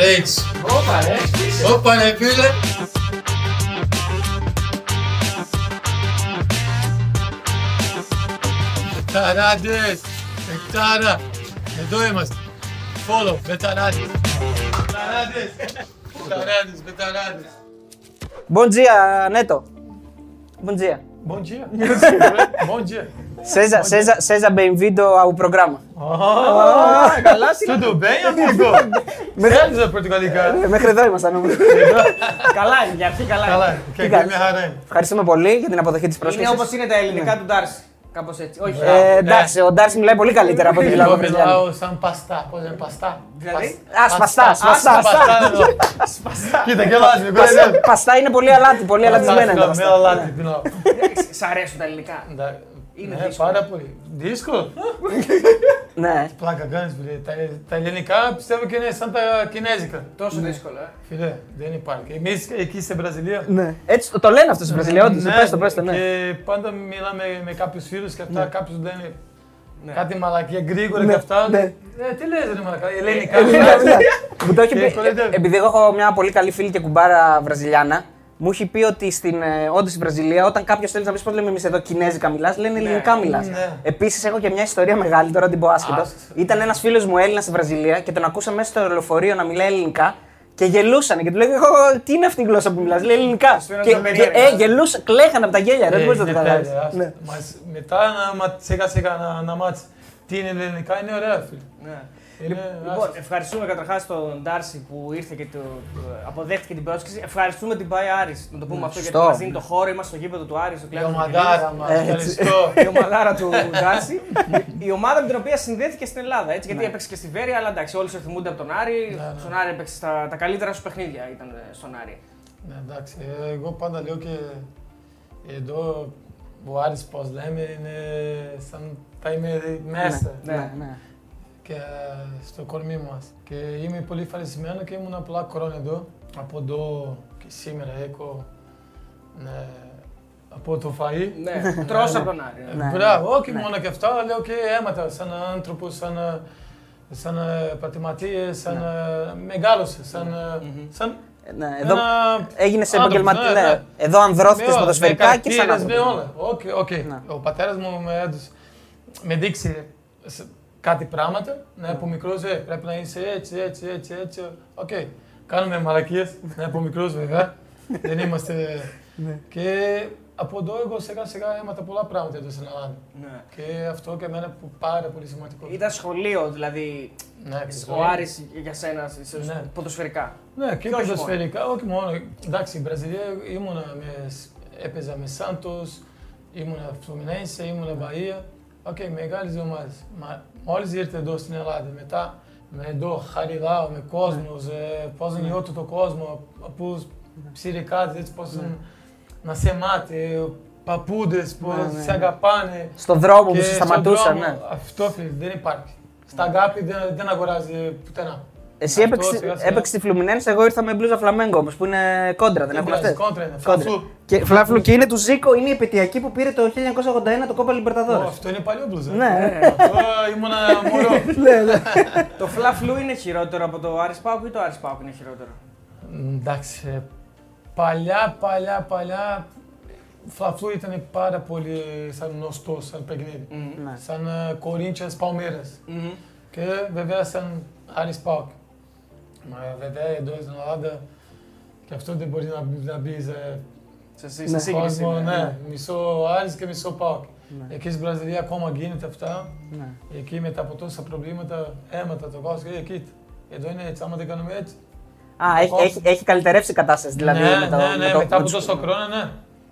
parentes. Ô, filha. Ô, parentes. Veterades. Veterades. Veterades. Follow. Veterades. Veterades. Veterades. Bom dia, Neto. Bom dia. Bom dia. Bom dia. Seja, seja, seja bem-vindo ao programa. Α, Καλά σιγά. Tudo bem, amigo? Sério, Portugalικά. Ε, Μέχρι εδώ ήμασταν νομίζω. Καλά είναι, για αρχή καλά Καλά, είναι. και Τι και κάνεις; μια χαρά είναι. Ευχαριστούμε πολύ για την αποδοχή τη Είναι πρόσκληση. όπως είναι τα ελληνικά του Ντάρση. Κάπως έτσι. Όχι. Ε, εντάξει, ο Ντάρση μιλάει πολύ καλύτερα από ό,τι μιλάω Εγώ εγώ. Βραζιλιάνο. μιλάω σαν παστά. Πώς είναι παστά. Δηλαδή; Α, σπαστά, σπαστά. Σπαστά εδώ. Κοίτα, γελάζει, με κοροϊδεύει. Παστά είναι πολύ αλάτι, πολύ αλατισμένα είναι τα Με παστά. αλάτι πεινάω. Σ' αρέσουν τα ελληνικά. Είναι Ναι, δύσκολο. πάρα πολύ. Δύσκολο. Ναι. Πλάκα κάνεις, φίλε. Τα, τα ελληνικά πιστεύω και είναι σαν τα κινέζικα. Τόσο δύσκολο, ε. Φίλε, δεν υπάρχει. Εμείς εκεί στην Βραζιλία. Ναι. Έτσι το- το λένε αυτό στην Βραζιλία, όντως. Ναι, Πες το, πες το, ναι. Και πάντα μιλάμε με κάποιους φίλους και αυτά, κάποιους λένε Ναι. κάτι μαλακία γρήγορα Ναι, και αυτά. ναι. Ε, τι λες ρε μαλακά, ελληνικά. Ελληνικά, ναι. Μου το έχει Και πει, κοροϊδεύει. επειδή εγώ έχω μια πολύ καλή φίλη και κουμπάρα Βραζιλιάνα, μου έχει πει ότι στην, ε, όντως στην Βραζιλία, όταν κάποιος θέλει να πει πώς λέμε εμείς εδώ Κινέζικα μιλάς, λένε ελληνικά μιλάς. ναι. Επίσης, έχω και μια ιστορία μεγάλη, τώρα την πω άσχετο. Άσε. Ήταν ένας φίλος μου Έλληνας στη Βραζιλία και τον ακούσαμε μέσα στο λεωφορείο να μιλάει ελληνικά και γελούσαν. Και του λέγανε, «Ω, Τι είναι αυτή η γλώσσα που μιλάς, λέει ελληνικά. φαίνονταν Και, και περίεργα. ε, γελούσαν, κλαίγαν από τα γέλια, ρε, δεν Ε, μπορείς να το είναι καταλάβει. τέλεια, άστα. Μας μετά να μάθεις σιγά σιγά να, να μάθεις τι είναι ελληνικά είναι ωραία φίλε. Ναι. Είναι, Λοιπόν, άστα. ευχαριστούμε καταρχάς τον Ντάρση που ήρθε και το, το αποδέχτηκε την πρόσκληση. Ευχαριστούμε την Πάη Άρης. Να το πούμε αυτό γιατί σωστό. μας δίνει το χώρο. Είμαστε στο γήπεδο του Άρης. στο η Κλέον ομαδάρα μας, Έτσι. ευχαριστώ. η ομαδάρα του Ντάρση. η ομάδα με την οποία συνδέθηκε στην Ελλάδα. Έτσι, γιατί έπαιξε και στη Βέρεια, αλλά εντάξει, όλοι σε θυμούνται από τον Άρη. Ναι, ναι. Στον Άρη έπαιξε τα, τα καλύτερα σου παιχνίδια ήταν ε, στον Άρη. Ναι, εντάξει, ε, εγώ πάντα λέω και εδώ ο Άρης πώς λέμε είναι σαν τα είμαι μέσα Ναι. Ναι, ναι. Και ε, στο κορμί μας. Και είμαι πολύ ευχαριστημένο και ήμουν πολλά χρόνια εδώ. Από εδώ και σήμερα έχω ναι, από το φαΐ. Ναι, τρως από τον Άρη. ναι. Ναι. Μπράβο, όχι Ναι. μόνο και αυτά, λέω και αίματα σαν άνθρωπος, σαν, σαν επαγγελματίες, σαν μεγάλωσες, σαν, Μμμ. σαν Ναι, εδώ ένα έγινες σε άνθρωπος, επαγγελματία. ναι, Ναι. ναι. Εδώ ανδρώθηκες Με όλα, ποδοσφαιρικά με και σαν χαρακτήρες, άνθρωπος. Με όλα. Οκ, οκ. Ναι. Ο πατέρας μου με έδωσε, με δείξει σε- κάτι πράγματα, ναι, από μικρός, ε, πρέπει να είσαι έτσι, έτσι, έτσι, έτσι. Οκ. Κάνουμε μαλακίες, ναι, από μικρός βέβαια. Δεν είμαστε... Ναι. Και από εδώ εγώ σιγά σιγά έμαθα πολλά πράγματα εδώ στην Ελλάδα. Ναι. Και αυτό και εμένα που πάρα πολύ σημαντικό. Ήταν σχολείο, δηλαδή Ναι, και ο Άρης για σένα σε- Ναι. ποδοσφαιρικά. Ναι, και Και όχι ποδοσφαιρικά, όχι μόνο. Εντάξει, η Βραζιλία ήμουνα με, έπαιζα με Σάντος, ήμουνα Φλουμινένσε, ήμουνα Μπαία. Οκ, μεγάλες ομάδες. Μα μόλις ήρθε εδώ στην Ελλάδα, μετά με εδώ χαριλάω, με κόσμος, ε, πώς νιώθω το κόσμο, από ψηρικάτες, έτσι πώς να σε μάθει, παππούδες, πώς Ναι, ναι, σε ναι. αγαπάνε. Στον δρόμο που Και σε στον σταματούσαν, δρόμο, ναι. Αυτό φίλε, δεν υπάρχει. Στα αγάπη δεν, δεν αγοράζει πουθενά. Εσύ Αυτό, έπαιξε σιγά σιγά. έπαιξε στη Φλουμινένse, εγώ ήρθα με μπλούζα φλαμέγκο όμως που είναι κόντρα, δεν Τι έχουν βγάζεις, αυτές. κόντρα είναι, Κόντρα. φλαφλού. Και φλάφλου και είναι του Ζήκο, είναι η επαιτειακή που πήρε το 1981 το Κόπα Ω, Λιμπερταδόρε. Αυτό είναι παλιό μπλουζά. Ναι. Αυτό ήμουνα μωρό. Ναι, ναι. Το φλαφλού είναι χειρότερο από το Άρης Πάουκ ή το Άρης Πάουκ είναι χειρότερο; Εντάξει, ε, παλιά, παλιά, παλιά, φλαφλού ήταν πάρα πολύ σαν γνωστό, σαν παιχνίδι. Μμμ. Ναι. Σαν ε, Corinthians Palmeiras. Μμμ. Και βέβαια σαν Άρης Πάοκ. Μα βέβαια εδώ στην Ελλάδας και αυτό δεν μπορεί να, να μπει σε Σε, σε, Ναι. σε σύγκριση. κόσμο, ναι. ναι. Μισό Άρης και μισό Πάοκ. Ναι. Εκεί στην Βραζιλία ακόμα γίνεται αυτά. Ναι. Εκεί μετά από τόσα προβλήματα αίματα το κόσμο. Ε, κοίτα, εδώ είναι έτσι, άμα δεν κάνουμε έτσι. Α, έχει, έχει, έχει καλυτερεύσει η κατάσταση δηλαδή. ναι, με το, ναι, με ναι, το- μετά με από τους- τόσο χρόνο, ναι.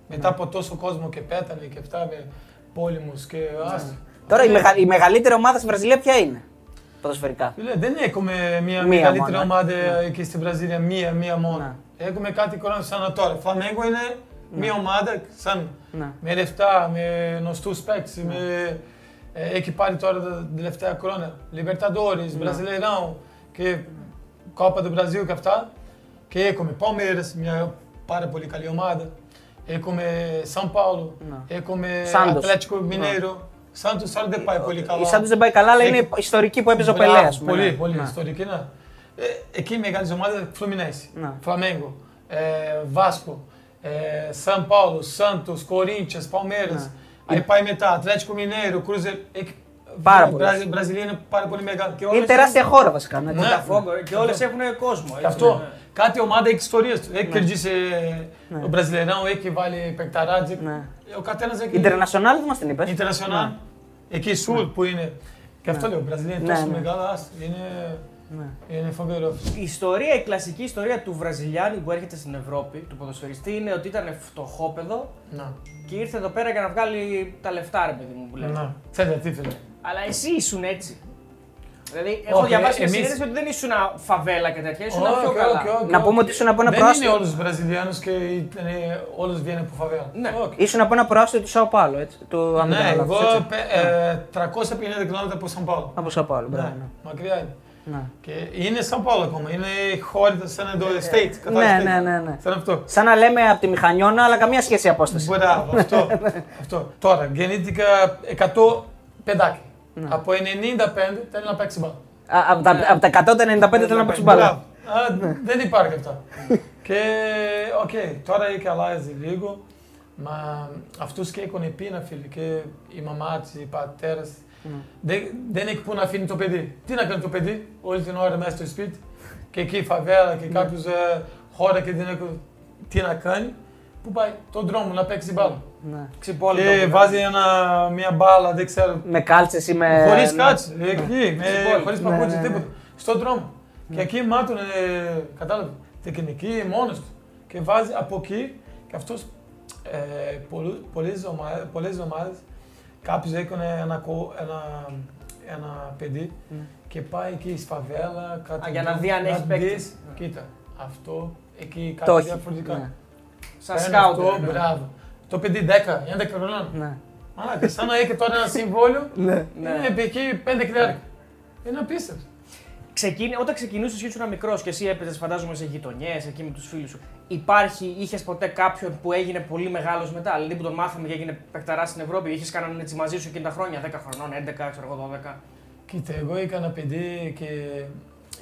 Μετά από τόσο κόσμο και πέτανε και αυτά με πόλεμους και άστα. Τώρα η, Ναι. μεγα, η μεγαλύτερη ομάδα στη Βραζιλία ποια είναι, ποδοσφαιρικά. Φίλε, δεν έχουμε μια Μία μεγαλύτερη μόνο, ε. ομάδα εκεί στη Βραζίλια, μία, μία μόνο. Ναι. Έχουμε κάτι χρόνο σαν τώρα. Φλαμέγκο είναι μια ομάδα σαν Ναι. με λεφτά, με γνωστού παίκτε. Με... Ε, έχει πάρει τώρα τα τελευταία χρόνια. Libertadores, Brasileirão και Κόπα του Βραζίου και αυτά. Και έχουμε Palmeiras, μια πάρα πολύ καλή ομάδα. Έχουμε São Paulo, Ναι. έχουμε Santos. Atlético Mineiro. Santos τώρα δεν πάει πολύ καλά. Η Σάντου δεν πάει καλά, αλλά Έχει- είναι ιστορική που έπαιζε ο Μπράβο, Πελέα. Πολύ, πολύ ιστορική, ναι. Ε, εκεί οι μεγάλες ομάδες, Fluminense, Ναι. Flamengo, ε, Vasco, ε, São Paulo, Santos, Corinthians, Palmeiras. Ναι. Aí πάει μετά, Atlético Mineiro, Cruzeiro. Εκεί, Πάρα η πολλές. Βραζι- η Βραζιλία είναι πάρα πολύ μεγάλη. Και Είναι όλες τεράστια χώρα βασικά. Ναι. Ναι. Botafogo, και όλες Αυτό. έχουν κόσμο. Και έτσι, αυτό, ναι. κάθε ομάδα έχει ιστορίες του. Έχει κερδίσει ο Μπραζιλερão, έχει βάλει παικταράτζικ. Ναι. Ο καθένας έχει... Ιντερνασιονάλ δεν μας την είπες; International. Εκεί Σουλ που είναι. Και αυτό λέω, η Βραζιλία είναι Ναι, τόσο ναι. μεγάλα, άστα. είναι, είναι φοβερό. Η ιστορία, η κλασική ιστορία του Βραζιλιάνου που έρχεται στην Ευρώπη, του ποδοσφαιριστή, είναι ότι ήταν φτωχόπεδο Να, και ήρθε εδώ πέρα για να βγάλει τα λεφτά, ρε παιδί μου που λέμε. να. Ξέρετε τι ήθελε. Αλλά εσύ ήσουν έτσι. Δηλαδή, έχω Όχι, διαβάσει μια εμείς- συνέντευξη ότι δεν ήσουν φαβέλα και τέτοια, ήσουν πιο Όχι, καλά. όχι, όχι, Να όχι. πούμε ότι ήσουν από ένα Δεν προάστιο. είναι όλους τους Βραζιλιάνους και ήταν, όλους βγαίνουν από φαβέλα. Ναι. Όχι. Ήσουν από ένα προάστιο του Σάο Πάολο, έτσι. Του, αν δεν Ναι, κάνω λάθος, εγώ έτσι. πε- ε, 350 χιλιόμετρα από Σαν Πάολο. Από Σάο Πάολο, Ναι, μπράβο. ναι. μακριά είναι. Ναι. Και είναι Σαν Πάολο ακόμα, είναι χώρα σαν εδώ, state. Ναι, κατάλαβες, ναι, state. ναι, ναι. Σαν αυτό. Σαν να λέμε από τη μηχανιώνα, αλλά καμία σχέση η απόσταση. Μπράβο, αυτό. αυτό. Τώρα, γεννήθηκα 100 παιδάκι. Ναι. Από 95 θέλει να παίξει μπάλα. Α, Από τα, από τα 195 θέλω να παίξω μπάλα. Μπράβο. Α, Δεν υπάρχει αυτά. και, οκ, τώρα έχει αλλάζει λίγο. Μα αυτούς και έχουν πείνα, φίλοι. Και η μαμά της, οι πατέρας. Δεν, δεν έχει που να αφήνει το παιδί. Τι να κάνει το παιδί, όλη την ώρα μέσα στο σπίτι. Και εκεί η φαβέλα και κάποιος ε, χώρα και δεν έχει τι να κάνει. Πού πάει, τον δρόμο να παίξει μπάλα. Ναι. Ξυπόλυτο. Και βάζει ένα, μια μπάλα, δεν ξέρω. Με κάλτσες ή με. Χωρίς ναι. κάτσε, εκεί, με, Ξυπόλυτο. χωρίς Ναι, παπούτσι, ναι, ναι. τίποτα. Στον δρόμο. Και εκεί μάτουν, ε, κατάλαβε, τεχνική μόνος τους. Και βάζει από εκεί και αυτός ε, πολλού- πολλές ομάδες, πολλές ομάδες κάποιος έκανε ένα, κο- ένα, ένα παιδί και πάει εκεί στη φαβέλα, κάτι Α, για να δει- δει αν έχει παίκτες. δεις, Κοίτα, αυτό εκεί Το κάτι έχει. διαφορετικά. Ναι. Σαν Παίρνει σκάουτ. αυτό, ναι. μπράβο. Το παιδί 10, 11 χρονών. Ναι. Μαλάκα, σαν να έχει τώρα ένα συμβόλαιο, Ναι. είναι εκεί 5 χιλιάρικα. Είναι απίστευτο. Ξεκίνη, όταν ξεκινούσε και ήσουν μικρός και εσύ έπαιζες, φαντάζομαι, σε γειτονιές εκεί με τους φίλους σου. Υπάρχει, είχες ποτέ κάποιον που έγινε πολύ μεγάλος μετά, δηλαδή που τον μάθαμε και έγινε παικταρά στην Ευρώπη, είχες κανέναν έτσι μαζί σου εκείνη τα χρόνια, 10 χρονών, 11, ξέρω εγώ, 12. Κοίτα, εγώ έκανα παιδί και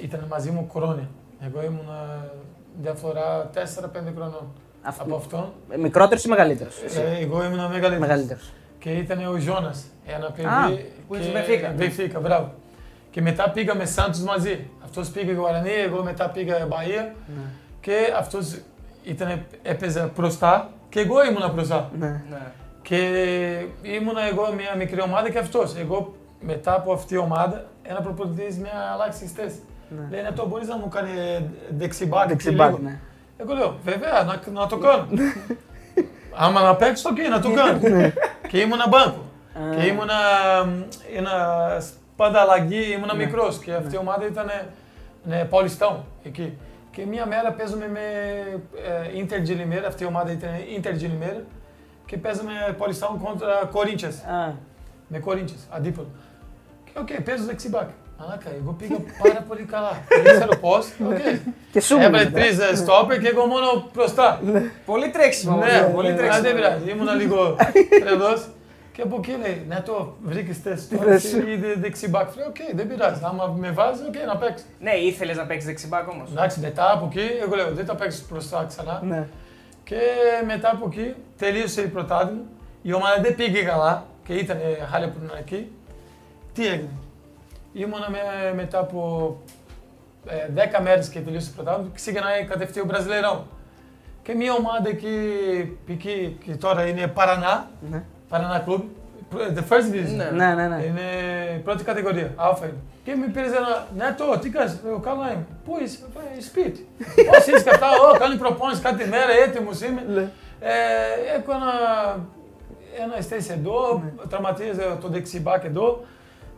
ήταν μαζί μου χρόνια. Εγώ ήμουν διαφορά 4-5 χρονών. Αυτό- Από αυτόν, Μικρότερος ή μεγαλύτερος. ε, εγώ ήμουν μεγαλύτερος. Μεγαλύτερος. Και ήταν ο Ζώνα, ένα παιδί. Α, που και- είσαι Μπενφίκα. Μπενφίκα, μπράβο. Και μετά πήγαμε Σάντους μαζί. Αυτός πήγε Γουαρανί, εγώ μετά πήγα Μπαία. Ναι. Και αυτός έπαιζε μπροστά και εγώ ήμουν μπροστά. Ναι. Ναι. Και ήμουνα εγώ μια μικρή ομάδα και αυτός. Εγώ μετά από αυτή η ομάδα, ένα προπονητής μια αλλάξεις θέση. Ναι. Λέει αυτό μπορείς να μου κάνει δεξί μπακ. Δεξί μπακ, ναι. Εγώ λέω, βέβαια, να, να το κάνω. Άμα να παίξω, οκ, να το κάνω. και ήμουνα banco. και ήμουνα ένα πάντα αλλαγή, ήμουνα Ναι. μικρός και αυτή η ομάδα ήταν ναι, Paulistão εκεί. Και μια μέρα παίζουμε με ε, Inter de Limeira, αυτή η ομάδα ήταν Inter de Limeira και παίζαμε Paulistão contra Corinthians, Α, με Corinthians, αντίπαλο. Και οκ, παίζω δεξί μπακ. Μαλάκα, εγώ πήγα πάρα πολύ καλά. Δεν ξέρω πώς, οκ. Και σου Έβαλε μετά. τρεις ε, στόπερ και εγώ μόνο μπροστά. Πολύ τρέξιμο. όμως, Ναι, πολύ ναι, τρέξιμο. δεν πειράζει. Ήμουνα λίγο τρελός. Και από εκεί λέει, ναι το βρήκες θέση τώρα, θέση. εσύ είδε δεξί μπακ. Λέω, οκ, δεν πειράζει. Άμα με βάζεις, οκ, να παίξεις. Ναι, ήθελες να παίξεις δεξί μπακ όμως. Εντάξει, μετά από εκεί, εγώ λέω, δεν θα παίξεις μπροστά ξανά. Ναι. Και μετά από εκεί, τελείωσε η πρωτάθλημα. Η ομάδα δεν πήγε καλά και ήταν χάλια που ήταν εκεί. Τι έγινε; Ήμουνα με, μετά από ε, 10 μέρες και τελείωσε η πρωτάθλημα, ξεκινάει κατευθείαν ο Βραζιλερão. Και μια ομάδα εκεί, εκεί και τώρα είναι Παρανά, Ναι. Παρανά Club, the first division. Ναι. Ναι, ναι, ναι. Είναι η πρώτη κατηγορία, αλφα είναι. Και με πήρε ένα, ναι το, τι κάνεις, λέω, καλά είμαι. Πού είσαι, «Ε, σπίτι. Πώς είσαι και αυτά, «Ω, κάνει προπόνηση κάθε μέρα, έτοιμος είμαι. Ναι. Ε, έχω ένα, ένα θέση εδώ, τραυματίζεται το δεξί μπακ εδώ.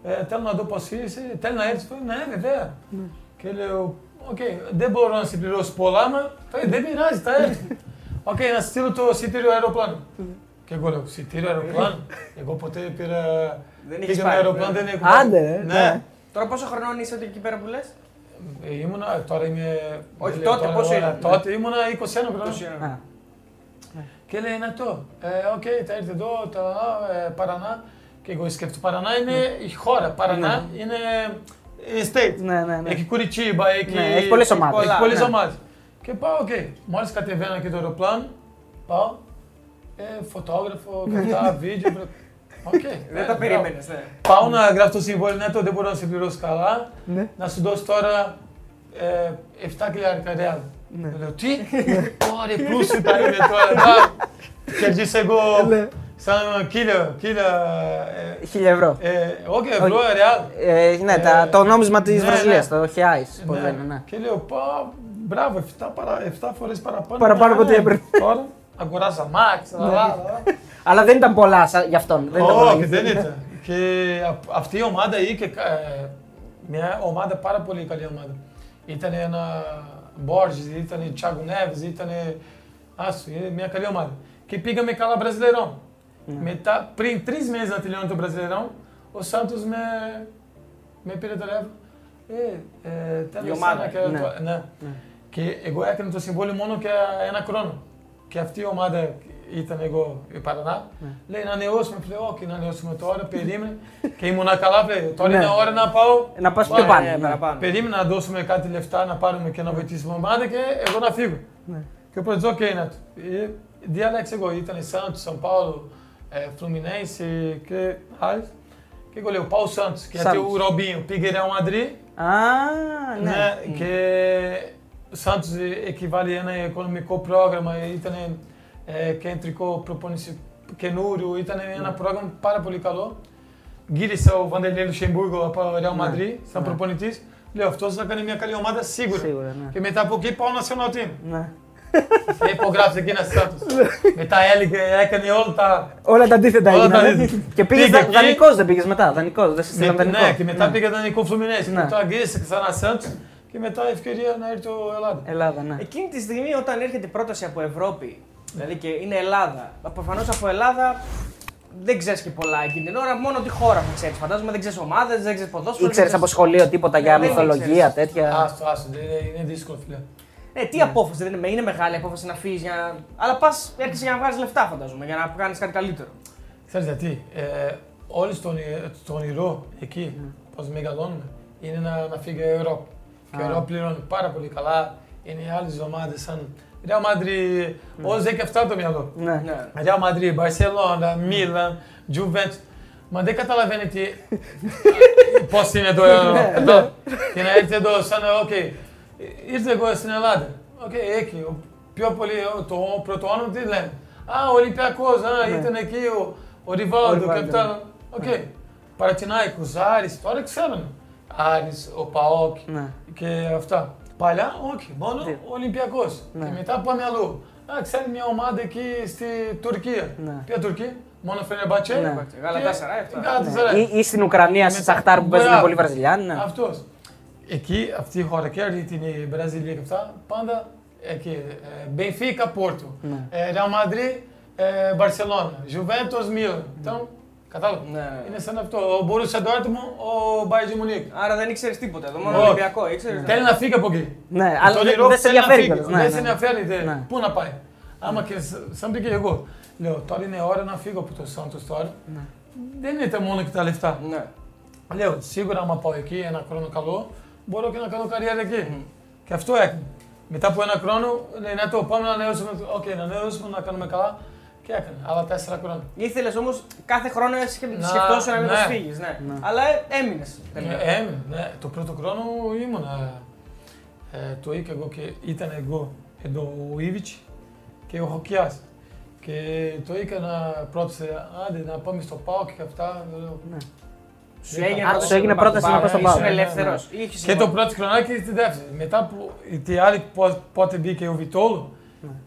Ε, θέλω να δω πώς είσαι, θέλω να έρθεις. Ναι, βέβαια. Και λέω, οκ, δεν μπορώ να συμπληρώσω πολλά, μα ε, δεν πειράζει, θα έρθω. Οκ, να στείλω το εισιτήριο αεροπλάνο. Και εγώ λέω, εισιτήριο αεροπλάνο. εγώ ποτέ πήρα, Δεν έχεις πήγα με πάει, αεροπλάνο, ναι. δεν έχω πάει. Άντε, ρε, Ναι. ναι. Τώρα πόσο χρονών είσαι εκεί πέρα που λες; Ε, ήμουνα, τώρα είμαι... Όχι, δεν λέω τότε τώρα, πόσο ώρα, είναι; Τότε ήμουνα 21 χρόνια. Α, Και λέει είναι αυτό. Ε, οκ, θα έρθει εδώ, τα ε, Παρανά. Και εγώ σκέφτομαι, Παρανά είναι η χώρα. Παρανά είναι in state. Ναι, ναι, ναι. Έχει Κουριτίμπα, έχει, Ναι, έχει πολλές ομάδες. Έχει πολλές Ναι. ομάδες. Και πάω, οκ. Μόλις κατεβαίνω εκεί το αεροπλάνο, πάω, ε, φωτόγραφο, κατά βίντεο. βρε- Οκ. Δεν ναι, τα μπράβο. περίμενες. Ναι. Πάω να γράφω το συμβόλαιο, ναι, το δεν μπορώ να σε πληρώσω καλά. Ναι. Να σου δώσω τώρα ε, 7 χιλιάρικα ρεάλ. Ναι. Λέω, τι, ωραία, πλούσιο τα είναι τώρα. να. Κερδίσα εγώ Ναι. Σαν κίλια, κίλια, ε, Χίλια ευρώ. ε, όχι ευρώ, ρεάλ. Ε, ναι, Ε, τα, το νόμισμα της ναι, Βραζιλίας, ναι. το Χιάις. Πώ Ναι. λένε, ναι. Και λέω, πά, μπράβο, 7, παρα, 7 φορές παραπάνω. Παραπάνω από Ναι, ό,τι έπρεπε. Τώρα, αγοράσα Max, λα, λα, λα. Αλλά δεν ήταν πολλά σα- για αυτόν. Δεν ήταν πολλά Όχι, για δεν αυτόν. ήταν. Και α- αυτή η ομάδα είχε ε, μια ομάδα πάρα πολύ καλή ομάδα. Ήταν ένα Borges, ήταν Thiago Neves, ήταν άσου, ε, μια καλή ομάδα. Και πήγαμε καλά Brasileirão. Μετά, πριν τρεις meses να τελειώνει το Brasileirão, ο Santos με, με πήρε τηλέφωνο. Ε, ε, τέλος Η ομάδα, ένα και ναι. το- ναι. Και εγώ έκανα το συμβόλαιο μόνο για ένα χρόνο. Και αυτή η ομάδα ήταν εγώ η Παρανά. Λέει να ανανεώσουμε, λέω, όχι να ανανεώσουμε τώρα, περίμενε. και ήμουν καλά, λέει, τώρα Ναι. είναι ώρα να πάω. Να πα πιο Πάμε, πάνω. Ναι, ναι. παραπάνω. Περίμενα να δώσουμε κάτι λεφτά, να πάρουμε και να βοηθήσουμε την ομάδα και εγώ να φύγω. Ναι. Και ο οκ, να ε, διάλεξε εγώ, ήταν Santos, São Paulo, ε, Fluminense και άλλες. Και εγώ λέω, πάω Santos, γιατί Santos. ο Ρομπίνιο πήγε Real Madrid Α, ναι. ναι, και ο Santos equivale ένα οικονομικό πρόγραμμα, ήταν ε, κεντρικό προπόνηση καινούριο, ήταν ένα πρόγραμμα πάρα πολύ καλό. Γύρισε ο Βαντελή Λουσεμπούργο από Real Madrid σαν ναι. προπονητής. Λέω αυτός θα κάνει μια καλή ομάδα σίγουρα. Σίγουρα, ναι. Και μετά από εκεί πάω national team. ναι. Και υπογράψε εκεί ένα Santos. μετά έλεγε, έκανε όλα τα... Όλα τα αντίθετα Όλα τα έγιναν. αντίθετα. Και πήγες Πήγε εκεί. δανεικός, δεν πήγες μετά. Δανεικός, δεν σε στείλαν Με- δανεικό. ναι, και μετά πήγε δανεικό Fluminense. Ναι. Και τώρα γύρισε ξανά Santos και μετά ευκαιρία να έρθει ο Ελλάδας. Ελλάδα, ναι. Εκείνη τη στιγμή όταν έρχεται η πρόταση από Ευρώπη, δηλαδή και είναι Ελλάδα, προφανώς από Ελλάδα δεν ξέρεις και πολλά εκείνη την ώρα, μόνο τη χώρα θα ξέρεις. Φαντάζομαι δεν ξέρεις ομάδες, δεν ξέρεις ποδόσφαιρο. Ήξερες δεν από ξέρεις- σχολείο τίποτα για Ναι, δεν μυθολογία, ήξερες. τέτοια; Άστο, άστο, είναι, είναι δύσκολο φίλε. Ε, τι απόφαση, δεν είναι, είναι μεγάλη απόφαση να φύγεις. Για... να- Αλλά πας έρχεσαι για να βγάλει λεφτά, φαντάζομαι, για να κάνεις κάτι καλύτερο. Ξέρεις γιατί, ε, όλοι στο, όνει- στο όνειρο εκεί, πώς μεγαλώνουμε, είναι να, να φύγει η Ευρώπη. Και η Α. Ευρώπη πληρώνει πάρα πολύ καλά, είναι οι άλλες ομάδες σαν Real Madrid, όλες έχει αυτά το μυαλό. Ναι. Ναι. Real Madrid, Barcelona, Milan, Juventus. Μα δεν καταλαβαίνετε πώς είναι εδώ, εδώ. Και να έρθει εδώ σαν, οκ, ήρθε εγώ στην Ελλάδα. Οκ, εκεί, ο πιο πολύ, ο- το πρώτο όνομα τι λένε. Α, ο Ολυμπιακός, α, Ναι. ήταν εκεί ο, ο Ο Ριβάλντο Rivaldo, και αυτά. Οκ, Παναθηναϊκός, Άρης, τώρα ξέρουν. Άρης, ο Παόκ Ναι. και αυτά. Παλιά, όχι, μόνο Τι. ο Ολυμπιακός. Ναι. Και μετά πάμε αλλού. Α, ξέρει μια ομάδα εκεί στη Τουρκία. Ναι. Ποια Τουρκία, μόνο Φενερμπατσέ. Ναι. Γαλατάσαράι, αυτά. Γαλατάσαράι. Ή, ή στην Ουκρανία, στη Μετά- Σαχτάρ που παίζουν Μπράβο. πολύ Βραζιλιάνοι. Ναι. Αυτός. Εκεί, αυτή η χώρα κέρδη την Βραζιλία και αυτά, πάντα εκεί. Μπενφίκα, Πόρτο. Ναι. Real Madrid, ε, Barcelona. Juventus, Milan. Λοιπόν, κατάλαβα. Ναι, ναι. Είναι σαν αυτό. Ο Μπορούσα Ντόρτμου, ο Bayern Munich. Άρα δεν ήξερε τίποτα εδώ, μόνο Όχι. Ολυμπιακό ήξερε. Θέλει να φύγει από εκεί. Ναι, Το αλλά δεν όνειρό δεν σε θέλει να ενδιαφέρει φύγει. κιόλας. Ναι, Δεν ναι. σε ενδιαφέρει. δεν- Ναι. Πού να πάει. Άμα και σ- σαν πήγε εγώ. Λέω τώρα είναι ώρα να φύγω από το Santos τώρα. Ναι. Δεν ήταν μόνο και τα λεφτά. Ναι. Λέω σίγουρα άμα πάω εκεί ένα χρόνο καλό, μπορώ και να κάνω καριέρα εκεί. Και αυτό έκανε. Μετά από ένα χρόνο, λέει να το πάμε να ανανεώσουμε. Οκ, να ανανεώσουμε, να κάνουμε καλά. Και έκανε. Άλλα τέσσερα χρόνια. Ήθελες όμως κάθε χρόνο να Να- σκεφτόσαι να μην ναι. φύγει. Ναι. Ναι. Αλλά έμεινες. Ε, έμεινε, ναι. Το πρώτο χρόνο ήμουνα. Ε, το είχα εγώ και ήταν εγώ εδώ ο Ήβιτς και ο Χοκιάς. Και το είχα να πρότεισε, άντε να πάμε στο ΠΑΟΚ και αυτά. λέω, Ναι. Σου έγινε Α, σου έγινε πρόταση να πας στον Ήσουν Πάο. ελεύθερος. Και το πρώτο χρονάκι και τη δεύτερη. Μετά που τη άλλη πο- πότε μπήκε ο Βιτόλου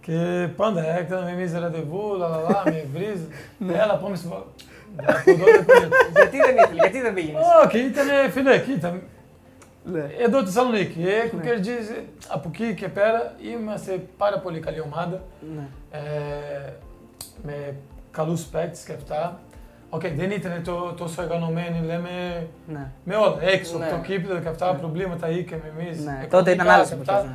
και πάντα έκαναμε εμείς ραντεβού, λαλαλά, με βρίζει. Έλα πάμε στο ΠΑΟΚ. Από εδώ δεν πήγε. Γιατί δεν ήθελε, γιατί δεν πήγαινε; Όχι, ήταν φίλε, κοίτα, Ναι. Εδώ στη Θεσσαλονίκη. Έχω κερδίσει από εκεί και πέρα. Είμαστε πάρα πολύ καλή ομάδα. Ναι. Ε, με καλούς παίκτες και αυτά. Οκ, δεν ήταν το, τόσο οργανωμένοι, λέμε, Ναι. με όλα. Έξω Ναι. από το γήπεδο και αυτά προβλήματα είχαμε εμείς. Ναι. Τότε ήταν άλλες εποχές.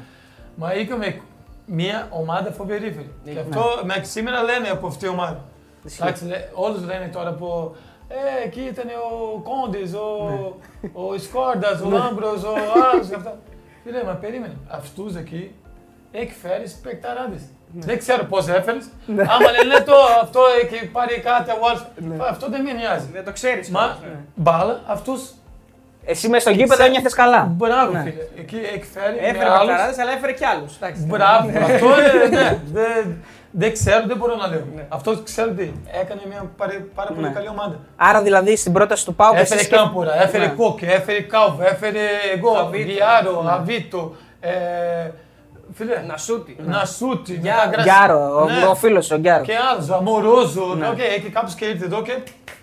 Μα είχαμε μια ομάδα φοβερή. φίλε. Και Ναι. αυτό μέχρι σήμερα λένε από αυτή η ομάδα. Ισχύει. Εντάξει, λέ- όλους λένε τώρα από Ε, εκεί ήταν ο Κόντες, ο, ο Σκόρντας, ο Λάμπρος, ο άλλος και αυτά. Φίλε, μα περίμενε. Αυτούς εκεί εκφέρεις παικταράδες. Δεν ξέρω πώς έφερες. Άμα λένε το, αυτό έχει πάρει κάτι ο άλλος. Αυτό δεν με νοιάζει. Δεν το ξέρεις. Μα μπάλα, αυτούς Εσύ μες στο γήπεδο Ξέρω- ένιωθες καλά. Μπράβο, Ναι. φίλε. Εκεί εκφέρει Έφερε με άλλους. παιχταράδε, αλλά έφερε κι άλλους. Μπράβο, αυτό είναι, ναι. Δεν, δεν ξέρω, δεν μπορώ να λέω. Ναι. Αυτό ξέρω τι. Έκανε μια πάρα, πάρα πολύ Ναι. καλή ομάδα. Άρα δηλαδή στην πρόταση του Πάου Έφερε Κάμπουρα, έφερε Ναι. Κόκκι, έφερε Κάουβ, έφερε εγώ, Χαβίτο. Γιάρο, Ναι. Αβίτο. Ε, φίλε, Να σούτι. Νασούτι, Γιάρο. μετά Γκρασ- Γκιάρο, ο, Ναι. ο φίλος ο Γκιάρο. Και άλλος, Αμορόζο. Ναι. Οκ, έχει κάποιος και ήρθε εδώ και...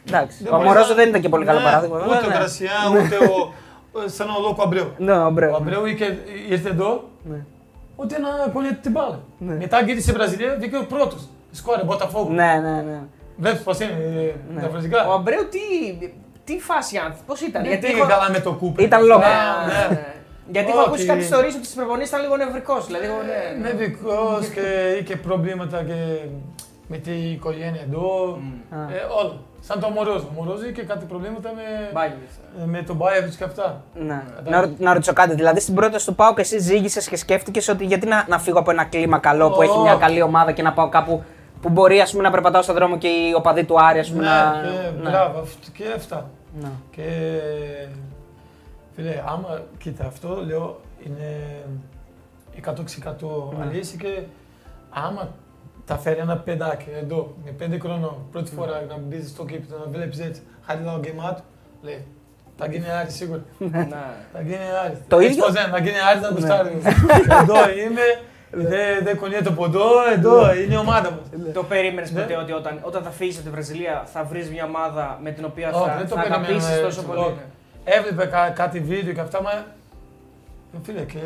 Εντάξει. δεν Ο μπορείς Μωρόζο να- δεν ήταν και πολύ καλό Ναι, παράδειγμα. βέβαια, Ούτε ο ναι. Γκρασιά, ούτε ο... Σαν ο Λόκο Αμπρέου. Ναι, ο Ο Αμπρέου. Αμπρέου είχε- ήρθε εδώ, Ναι. ούτε να κονιέται την μπάλα. Ναι. Μετά γύρισε η Βραζιλία, βγήκε ο πρώτος. Σκόρε, Botafogo. Ναι, ναι, ναι. Βλέπεις πώς είναι ε, Ναι. διαφορετικά. Ο Αμπρέου τι, τι φάση άνθη, πώς ήταν. Δεν Γιατί πήγε έχω, καλά με το κούπερ. Ήταν λόγο. Ναι, Ναι, ναι. ναι. Γιατί έχω Όχι. ακούσει κάποιες ιστορίες ότι στις προπονήσεις ήταν λίγο νευρικός. Δηλαδή, εγώ, ναι, ναι. Νευρικός και είχε προβλήματα και με την οικογένεια εδώ. Α. Ε, όλα. Σαν το Μορόζο. Ο Μορόζο είχε κάτι προβλήματα με, Μπάγεβιτς. ε, με τον Μπάιεβιτς και αυτά. Ναι. Να, ρω- να ρωτήσω κάτι. Δηλαδή στην πρόταση του Πάου και εσύ ζήγησες και σκέφτηκες ότι γιατί να, να φύγω από ένα κλίμα καλό που έχει μια Όχι. καλή ομάδα και να πάω κάπου που μπορεί ας πούμε, να περπατάω στον δρόμο και οι οπαδοί του Άρη ας πούμε, Ναι, να. και, ναι. μπράβο, αυτό- και αυτά. Ναι. Και φίλε, άμα κοίτα αυτό, λέω είναι 100% Ναι. αλήθεια και άμα τα φέρει ένα παιδάκι εδώ με 5 χρονών πρώτη Ναι. φορά να μπει στο κήπο, να βλέπεις έτσι, χάρη γεμάτο, λέει θα γίνει Άρη σίγουρα. Ναι. Θα γίνει Άρη. Το Έτσι ίδιο- Πώς δεν, θα γίνει Άρη να Ναι. γουστάρει. Εδώ είμαι, δεν δεν κονιέται από εδώ, εδώ είναι η ομάδα μας. Το περίμενες Ναι. ποτέ ότι όταν, όταν θα φύγεις από τη Βραζιλία θα βρεις μια ομάδα με την οποία Όχι, θα, δεν το θα περιμένουμε αγαπήσει τόσο έτσι, πολύ. Όχι. ναι. Έβλεπε κα, κάτι βίντεο και αυτά, μα ε, φίλε, και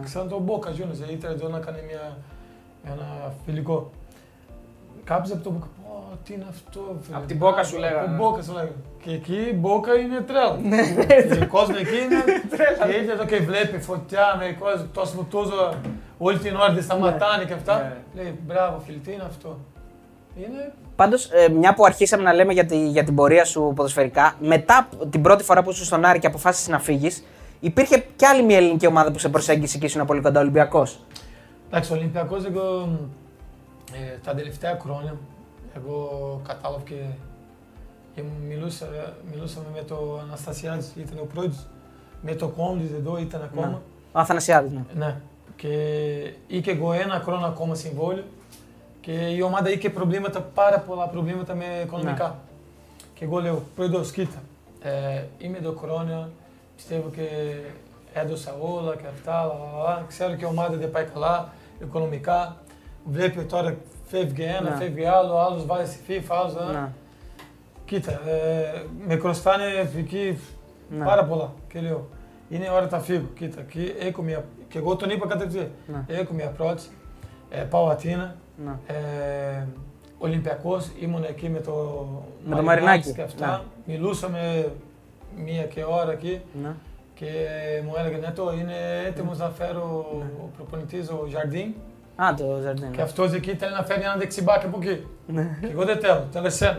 Ναι. σαν τον Μπόκα Juniors, ε, ήθελε εδώ να κάνει μια, ένα φιλικό. Κάποιος από τον Μπόκα, πω, τι είναι αυτό, φίλε. Απ' την Boca σου Από λέγανε. την Boca σου λέγανε. Και εκεί η Μπόκα είναι τρέλα. Ναι, Και ο κόσμος εκεί είναι και ήρθε εδώ και βλέπει φωτιά με κόσμος, τόσο που τόσο, όλη την ώρα δεν σταματάνε και αυτά. Ναι. Λέει, μπράβο φίλε, τι είναι αυτό; Είναι Πάντως, ε, μια που αρχίσαμε να λέμε για, τη, για την πορεία σου ποδοσφαιρικά, μετά την πρώτη φορά που ήσουν στον Άρη και αποφάσισες να φύγεις, υπήρχε κι άλλη μια ελληνική ομάδα που σε προσέγγισε και ήσουν πολύ κοντά Ολυμπιακός; Εντάξει, ο Ολυμπιακός εγώ ε, τα τελευταία χρόνια εγώ κατάλαβα και, και μιλούσα, μιλούσαμε με τον Αναστασιάδης, ήταν ο πρόεδρος, με το Κόντις εδώ ήταν ακόμα. Ναι. Ο Αθανασιάδης, ναι. Ναι. Και είχε εγώ ένα χρόνο ακόμα συμβόλαιο και η ομάδα είχε προβλήματα, πάρα πολλά προβλήματα με οικονομικά. Ναι. Και εγώ λέω, πρόεδρος, κοίτα, ε, είμαι εδώ χρόνια, πιστεύω και έδωσα όλα και αυτά, λα, λα, λα. ξέρω και η ομάδα δεν πάει καλά οικονομικά. Βλέπει τώρα φεύγει ένα, Ναι. φεύγει άλλο, άλλος βάζει στη FIFA, άλλος... ναι. Κοίτα, ε, με χρωστάνε εκεί Ναι. πάρα πολλά. Και λέω, είναι ώρα να φύγω. Κοίτα, και, έχω μια, και εγώ τον είπα κατευθείαν. Ναι. Έχω μια πρόταση, ε, πάω Αθήνα, Ναι. ε, Ολυμπιακός, ήμουν εκεί με το Με το Μαρινάκη, και αυτά. Μιλούσαμε μία και ώρα εκεί Ναι. και μου έλεγε ναι, το είναι έτοιμος να φέρω Ναι. ο προπονητής ο Ζαρντίν Α, το Ζαρντίν. και αυτός εκεί θέλει να φέρει ένα δεξί μπακ από εκεί. Ναι. Και εγώ δεν θέλω, θέλω εσένα.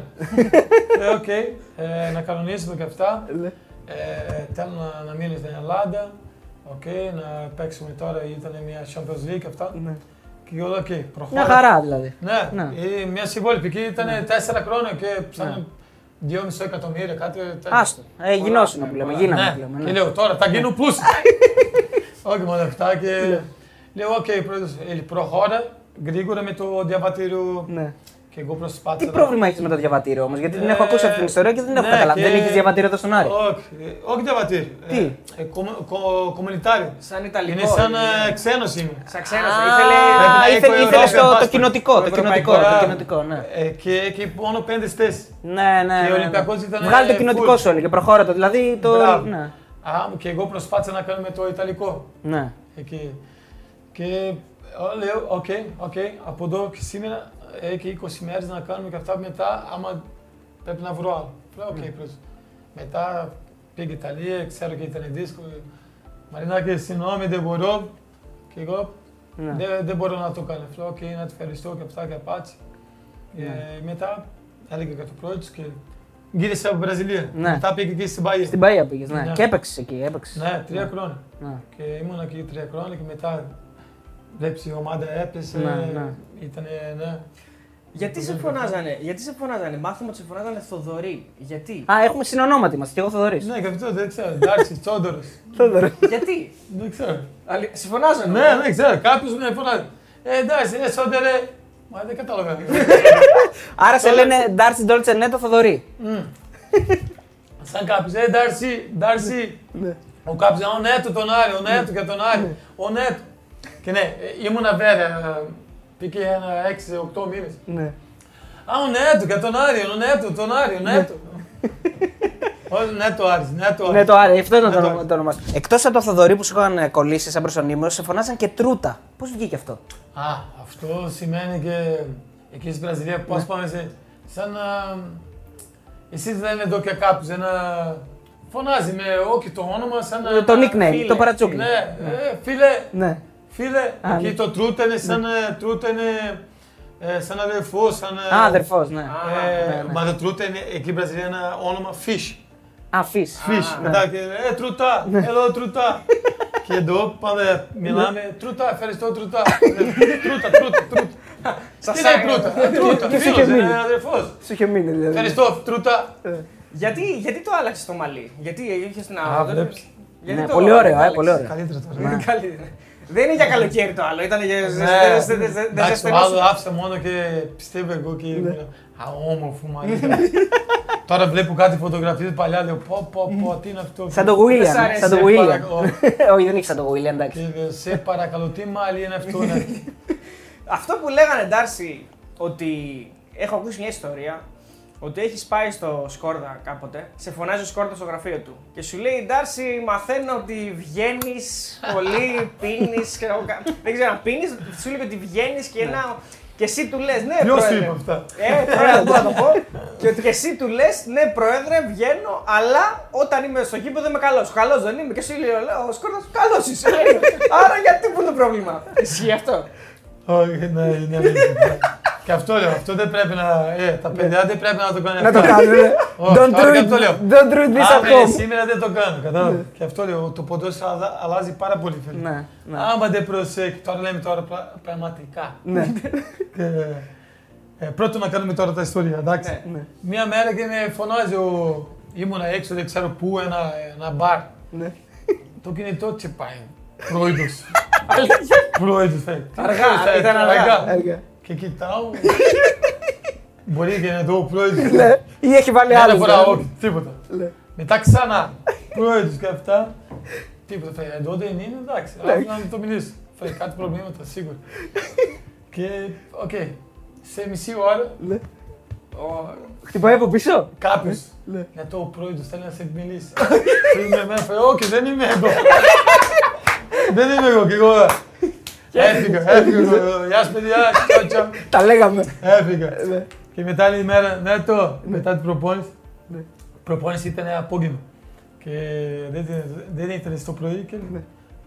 Λέω, οκ, ε, να κανονίσουμε και αυτά. Ναι. Ε, θέλω να, να μείνω στην Ελλάδα. Οκ, να παίξουμε τώρα, ήταν μια Champions League και αυτά. Ναι. Και εγώ λέω, οκ, προχώρα. Μια χαρά δηλαδή. Ναι, Ναι. η- μια συμβόλη. Εκεί ήταν τέσσερα χρόνια και ψάχνω 2,5 εκατομμύρια, κάτι τέτοιο. Άστο. Ε, γινώσουν που λέμε. Γίναμε Ναι, που λέμε. και ναι. λέω τώρα θα γίνω πλούσιο. Όχι με λεφτά και λέω, οκ, πρόεδρος, ε, προχώρα γρήγορα με το διαβατήριο Ναι. Και εγώ προσπάθησα. Τι να- πρόβλημα έχεις με το διαβατήριο όμως, γιατί την έχω Ε, ακούσει αυτή την ιστορία και δεν την έχω ναι, καταλάβει. και- Δεν έχεις διαβατήριο εδώ στον Άρη. Όχι, ε, όχι διαβατήριο. Τι; Ε, ε, κομμου- κο- κομμουνιτάριο. Σαν Ιταλικό. Είναι σαν είναι. ε, ξένος είμαι. Σαν ξένος. Α, Ήθελε. Πρέπει να ήθελε- έχω ήθελες στο- Ευρώπη, το κοινοτικό, το το ευρωπαϊκό, κοινοτικό, το Μπράβο. κοινοτικό, ναι. Ε, και εκεί μόνο πέντε θέσεις. Ναι, ναι. Και ο ναι, ναι. Ολυμπιακός ήταν, Βγάλε το ε, κοινοτικό φουλ. σου όλοι και προχώρα το. Δηλαδή το. Μπράβο. Ναι. Α, και εγώ προσπάθησα να κάνω με το Ιταλικό. ναι. Εκεί. Και ε, λέω, οκ, οκ, από εδώ και σήμερα έχει 20 μέρες να κάνουμε και αυτά μετά, άμα πρέπει να βρω άλλο. Λέω, οκ, Ναι. πρώτα. Μετά πήγε Ιταλία, ξέρω και ήταν δύσκολο. Μαρινάκη, συγγνώμη, δεν μπορώ. Και εγώ ναι. δεν, δεν μπορώ να το κάνω. Λέω, οκ, να te ευχαριστώ και αυτά και απάτσι. Ναι. Ε, μετά έλεγε και το πρώτο και Γύρισε από Βραζιλία. Ναι. Μετά πήγε εκεί στην Παγία. Στην Παία πήγες, ναι. Ναι. Και έπαιξες εκεί, έπαιξες. Ναι, τρία χρόνια. Ναι. Και ήμουν εκεί τρία χρόνια και μετά βλέπεις η ομάδα έπεσε. Ναι, ναι. Ήτανε, ναι. Γιατί σε φωνάζανε, γιατί σε φωνάζανε, μάθαμε ότι σε φωνάζανε Θοδωρή. Γιατί, Α, έχουμε συνονόματι μας και εγώ Θοδωρής. Ναι, και αυτό δεν ξέρω. Εντάξει, Τσόντορος. γιατί, Δεν ξέρω. Αλη- σε φωνάζανε; Ναι, δεν ξέρω. Κάποιος με φωνάζει. Ε, εντάξει, ε, Σόντερε. Μα δεν κατάλαβα. Άρα σε λένε Ντάρτσι Ντόλτσε Νέτο Θοδωρή. Μμ. Σαν κάποιος, ε, Ντάρσι, Ντάρσι. Ο κάποιος, ο Νέτο τον Άρη, ο Νέτο και τον Άρη, ο Νέτο. Και ναι, ε, ήμουνα βέβαια, πήγε ένα 6-8 μήνες. Ναι. Α, ο Νέτο και τον Άρη, ο Νέτο, τον Άρη, ο Νέτο. Ο Νέτο Άρης, Νέτο Άρης. Ναι, το Άρη, αυτό ήταν Ναι, το, το όνομα- το όνομά σου. Εκτός από το Θοδωρή που σου είχαν κολλήσει σαν προσωνύμιο, σε φωνάζαν και Τρούτα. Πώς βγήκε αυτό; Α, αυτό σημαίνει και εκεί στην Βραζιλία πώς πάμε σε, σαν να... Εσύ δεν είναι εδώ και κάποιος, ένα... Φωνάζει με όχι το όνομα, σαν να... Ε, το nickname, φίλε. το παρατσούκλι. Ναι, ε, φίλε, Ναι. Φίλε. Α, εκεί ναι. το τρούτα είναι σαν, ε, τρούτα είναι, ε, σαν αδερφός, σαν... ε, Α, αδερφός, ναι. Ε, ναι, ναι. Μα το τρούτα είναι εκεί στην Βραζιλία ένα όνομα fish. Α, φύση. Fish. ναι. Μετά και ε, τρούτα, έλα τρούτα. και εδώ πάμε, μιλάμε, τρούτα, ευχαριστώ τρούτα. τρούτα, τρούτα, τρούτα. Τι Σας είναι τρούτα, ε, τρούτα, και σου φίλος, είχε μείνει. είναι αδερφός. Σου είχε μείνει δηλαδή. Ευχαριστώ, τρούτα. Γιατί, γιατί το άλλαξες το μαλλί, γιατί είχες την Α, άλλο. βλέπεις. Γιατί Ναι, το πολύ ωραίο, ε, άλλαξες; πολύ ωραίο. Καλύτερα τώρα. Ναι. Καλύτερα. Δεν είναι για καλοκαίρι το άλλο, ήταν για Ναι, δεν εντάξει, σε το άλλο άφησα μόνο και πιστεύω εγώ και ήμουν α, όμορφο μάλιστα. Τώρα βλέπω κάτι φωτογραφίες παλιά, λέω πω πω πω, τι είναι αυτό; Σαν το Δεν William. σ' αρέσει, Σαν το Σε William. παρακαλώ. Όχι, δεν έχει σαν το William, εντάξει. Και λέω, σε παρακαλώ, τι μάλι είναι αυτό. ναι. Αυτό που λέγανε Ντάρσι, ότι έχω ακούσει μια ιστορία ότι έχεις πάει στο Σκόρδα κάποτε, σε φωνάζει ο Σκόρδα στο γραφείο του και σου λέει Ντάρσι, μαθαίνω ότι βγαίνεις πολύ, πίνεις. Δεν ξέρω αν πίνεις, σου λέει ότι βγαίνεις και ένα. Και εσύ του λες, ναι, Ποιος πρόεδρε. είπε αυτά; Ε, πρόεδρε, μπορώ να το πω. και ότι και εσύ του λες, ναι, πρόεδρε, βγαίνω, αλλά όταν είμαι στο γήπεδο είμαι καλός. Καλός δεν είμαι. Και εσύ λέει, ο Σκόρδας, καλός είσαι. Άρα γιατί που είναι το πρόβλημα; Ισχύει αυτό; Όχι, ναι, ναι, ναι. Και αυτό λέω, αυτό δεν πρέπει να. Ε, τα παιδιά δεν πρέπει να το κάνουν Να το αυτό. κάνουν. ε. Όχι, Don't τώρα do και it- αυτό λέω. Don't do it this at Αύριο, home. σήμερα δεν το κάνω, κατάλαβα. Και αυτό λέω, το ποδόσφαιρο αλλα- αλλάζει πάρα πολύ. φίλε. Ναι, ναι. Άμα δεν προσέχει, τώρα λέμε τώρα πρα- πραγματικά. Ναι. Και, ε, πρώτον να κάνουμε τώρα τα ιστορία, εντάξει. Ναι. Μια μέρα και με φωνάζει ο... Ήμουνα έξω, δεν ξέρω πού, ένα, ένα μπαρ. Ναι. Το κινητό χτυπάει. Πρόεδρος. Πρόεδρος, θέλεις. Αργά, ήταν αργά. Έργα. Και κοιτάω. Μπορεί και να είναι εδώ ο πρόεδρος. Ναι. Ή έχει βάλει Μια άλλο. φορά όχι, τίποτα. Ναι. Μετά ξανά. Πρόεδρος και αυτά. Τίποτα. Φέρει, εδώ δεν είναι, εντάξει. Ναι. Άφηνα να το μιλήσω. Φέρει κάτι προβλήματα, σίγουρα. Και, οκ. Σε μισή ώρα, Ναι. Χτυπάει από πίσω. κάποιος Ναι. για το ο πρόεδρος θέλει να σε μιλήσει. Θέλει με εμένα, φέρει, όχι, δεν είμαι εγώ. Δεν είμαι εγώ και εγώ. Έφυγα, έφυγα. εγώ. Γεια σας παιδιά, τσάου τσάου. Τα λέγαμε. Έφυγα. Ναι. Και μετά άλλη μέρα, ναι το, μετά την προπόνηση. Ναι. Προπόνηση ήταν απόγευμα. Και δεν, ήταν- δεν ήταν στο πρωί και Ναι.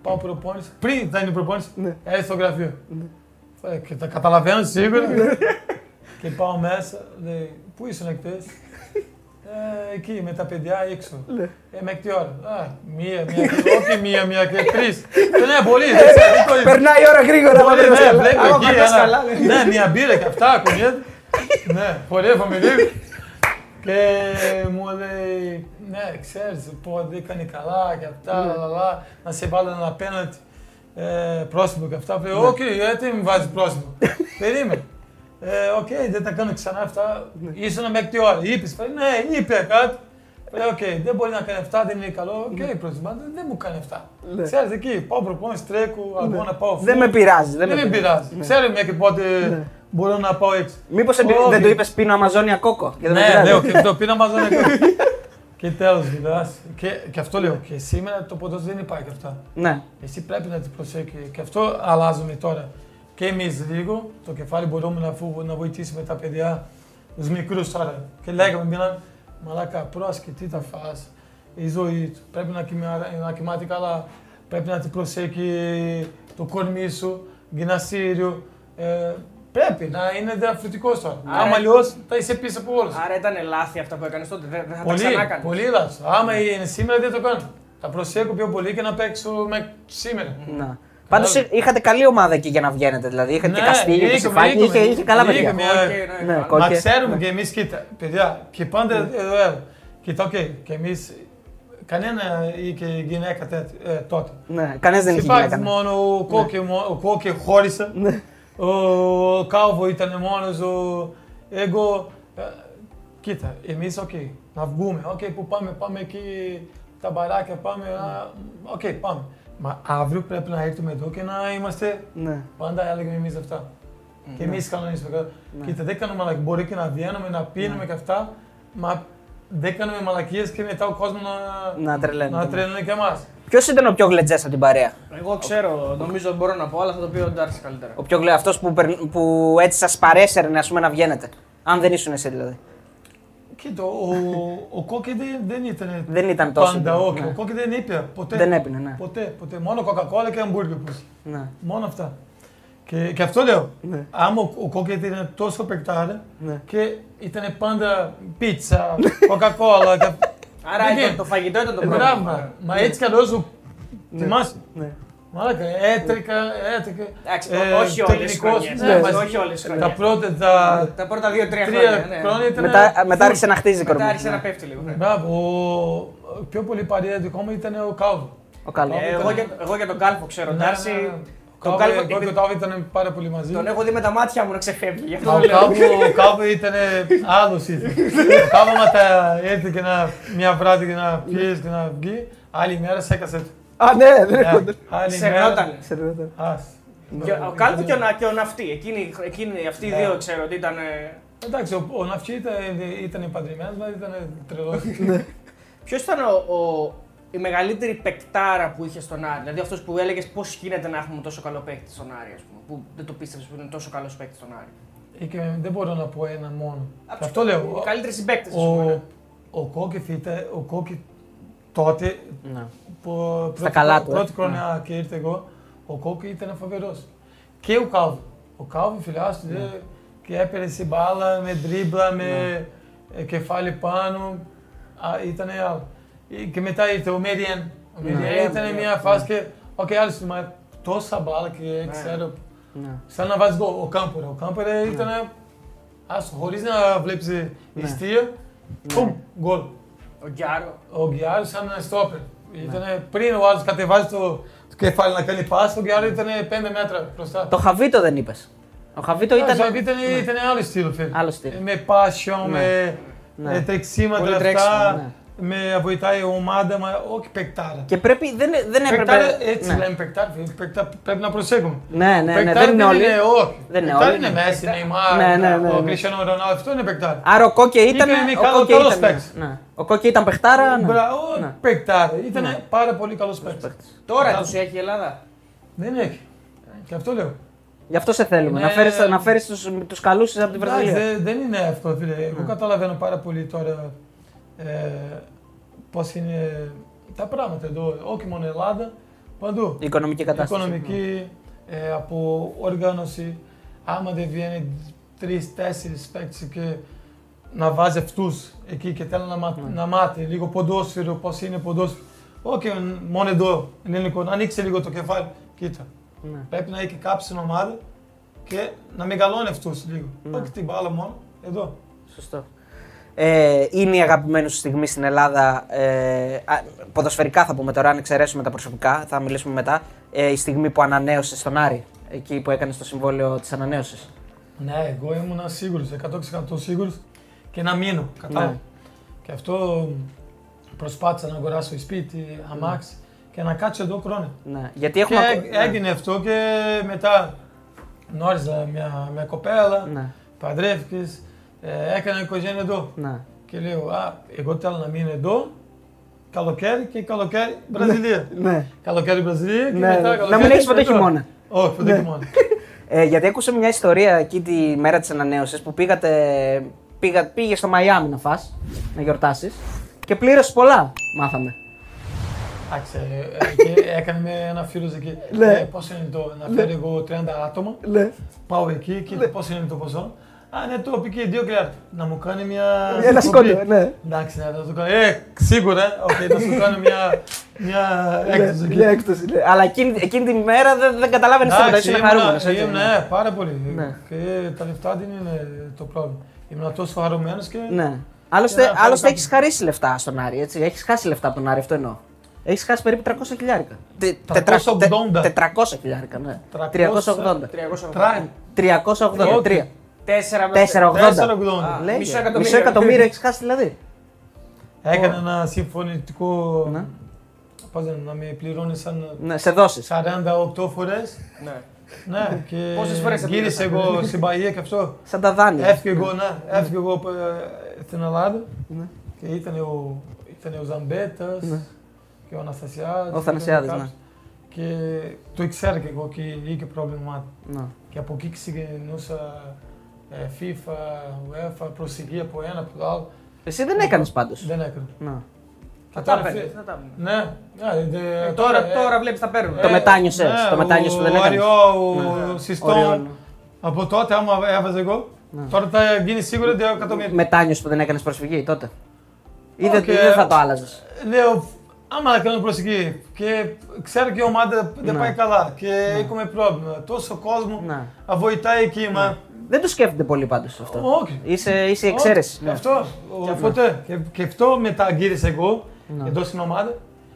πάω προπόνηση. Πριν ήταν η προπόνηση, Ναι. έρθει στο γραφείο. Ε, Και τα καταλαβαίνω σίγουρα. Ναι. και πάω μέσα, λέει, πού ήσουν χτες. Ε, εκεί με τα παιδιά έξω. Ναι. Ε, μέχρι τι ώρα; Α, μία, μία, και- όχι μία, μία και τρεις. Ε, ναι, πολύ, δεν ξέρω, δεν το είδα. Περνάει η ώρα γρήγορα. Πολύ, πατέρας ναι, καλά. βλέπω Άμα εκεί πατάς ένα- καλά, ναι. Ναι, μια μπύρα και αυτά, κουνιέται. Ναι, χορεύαμε λίγο. Και μου λέει, ναι, ξέρεις, πω, δεν κάνει καλά και αυτά, Ναι. λα, λα, λα, να σε βάλω ένα απέναντι ε, πρόσωπο και αυτά. Ναι. Λέω, οκ, γιατί με βάζεις πρόσωπο. Περίμενε. Ε, οκ, δεν τα κάνω ξανά αυτά. Ναι. Ήσουν μέχρι τι ώρα. Είπες, ναι, είπε κάτι. Λέω, οκ, δεν μπορεί να κάνει αυτά, δεν είναι καλό. Οκ, πρόσωπο, δεν μου κάνει αυτά. Ναι. Ξέρεις, εκεί, πάω προπόνηση, τρέκω, αγώνα, πάω Δεν φούρ. με πειράζει. Δεν με πειράζει. Ξέρουμε και πότε Ναι. μπορώ να πάω έξω. Μήπως Όχι. δεν του είπες πίνω Αμαζόνια κόκο. και δεν με Ναι, πειράζει. λέω και το πήρα μαζόν εγώ. και τέλος μιλάς. Και, και αυτό λέω. Και σήμερα το ποδόσφαιρο δεν υπάρχει αυτά. Ναι. Εσύ πρέπει να την προσέχεις. Και αυτό αλλάζουμε τώρα. Και εμείς λίγο, το κεφάλι μπορούμε να, φου- να βοηθήσουμε τα παιδιά, τους μικρούς τώρα. Και λέγαμε, μιλάμε, μαλάκα, πρόσκε, τι θα φας. Η ζωή του. Πρέπει να, κοιμά, να κοιμάται καλά. Πρέπει να την προσέχει το κορμί σου, γυμναστήριο. Ε, Πρέπει να είναι διαφορετικός τώρα. Άρα- Άμα αλλιώς θα είσαι πίσω από όλους. Άρα ήταν λάθη αυτά που έκανες τότε. Δεν, δεν θα τα Πολύ, ξανά κάνεις. πολύ λάθος. Άμα είναι σήμερα δεν το κάνω. Θα προσέχω πιο πολύ και να παίξω με σήμερα. Να. Πάντως είχατε καλή ομάδα εκεί για να βγαίνετε. Δηλαδή είχατε και Ναι, Καστίγιο και είχαμε, Σιφάκη, είχαμε, είχε, είχε καλά παιδιά. είχαμε. Οκ, ναι, Ναι, ναι. κο- Μα Οκ. ξέρουμε και εμείς, κοίτα, παιδιά, και πάντα εδώ έλα. Κοίτα, οκ, και εμείς. Κανένα είχε γυναίκα τέτοια, ε, τότε. Ναι, κανένας δεν είχε Υπάρχει γυναίκα. ναι. μόνο ο Κόκκι, ο Κόκκι χώρισε. Ναι. Ο Κάλβο ήταν μόνος, ο εγώ... ε, Κοίτα, εμείς, οκ, να βγούμε, οκ, που πάμε, πάμε εκεί, τα μπαράκια, πάμε, α, οκ, πάμε. Μα αύριο πρέπει να έρθουμε εδώ και να είμαστε, Ναι. πάντα έλεγαμε εμείς αυτά. Και εμείς κανονίσαμε. Κοίτα, δεν κάνουμε μαλακίες, μπορεί και να βγαίνουμε, να πίνουμε και αυτά, μα δεν κάνουμε μαλακίες και μετά ο κόσμος να, Να τρελαίνει. να τρελαίνει και εμάς. Ποιος ήταν ο πιο γλετζές από την παρέα; Εγώ ξέρω, νομίζω μπορώ να πω, αλλά θα το πει ο Ντάρσης καλύτερα. Ο πιο γλε... αυτός που, περν- που έτσι σας παρέσαιρνε ας πούμε, να βγαίνετε. Αν δεν ήσουν εσύ δηλαδή. Κοίτα, ο, ο Κόκκι δεν, δεν ήταν Δεν ήταν τόσο, πάντα ναι. όχι. Ο Κόκκι δεν είπε ποτέ. Δεν έπινε, ναι. Ποτέ, ποτέ. Μόνο κοκακόλα και αμπούργερ που είχε. Ναι. Μόνο αυτά. Και, και αυτό λέω. Ναι. Άμα ο, ο Κόκκι ήταν τόσο παικτάρα Ναι. και ήταν πάντα πίτσα, κοκακόλα. και... Άρα Δεν το, γίνεται. το φαγητό ήταν το Ε, πρόβλημα. Μπράβο. Μα έτσι κι αλλιώς ο... Θυμάσαι; Ναι. Μαλάκα, έτρικα, έτρικα. Εντάξει, ε, όχι όλες τι τεχνικός, χρονιές. ναι, μας- όχι όλες τι Τα χρονιές. πρώτα, τα Τα πρώτα δύο-τρία τρία χρόνια. ναι. χρόνια ήταν... Μετά, μετά full. άρχισε να χτίζει η Μετά κορμί. άρχισε Ναι. να πέφτει λίγο. ναι. Μπράβο, ο πιο πολύ παρέα δικό μου ήταν ο Κάλβο. Ο καλό. Ε, εγώ, για, εγώ για τον Κάλφο ξέρω. Ναι, Ντάρση, ναι, ναι. τον Κάλβο- Κάλφο Εγώ και ο επειδή Κάλβο ήταν πάρα πολύ μαζί. τον έχω δει με τα μάτια μου να ξεφεύγει. Γι' αυτό Ο το λέω. Κάλβο, ο Κάλβο ήταν άλλος ήταν. Ο Κάλβο μετά έρθει και να, μια βράδυ και να πιέσει και να βγει. Άλλη μέρα σε έκασες. Α, ναι, δεν Ναι, Άλλη Σερνότανε. Ας. Και Ο Κάλφο και ο, Να- και ο Ναυτή. Εκείνοι, εκείνοι, αυτοί οι δύο ξέρω ότι ήταν. ε, Εντάξει, ο, ο Ναυτσί ήταν, ήταν παντρεμένος, δηλαδή ήταν τρελός. Ποιος ήταν ο, ο- η μεγαλύτερη παικτάρα που είχε στον Άρη, δηλαδή αυτός που έλεγες πώς γίνεται να έχουμε τόσο καλό παίκτη στον Άρη, ας πούμε, που δεν το πίστευες που είναι τόσο καλός παίκτη στον Άρη; Ή και δεν μπορώ να πω ένα μόνο. Από Και αυτό λέω. Οι καλύτεροι συμπαίκτες, ας Ο, πούμε. ο Κόκκι ήταν, ο Κόκκι τότε Ναι. που πρώτη, καλά του, ε. πρώτη χρονιά και ήρθε εγώ, ο Κόκκι ήταν φοβερός. Και ο Κάλβο. Ο Κάλβο φιλάς Ναι. του και έπαιρνε στην μπάλα με δρίμπλα, με ε, κεφάλι πάνω. Α, ήταν άλλο. Ε, Και μετά ήρθε ο Μέριεν. Ο Ναι. Μέριεν ήταν μια φάση και, οκ, άλλο μα τόσα μπάλα και ξέρω. Ναι. Σαν να βάζει γκολ. Ο Κάμπορ. Ο Κάμπορ ήταν, άσο, χωρίς να βλέπεις Ναι. ιστία, πουμ, γκολ. Ο Γκιάρο. Ο Γκιάρου σαν ένα στόπερ. Ήταν πριν ο άλλος κατεβάζει το, το κεφάλι να κάνει πάση, ο Γκιάρου ήταν 5 μέτρα μπροστά. Το Χαβίτο δεν είπες. Ο Χαβίτο ήταν, ήταν. ήταν, ήταν άλλο στυλ, φίλε. Άλλο στυλ. Με πάσιο, Ναι. με Ναι. ε, τρεξίματα Πολύ αυτά, τρέξιμο, ναι. Με βοηθάει η ομάδα, μα όχι παικτάρα. Και πρέπει. Δεν, δεν έπρεπε. Παικτάρα, έτσι ναι. λέμε παικτάρα, φίλε. Παικτά- πρέπει να προσέχουμε. Ναι, ναι, ναι, Παικτάρα δεν είναι όλοι. όχι. Δεν είναι Παικτάρα όλοι, είναι ναι. Μέση, Νεϊμάρ, Ναι, ναι, ναι, ο ναι. Κριστιανό Ρονάλντο, αυτό είναι παικτάρα. Άρα ο Κόκκι ήταν. Ήταν με ο καλό- Κόκκι καλός ήταν. παίκτης. Ναι. Ο Κόκκι ήταν παιχτάρα. Ναι. Μπράβο, Ναι. παικτάρα. Ήταν πάρα πολύ καλός παίκτης. παίκτης. Τώρα Μπράβο. του έχει η Ελλάδα; Δεν έχει. Και αυτό λέω. Γι' αυτό σε θέλουμε. Ναι. Να φέρεις, να φέρεις τους, τους καλούς από την Εντάξει, Βραζιλία. δεν, δεν είναι αυτό, φίλε. Ναι. Εγώ καταλαβαίνω πάρα πολύ τώρα ε, πώς είναι τα πράγματα εδώ. Όχι μόνο Ελλάδα, παντού. Η οικονομική κατάσταση. Οικονομική, ε, από οργάνωση. Άμα δεν βγαίνει τρει-τέσσερι παίκτες και να βάζει αυτούς εκεί και θέλει να, μα, Ναι. να μάθει λίγο ποδόσφαιρο, πώς είναι ποδόσφαιρο. Όχι μόνο εδώ, ελληνικό, να ανοίξει λίγο το κεφάλι. Κοίτα, Ναι. Πρέπει να έχει κάποιο στην ομάδα και να μεγαλώνει αυτού λίγο. Ναι. Όχι την μπάλα μόνο, εδώ. Σωστό. Ε, είναι η αγαπημένη σου στιγμή στην Ελλάδα. Ε, α, ποδοσφαιρικά θα πούμε τώρα, αν εξαιρέσουμε τα προσωπικά, θα μιλήσουμε μετά. Ε, η στιγμή που ανανέωσες τον Άρη, εκεί που έκανες το συμβόλαιο της ανανέωσης. Ναι, εγώ ήμουν σίγουρος, 100% σίγουρος και να μείνω. Κατάλαβα. Ναι. Και αυτό προσπάθησα να αγοράσω σπίτι, αμάξι και να κάτσω εδώ χρόνια. Ναι. Γιατί Και έχουμε. ακού- ναι. έγινε αυτό και μετά γνώριζα μια, μια κοπέλα, Ναι. παντρεύτηκες, ε, έκανα οικογένεια εδώ. Ναι. Και λέω, α, εγώ θέλω να μείνω εδώ, καλοκαίρι και καλοκαίρι Βραζιλία. ναι. Καλοκαίρι Βραζιλία και Ναι, μετά ναι. καλοκαίρι. Να μην έχεις ποτέ εδώ. χειμώνα. Όχι, ποτέ Ναι. χειμώνα. Ε, γιατί άκουσα μια ιστορία εκεί τη μέρα της ανανέωσης που πήγατε, πήγα, πήγε στο Μαϊάμι να φας, να γιορτάσεις και πλήρωσε πολλά, μάθαμε. Εντάξει, ε, ε, και έκανε με ένα φίλο εκεί. Ναι. Ε, Πώ είναι το, να φέρω εγώ 30 άτομα, Ναι. πάω εκεί, κοίτα πώ είναι το ποσό. Α, είναι το πήγε 2 χιλιάρια. Να μου κάνει μια. Ένα διακοπή. σκόντο, ναι. Εντάξει, ναι, θα το κάνω. Ε, σίγουρα, οκ, θα σου κάνω μια, μια έκπτωση εκεί. Μια έκπτωση, ναι. Αλλά εκείνη, εκείνη τη μέρα δεν, δεν καταλάβαινες τίποτα. Εντάξει, Ήσουν ήμουνα- χαρούμενος. ήμουνα, ναι, πάρα πολύ. Ναι. Και τα λεφτά δεν είναι το πρόβλημα. Ήμουν τόσο χαρούμενος και. Ναι. Άλλωστε, να φέρω άλλωστε κάτι. έχεις χαρίσει λεφτά στον Άρη. Έτσι. Έχεις χάσει λεφτά από τον Άρη, αυτό εννοώ. Έχεις χάσει περίπου 300 χιλιάρικα. Τε- τετρα- 380. τε- 400 χιλιάρικα, ναι. 300. 380. 380. Τρά- 383. Όχι. Τρία. 4 480. 4,80. Α, Λέγε. μισό εκατομμύριο. Μισό εκατομμύριο έχεις χάσει δηλαδή. Έκανε ένα συμφωνητικό. Ναι. Πώς λένε, να με πληρώνει σαν Ναι, σε δόσεις. 48 φορές. Ναι. Ναι, και Πόσες φορές θα γύρισε πλήρωσαν; εγώ στην Παγία και αυτό. Σαν τα δάνεια. Έφυγε εγώ, ναι, έφυγε εγώ ε, στην Ελλάδα Ναι. και ήταν ο, ήταν ο Ζαμπέτας Ναι. και ο Αναστασιάδης. Ο Θανασιάδης, ήταν ναι. κάποιος. Και το ήξερα και εγώ και είχε πρόβλημα. Ναι. Και από εκεί ξεκινούσα ε, FIFA, UEFA, προσεγγή από ένα από το άλλο. Εσύ δεν έκανες πάντως. Δεν έκανα. Ναι. Και Θα τα τώρα, παίρνεις, φε- θα τα παίρνεις. Ναι, ναι, δε- Ε, Τώρα, ε, τώρα βλέπεις τα παίρνουν. Το μετάνιωσες, ναι, το μετάνιωσες που δεν Ο έκανες. Αριό, ο Ναι. Συστόν. Οριόν. Από τότε, άμα έβαζε εγώ, Ναι. τώρα θα γίνει σίγουρα 2 εκατομμύρια. Μετάνιωσες που δεν έκανες προσφυγή τότε. Ή δεν, Όχι, ή δεν θα ε, το άλλαζες. Λέω, άμα να κάνω προσευχή και ξέρω και η ομάδα δεν Ναι. πάει καλά και έχουμε πρόβλημα. Τόσο κόσμο Ναι. να βοηθάει εκεί, μα. Δεν το σκέφτεται πολύ πάντως αυτό. Όχι. Είσαι, είσαι η εξαίρεση. Όχι, Ναι. Αυτό. Οπότε, και, και αυτό μετά γύρισα εγώ Ναι. εδώ στην ομάδα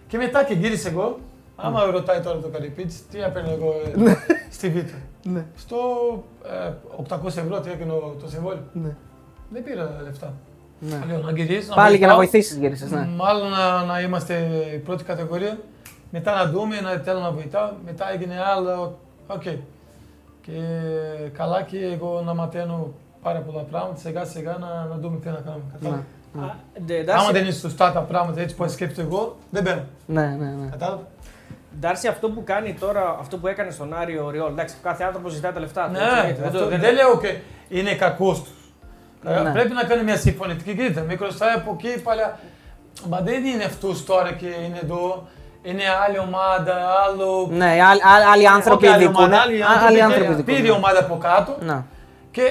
και μετά και γύρισα εγώ. Άμα ρωτάει τώρα το Καρυπίτς, τι έπαιρνε εγώ ε, Ναι. στη Β. Ναι. Στο ε, 800 ευρώ τι έκανε το συμβόλαιο. Ναι. Δεν πήρα λεφτά. Ναι. Λέω να γυρίσω. να Πάλι για να βοηθάω. βοηθήσεις γύρισες. Ναι. Μάλλον να, να είμαστε η πρώτη κατηγορία. Μετά να δούμε, να θέλω να βοηθάω. Μετά έγινε άλλο. Οκ. Και καλά και εγώ να μαθαίνω πάρα πολλά πράγματα. Σιγά σιγά να, να δούμε τι να κάνουμε. Κατάλαβα. Ναι. Α, ντε, Ντάρση, Άμα δεν είναι σωστά τα πράγματα έτσι που σκέφτομαι εγώ, δεν μπαίνω. Ναι, ναι, ναι. Κατάλαβα. Ντάρση, αυτό που κάνει τώρα, αυτό που έκανε στον Άριο Ριόλ, εντάξει, κάθε άνθρωπο ζητάει τα λεφτά του. Ναι, έτσι, δεν το- αυτό, δεν- δεν λέω και είναι κακό τους. Ναι. Πρέπει να κάνει μια συμφωνητικό, κοίτα. Με χρωστάει από εκεί παλιά. Μα δεν είναι αυτός τώρα και είναι εδώ. Είναι άλλη ομάδα, άλλο. Ναι, άλλοι, άλλοι- άλλοι άνθρωποι Όχι άλλη διοικούν. ομάδα, άλλοι Α, άνθρωποι Άλλοι και άνθρωποι Πήρε η διοικούν. ομάδα από κάτω Ναι. και.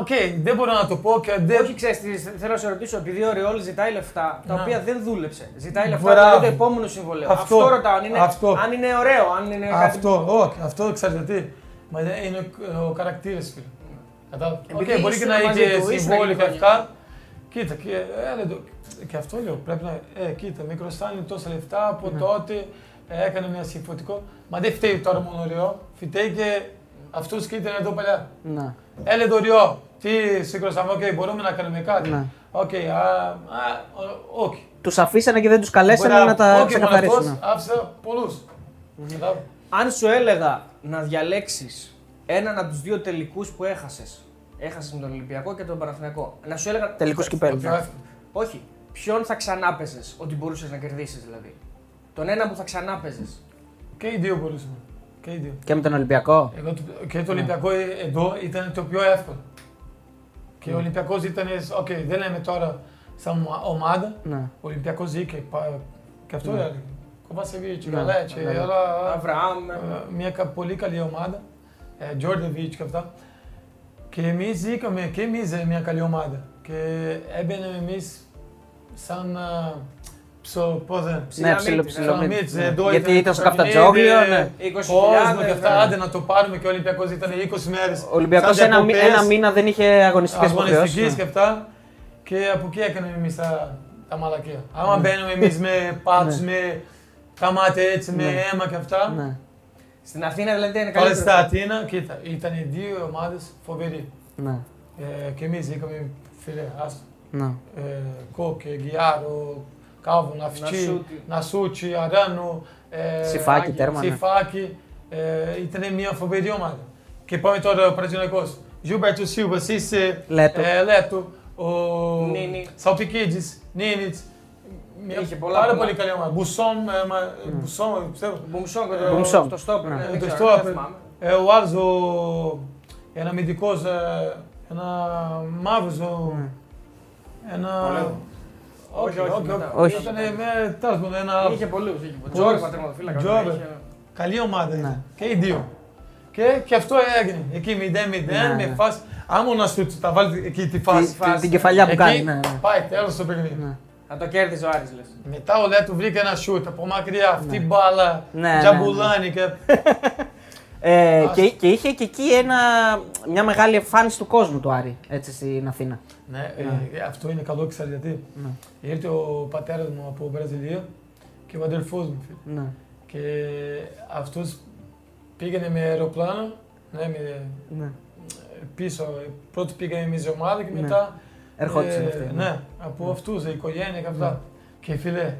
Οκ, δεν μπορώ να το πω και δεν. Όχι, ξέρεις, θέλω να σε ρωτήσω, επειδή ο Ριόλ ζητάει λεφτά, τα Ναι. οποία δεν δούλεψε. Ζητάει λεφτά Μπράβο. για το επόμενο συμβόλαιο. Αυτό, Αυτό. ρωτάω, αν είναι, Αυτό. αν είναι ωραίο, αν είναι κάτι. Αυτό, όχι, αυτό ξέρετε τι. Μα είναι είναι ο χαρακτήρας, φίλε. Κατάλαβα. Επειδή Οκ, μπορεί και ήσουν να μαζί είχε του, ήσουν συμβόλαια και εκεί αυτά. Κοίτα, και, ε, δεν το- και αυτό λέω. Πρέπει να. Ε, κοίτα, με χρωστάνε τόσα λεφτά από Ναι. τότε. ε, έκανε μια συμφωνητικό. Μα δεν φταίει τώρα μόνο ο Ριό. Φταίει και αυτού και ήταν εδώ παλιά. Ναι. Έλε το Ριό, τι σε χρωστάμε, οκ, μπορούμε να κάνουμε κάτι. Ναι. Οκ, α, α, ο- όχι. Τους αφήσανε και δεν τους καλέσανε Μπράβο. να τα Όχι μόνο ξεκαθαρίσουν. αυτός, άφησα πολλούς. Κατάλαβα. Αν σου έλεγα να διαλέξεις έναν από τους δύο τελικούς που έχασες. Έχασες με τον Ολυμπιακό και τον Παναθηναϊκό. Να σου έλεγα. Τελικούς κυπέλλου. Πιο εύκολο. Όχι. Ποιον θα ξανά παίζες, ότι μπορούσες να κερδίσεις δηλαδή. Τον ένα που θα ξανά παίζες. Και οι δύο μπορούσαμε. Και οι δύο. Και με τον Ολυμπιακό; Εγώ, το- και το Ολυμπιακό ε, εδώ ήταν το πιο εύκολο. Και ο Ολυμπιακός ήταν, οκ, δεν λέμε τώρα σαν ομα- ομάδα, Ναι. ο Ολυμπιακός είχε πα- και αυτό Ναι. έλεγε. Κοβασεβίτς, Ναι, Γκαλέτι, ναι. όλα, Αβραάμ. ε, μια κα- πολύ καλή ομάδα, ε, Τζόρτζεβιτς και αυτά. Και εμείς είχαμε και εμείς ε, μια καλή ομάδα. Και έμπαινε εμείς σαν ε, ψο, πώς είναι, Ναι, Ψηλά ψηλό, μύτη, ψηλό ναι. μύτη. Εδώ Γιατί ήταν ήταν το στο παιχνίδι, Καφτατζόγλιο. ναι. 20.000, κόσμος και αυτά, ναι. άντε να το πάρουμε και ο Ολυμπιακός ήταν 20 μέρες. Ο Ολυμπιακός σαν ένα, μη- διακοπές, ένα μήνα δεν είχε αγωνιστικές αγωνιστικής υποχρεώσεις. και αυτά. Και από εκεί έκαναμε εμείς τα, τα μαλακία. Άμα Ναι. μπαίνουμε εμείς με πάτους, με τα μάτια έτσι, με Ναι. αίμα και αυτά. Ναι. Στην Αθήνα δηλαδή είναι Πάλι καλύτερο. στα Αθήνα, κοίτα, ήταν οι δύο ομάδες φοβεροί. Ναι. Ε, και εμείς είχαμε φίλε, άστο. Ναι. Ε, Κόκε, Γκιάρο, Κάβο, Ναυτσί, Νασούτι. Νασούτσι, Αράνο, ε, Σιφάκι, Άγιο, τέρμα, ναι. Σιφάκι. Ε, ήταν μια φοβερή ομάδα. Και πάμε τώρα ο Πρατζιναϊκός. Ζιούμπερτο Σίλβα, Σίσε, Λέτο. ε, Λέτο, ο Νίνι. Σαουτικίτζης, Νίνιτς. Μια Είχε πολλά, πάρα πολλά. πολύ καλή ομάδα. Μπουσόν, ε, μα- Μπουσόν, πιστεύω. Μπουμσόγκ, Μπουμσόγκ. το στόπ. Ναι. ναι, Ε, δεν το ξέρω, στόπ. δεν θυμάμαι. Ε, ο άλλος, ο, ένα αμυντικός, ε, ένα μαύρος, ο- Ναι. Ένα... Πολέδο. Όχι, όχι, μετά. Όχι. Ήταν με τέλος πάντων ένα. Είχε πολλούς. Είχε πολλούς. Πολλούς. Τζόρ πατρεματοφύλακα. Τζόρ. είχε. Καλή ομάδα Ναι. ήταν. Και οι δύο. Και, και αυτό έγινε. Εκεί 0-0 Ναι, με ναι. φάση. Άμα να σου τα βάλει εκεί τη Τη- φάση. τη- Την κεφαλιά που εκεί, κάνει. ναι, ναι. Πάει τέλος το παιχνίδι. Ναι. Θα το κέρδιζε ο Άρης λες. Μετά ο Λέτου βρήκε ένα σούτ από μακριά. Αυτή η Ναι. μπάλα. Ναι, ναι, Τζαμπουλάνι και. Ε, Ας. και, και είχε και εκεί ένα, μια μεγάλη εμφάνιση του κόσμου του Άρη έτσι, στην Αθήνα. Ναι, Ναι. ε, αυτό είναι καλό, ξέρει γιατί. Ναι. Ήρθε ο πατέρας μου από Βραζιλία και ο αδερφός μου. φίλε. Ναι. Και αυτός πήγαινε με αεροπλάνο. Ναι, με, Ναι. πίσω. Πρώτος πήγαμε εμεί ομάδα και Ναι. μετά. Ερχόντουσαν ε, αυτοί. Ναι, από αυτούς, η οικογένεια και αυτά. Και φίλε,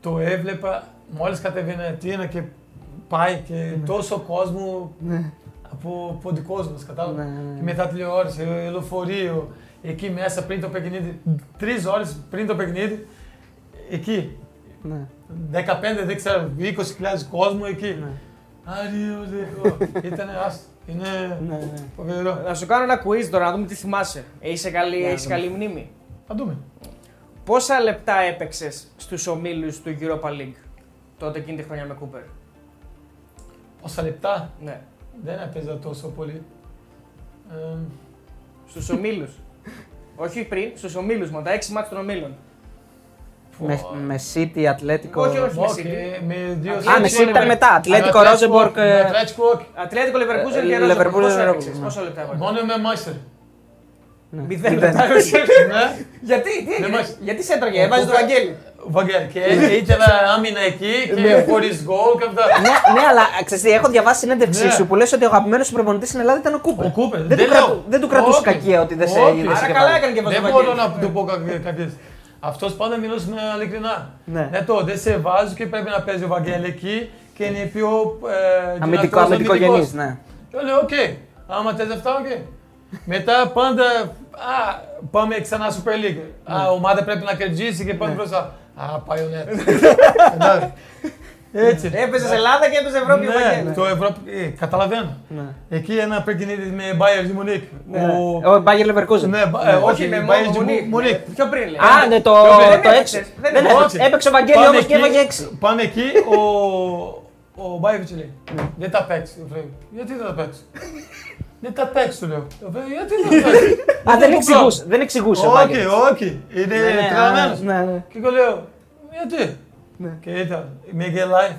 το έβλεπα μόλις κατέβαινε Αθήνα και πάει και τόσο κόσμο Ναι. από ποντικός μας, κατάλαβα. Ναι, ναι. Και μετά τηλεόραση, ε, λεωφορείο, εκεί μέσα πριν το παιχνίδι, τρεις ώρες πριν το παιχνίδι, εκεί. Ναι. 15, δεν ξέρω, 20.000 κόσμο εκεί. Ναι. Άριος, ήταν άστο. Είναι Ναι, ναι. φοβερό. Να σου κάνω ένα quiz τώρα να δούμε τι θυμάσαι. Είσαι καλή, Ναι, έχεις δούμε. καλή μνήμη; Θα δούμε. Πόσα λεπτά έπαιξες στους ομίλους του Europa League τότε εκείνη τη χρονιά με Κούπερ. Πόσα λεπτά; Ναι. δεν έπαιζα τόσο πολύ. Ε, Στους ομίλους; Όχι πριν, στους ομίλους μου, τα 6 μάτια των ομίλων. Με, με City, Ατλέτικο. Όχι, όχι. όχι, City. με δύο Α, με City ήταν μετά, Ατλέτικο, Ρόζεμπορκ, ε, Ατλέτικο, όχι. Ατλέτικο Λεβερκούζεν και Ε, Ρόζεμπορκ. Leverkusen, Πόσο Leverkusen, έπαιξες, ναι. πόσα λεπτά έπαιξες; Μόνο με Μάιστερ. Ναι. Μηδέν Μηδέν. λεπτά έπαιξε. Ναι. Γιατί, τι έγινε, μάλιστα. γιατί σε έτρωγε, έβαζε το Βαγγέλη. Βαγγέλη. Και ήθελα άμυνα εκεί και χωρίς γκολ και αυτά. ναι, ναι, αλλά ξέρεις τι, έχω διαβάσει συνέντευξή Ναι. σου που λες ότι ο αγαπημένος σου προπονητής στην Ελλάδα ήταν ο Κούπερ. Ο Κούπερ. Δεν, Δεν του, λέω. κρατού- δεν του κρατούσε Όχι. κακία ότι δεν σε Όχι. είδε. Άρα και καλά βάλε. έκανε και βάζει Δεν το μπορώ Βαγγέλη. να του πω κακές. Αυτός πάντα μιλούσε ειλικρινά. Ναι. Ναι, το δεν σε βάζω και πρέπει να παίζει ο Βαγγέλη εκεί και είναι πιο. Ε, Αμυντικό, δυνατός, αμυντικογενής, αμυντικός. ναι. Και λέω, οκ, άμα θες αυτά, οκ. Μετά πάντα, α, πάμε ξανά Super League. Α, ομάδα πρέπει να κερδίσει και πάμε μπροστά. Α, πάει ο Νέτς. Εντάξει. Έτσι. Έπαιζες Ελλάδα και έπαιζες Ευρώπη ο Ναι, Βαγγέλη. το Ευρώπη, ε, καταλαβαίνω. Ναι. Εκεί ένα παιχνίδι με Bayern Munich. Ο- Ο Μπάγκερ Leverkusen. Ναι, μπα- ε, όχι, με Bayern μόνο Μουνίκ. Munich. Πιο πριν λέει. Α, ναι, το, δεν το έπαιξες, 6. δεν Δεν έπαιξες. έπαιξε. Έπαιξε ο Βαγγέλη Πάμε όμως και εκεί, έβαγε 6. Πάμε εκεί, ο, ο Μπάγεβιτς λέει, δεν θα παίξει. Του λέει, γιατί δεν θα παίξει. Δεν θα παίξει, του λέω. Του λέω, γιατί δεν θα παίξει. Α, δεν το εξηγούσε. Δεν εξηγούσε. ο Όχι, Μπάγεβιτς. όχι. Είναι Ναι, ναι, τρελαμένος. α, Ναι, ναι. Και εγώ λέω, γιατί; Ναι. Και ήταν, με γελάει.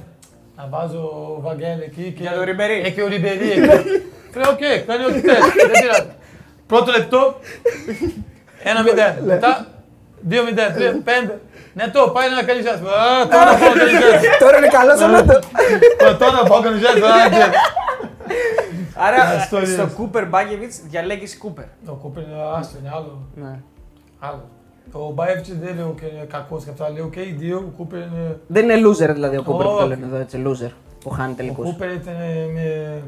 Να βάζω ο Βαγγέλη εκεί και... Για το Ριμπερί. Έχει ο Ριμπερί εκεί. Λέω, οκ, κάνει ό,τι θες. Δεν πειράζει. Πρώτο λεπτό, ένα μηδέν. Μετά, δύο μηδέν, τρία, πέντε. Ναι, το πάει να κάνει ζέστη. Α, τώρα πάω να κάνει ζέστη. Τώρα είναι καλός ο Νότο. Α, Τώρα πάω να κάνει ζέστη. Α, και- Άρα ιστορίες. στο Κούπερ Μπάγκεβιτ διαλέγεις Κούπερ. Ο Κούπερ είναι άστο, είναι άλλο. Ναι. άλλο. Ο Μπάιεβιτς δεν λέω και είναι κακός και αυτά. Λέω και οι δύο, ο Κούπερ είναι... Δεν είναι loser δηλαδή ο Κούπερ που το Όχι. λένε εδώ έτσι. Loser που χάνει Ο τελικού. Κούπερ ήταν με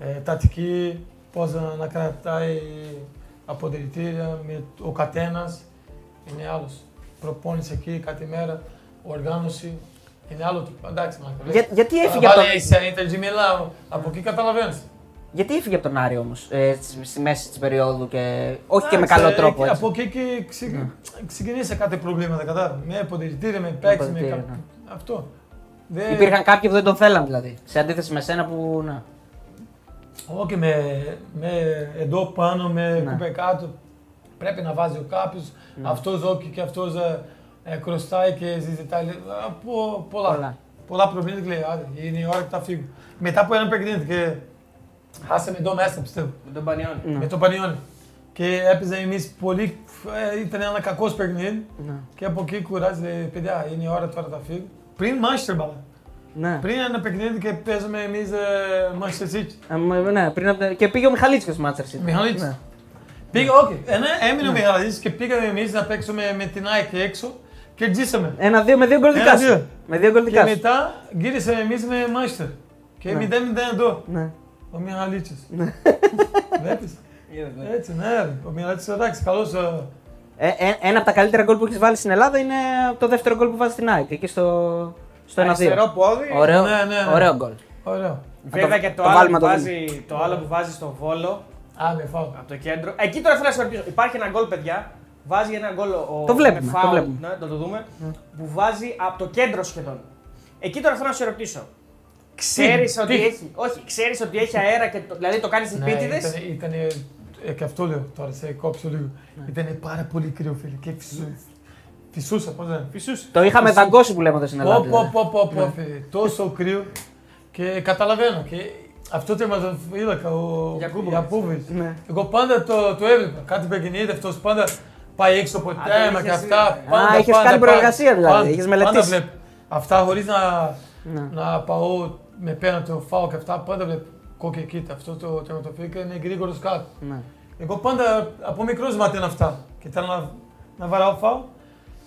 ε, τακτική, πώς να, να κρατάει αποδελτήρια με ο καθένας. Είναι άλλος. Προπόνηση εκεί κάθε μέρα, οργάνωση. Είναι άλλο τύπο. Εντάξει, μάλλον. Για- γιατί έφυγε από Βάλε τον- σε Ιντερ Μιλάο, από εκεί καταλαβαίνεις. Γιατί έφυγε από τον Άρη όμως στη, στη μέση της περίοδου και όχι και με Εντάξει, καλό ε, τρόπο. και Έτσι. Από εκεί και ξε- ξεκινήσε κάτι προβλήματα, κατάλαβα. Με αποδελτήρια, με παίξεις, με αποδυτήρια, κα- ναι. Αυτό. Δεν- Υπήρχαν κάποιοι που δεν τον θέλαν δηλαδή. Σε αντίθεση με σένα που. Να. Όχι με, με εδώ πάνω, με Ναι. κουπέ κάτω. Πρέπει να βάζει ο κάποιος. Αυτός όχι και αυτός ε, ε, χρωστάει και συζητάει. λέει, α, πο- πολλά. Πολλά. πολλά. προβλήματα και λέει, άντε, είναι η ώρα και θα φύγω. Μετά από ένα παιχνίδι και χάσαμε εδώ μέσα, πιστεύω. Με τον Πανιόνι. Ναι. Με το Πανιόνι. Και έπαιζε εμείς πολύ. ε, Ήταν ένα κακός παιχνίδι. Ναι. Και από εκεί κουράζει, λέει, παιδιά, είναι η ώρα τώρα θα φύγω. Πριν Manchester μπάλα. Ναι. Πριν ένα παιχνίδι και παίζαμε εμείς Manchester City. Ε, μ, ναι, πριν από τα- Και πήγε ο Μιχαλίτσικο στο Manchester City. Μιχαλίτσης. Ναι. Πήγα, όχι. Ε, ναι, έμεινε ο Μιχαλίδης και πήγαμε εμείς να παίξουμε με την ΑΕΚ έξω και τζίσαμε. Ένα-δύο με δύο γκολ Ένα, δικά σου. δύο. Με δύο γκολ Και δικά σου. μετά γύρισαμε εμείς με Μάιστερ. Και Ναι. 0-0 εδώ. Ναι. Ο Μιχαλίτσης. Βλέπεις; Είδες, ναι. Έτσι, ναι. ρε. Ο Μιχαλίτσης εντάξει, καλός. ε, Ε, ε, ένα από τα καλύτερα γκολ που έχεις βάλει στην Ελλάδα είναι το δεύτερο γκολ που βάζεις στην ΑΕΚ. Εκεί στο, στο 1-2. Αριστερό πόδι. Ωραίο, Ναι, ναι, ναι. ωραίο γκολ. Ωραίο. Βέβαια το- και το, το άλλο, βάλουμε που το βάζει, το άλλο που βάζει στο Βόλο Α, με φάω. από το κέντρο. Εκεί τώρα θέλω να σε ρωτήσω. Υπάρχει ένα γκολ, παιδιά. Βάζει ένα γκολ ο Το βλέπουμε, με το foul, βλέπουμε. Ναι, το, το δούμε. Που βάζει από το κέντρο σχεδόν. Εκεί τώρα θέλω να σε ρωτήσω. Ξέρεις Τι, ότι τι. έχει, όχι, ξέρεις ότι έχει αέρα και το, δηλαδή το κάνεις στις Ναι, πίτιδες. ήταν, ήταν, ε, και αυτό λέω τώρα, σε κόψω λίγο. Ήταν πάρα πολύ κρύο, φίλε. Και φυσού, φυσούσα, πώς λένε. Φυσούς. Το είχαμε δαγκώσει που λέμε εδώ στην Πω, Ελλάδα. πω, πω, πω, πω, φίλε. Τόσο κρύο. Και καταλαβαίνω. Και αυτό το τερματοφύλακα, ο Γιακούμποβιτς. Γιαπούβιτς. Ναι. Εγώ πάντα το, το έβλεπα. Κάτι παιχνίδι, αυτός πάντα πάει έξω από Α, το τέρμα και είχες αυτά. δει. Πάντα, Α, είχες πάντα, κάνει πάντα, προεργασία δηλαδή, πάντα, είχες Πάντα μελετήσει. βλέπω. Αυτά χωρίς να, Ναι. να πάω με πέναντι ο φάου και αυτά, πάντα βλέπω. Κόκκι, κοίτα, αυτό το τερματοφύλακα είναι γρήγορος κάτω. Ναι. Εγώ πάντα από μικρός μάθαινα αυτά. Και θέλω να, να βαράω φάου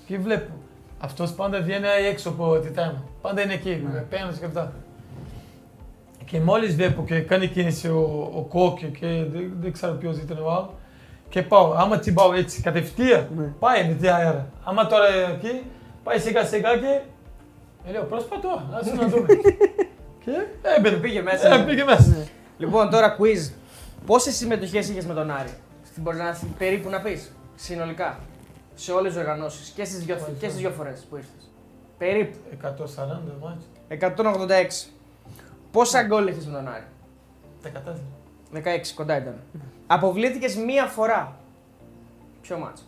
και βλέπω. Αυτός πάντα βγαίνει έξω από τη τέρμα. Πάντα είναι εκεί, με πέναντι και αυτά. Και μόλις βλέπω και κάνει κίνηση ο, ο Κόκκι και δεν, δεν ξέρω ποιος ήταν ο άλλος. Και πάω, άμα τσιμπάω έτσι κατευθείαν, Ναι. πάει με τη αέρα. Άμα τώρα εκεί, πάει σιγά σιγά και... Ε, λέω, προσπαθώ, άσε να δούμε. και έμπαινε. Πήγε μέσα. Ε, πήγε μέσα. Λοιπόν, τώρα quiz. Πόσες συμμετοχές είχες με τον Άρη; Στην μπορείς να περίπου να πεις, συνολικά. Σε όλες τις οργανώσεις και στις δυο, και στις δυο φορές που ήρθες; Περίπου. 140 μάτς. 186. Πόσα γκολ έχεις με τον Άρη; 14. 16, κοντά ήταν. Αποβλήθηκες μία φορά. Ποιο μάτσο;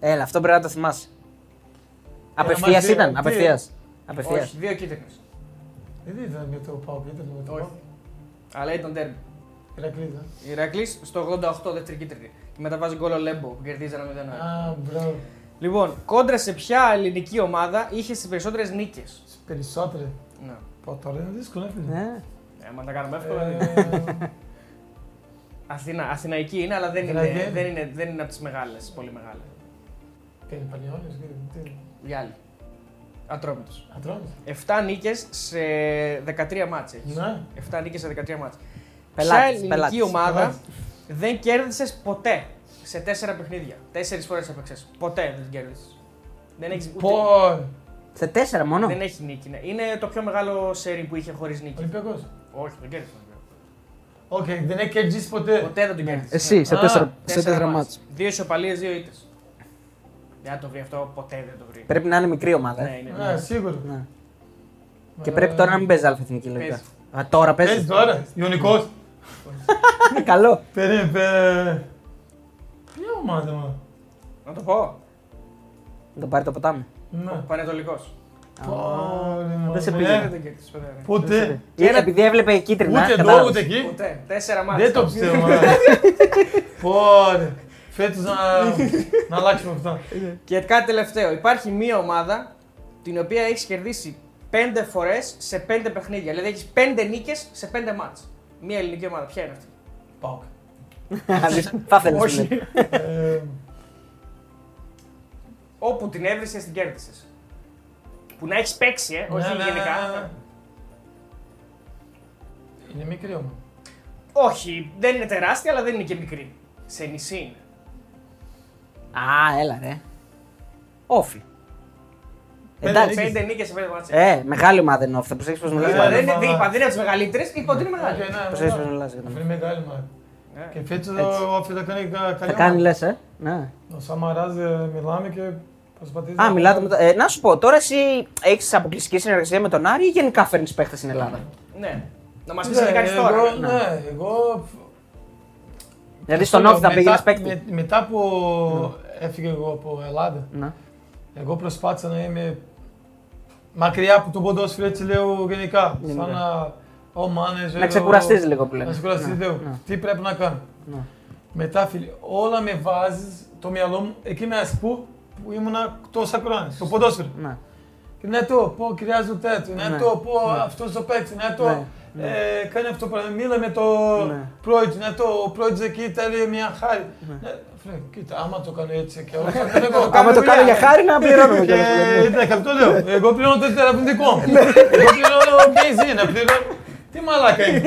Έλα, αυτό πρέπει να το θυμάσαι. Απευθείας μας δει- ήταν, τι- απευθείας. Απευθείας. Όχι, δύο κίτρινες. Δεν ήταν με το Πάο, ήταν με το Όχι. Πάο. Αλλά ήταν τέρμι. Ηρακλήδα. Ηρακλής στο 88, δεύτερη κίτρινη. Και μετά βάζει γκολ ο Λέμπο που κερδίζει ένα 0 Α, μπράβο. Λοιπόν, κόντρα σε ποια ελληνική ομάδα είχε τι περισσότερες νίκες; Περισσότεροι. Ναι. Πω, τώρα είναι δύσκολο, ε, φίλε. Ναι. Ε, μα τα κάνουμε εύκολα. δεν είναι. Ε, Αθήνα, Αθηναϊκή είναι, αλλά δεν είναι, Αθηναϊκή. δεν είναι, δεν είναι από τις μεγάλες, πολύ μεγάλες. Τι είναι, Πανιόνιος, τι είναι; Οι άλλοι. Ατρόμητο. Ατρόμητος. 7 νίκες σε 13 μάτσε. Ναι. 7 νίκες σε 13 μάτσε. Πελάτης, Ποια ελληνική πελάτης, ομάδα πελάτης. δεν κέρδισες ποτέ σε 4 παιχνίδια. 4 φορές έπαιξες. Ποτέ δεν την κέρδισες. Δεν έχεις Πω, Σε τέσσερα μόνο; Δεν έχει νίκη. ναι. Είναι το πιο μεγάλο σερί που είχε χωρίς νίκη. Ολυμπιακός. Όχι, δεν κέρδισε. Οκ, δεν έχει κερδίσει ποτέ. Ποτέ δεν τον κέρδισε. Εσύ, σε Α, τέσσερα, σε Τέσσερα τέσσερα μάτς. μάτς. Δύο ισοπαλίες, δύο ήττες. Δεν θα το βρει αυτό, ποτέ δεν το βρει. Πρέπει να είναι μικρή ομάδα. Ναι, ε. είναι. Ναι, σίγουρο. Ναι. Και πρέπει τώρα να μην παίζει αλφα-εθνική λογικά. Παίζει. Α, τώρα Παίζει παίζει. τώρα, Ιωνικός. Καλό. Περίμενε, πε- Ποια ομάδα, μα. Να το πω. Να το πάρει το ποτάμι. Ναι. Πανετολικός. Πω, ρε, δεν σε μα, πήγε. ε, Δεν κέρδισε ποτέ. ναι. Ποτέ. Ε, Επειδή έβλεπε κίτρινα. Ούτε εδώ, κατάλαβες. ούτε εκεί. Ποτέ. Τέσσερα μάτια. Δεν το πιστεύω. μα. Πω, ρε. Φέτος να, να αλλάξουμε αυτά. Και κάτι τελευταίο. Υπάρχει μία ομάδα την οποία έχεις κερδίσει πέντε φορές σε πέντε παιχνίδια. Δηλαδή έχεις πέντε νίκες σε πέντε μάτς. Μία ελληνική ομάδα. Ποια είναι αυτή; Πάω. Θα ήθελες, Όχι. ναι. Ε, Όπου την έβρισε, την κέρδισες. Που να έχεις παίξει, ε, όχι ναι, ναι, γενικά. ναι, ναι. Είναι μικρή όμως. Όχι, δεν είναι τεράστια, αλλά δεν είναι και μικρή. Σε νησί είναι. Α, έλα ρε. ΟΦΗ. Πέντε Εντάξει. νίκες. Πέντε νίκες σε πέντε μάτς. Ε, μεγάλη ομάδα είναι ΟΦΗ. Θα προσέξεις πώς μιλάς. Ε, Είπα, για δεν, να- ναι, είναι- μα- είπα, δεν είναι από τις μεγαλύτερες, είπα ότι είναι μεγάλη. Οκ, ναι, Προσέξεις ναι. πώς μιλάς. για να- Αυτό είναι μεγάλη μάνα. Ναι. Και φέτος Έτσι. ο ΟΦΗ θα κάνει κα- καλή Θα κάνει ομάδα. λες, ε. Ναι. Ο Σαμαράς ε, μιλάμε και προσπαθείς Α, να- μιλάτε με το... ε, να σου πω, τώρα εσύ έχεις αποκλειστική συνεργασία με τον Άρη ή γενικά φέρνεις παίχτες στην Ελλάδα; Ναι. Να μας πεις Ναι, τι κάνεις τώρα. εγώ- ναι. Ναι, εγώ Δηλαδή στον Όφη θα Μετά- πήγαινες παίκτη. με- μετά που έφυγε εγώ από Ελλάδα, Ναι. εγώ προσπάθησα να είμαι μακριά από το ποδόσφαιρο έτσι λέω γενικά. Γενικά. Σαν να ο manager, Να ξεκουραστείς ο- λίγο που λένε. Να ξεκουραστείς Ναι, λίγο. ναι, Τι πρέπει να κάνω. ναι. Μετά φίλε, όλα με βάζεις το μυαλό μου εκεί μέσα που, που ήμουνα τόσα χρόνια, στο ποδόσφαιρο. Ναι. Και ναι το, πω χρειάζεται τέτοιο, ναι, Ναι, το, πω ναι. αυτός το παίξει, ναι το, Ναι, ναι. ε, κάνει αυτό το πράγμα, μίλα με το Ναι. πρόεδρο, ναι το, ο πρόεδρος εκεί θέλει μια χάρη. Ναι, φίλε, κοίτα, άμα το κάνω έτσι και όλα αυτά, δεν έχω Άμα το κάνω για χάρη να πληρώνουμε Και κιόλας. εντάξει, αυτό λέω, εγώ πληρώνω το θεραπευτικό μου. Εγώ πληρώνω μπενζίνα, πληρώνω... Τι μαλάκα είναι.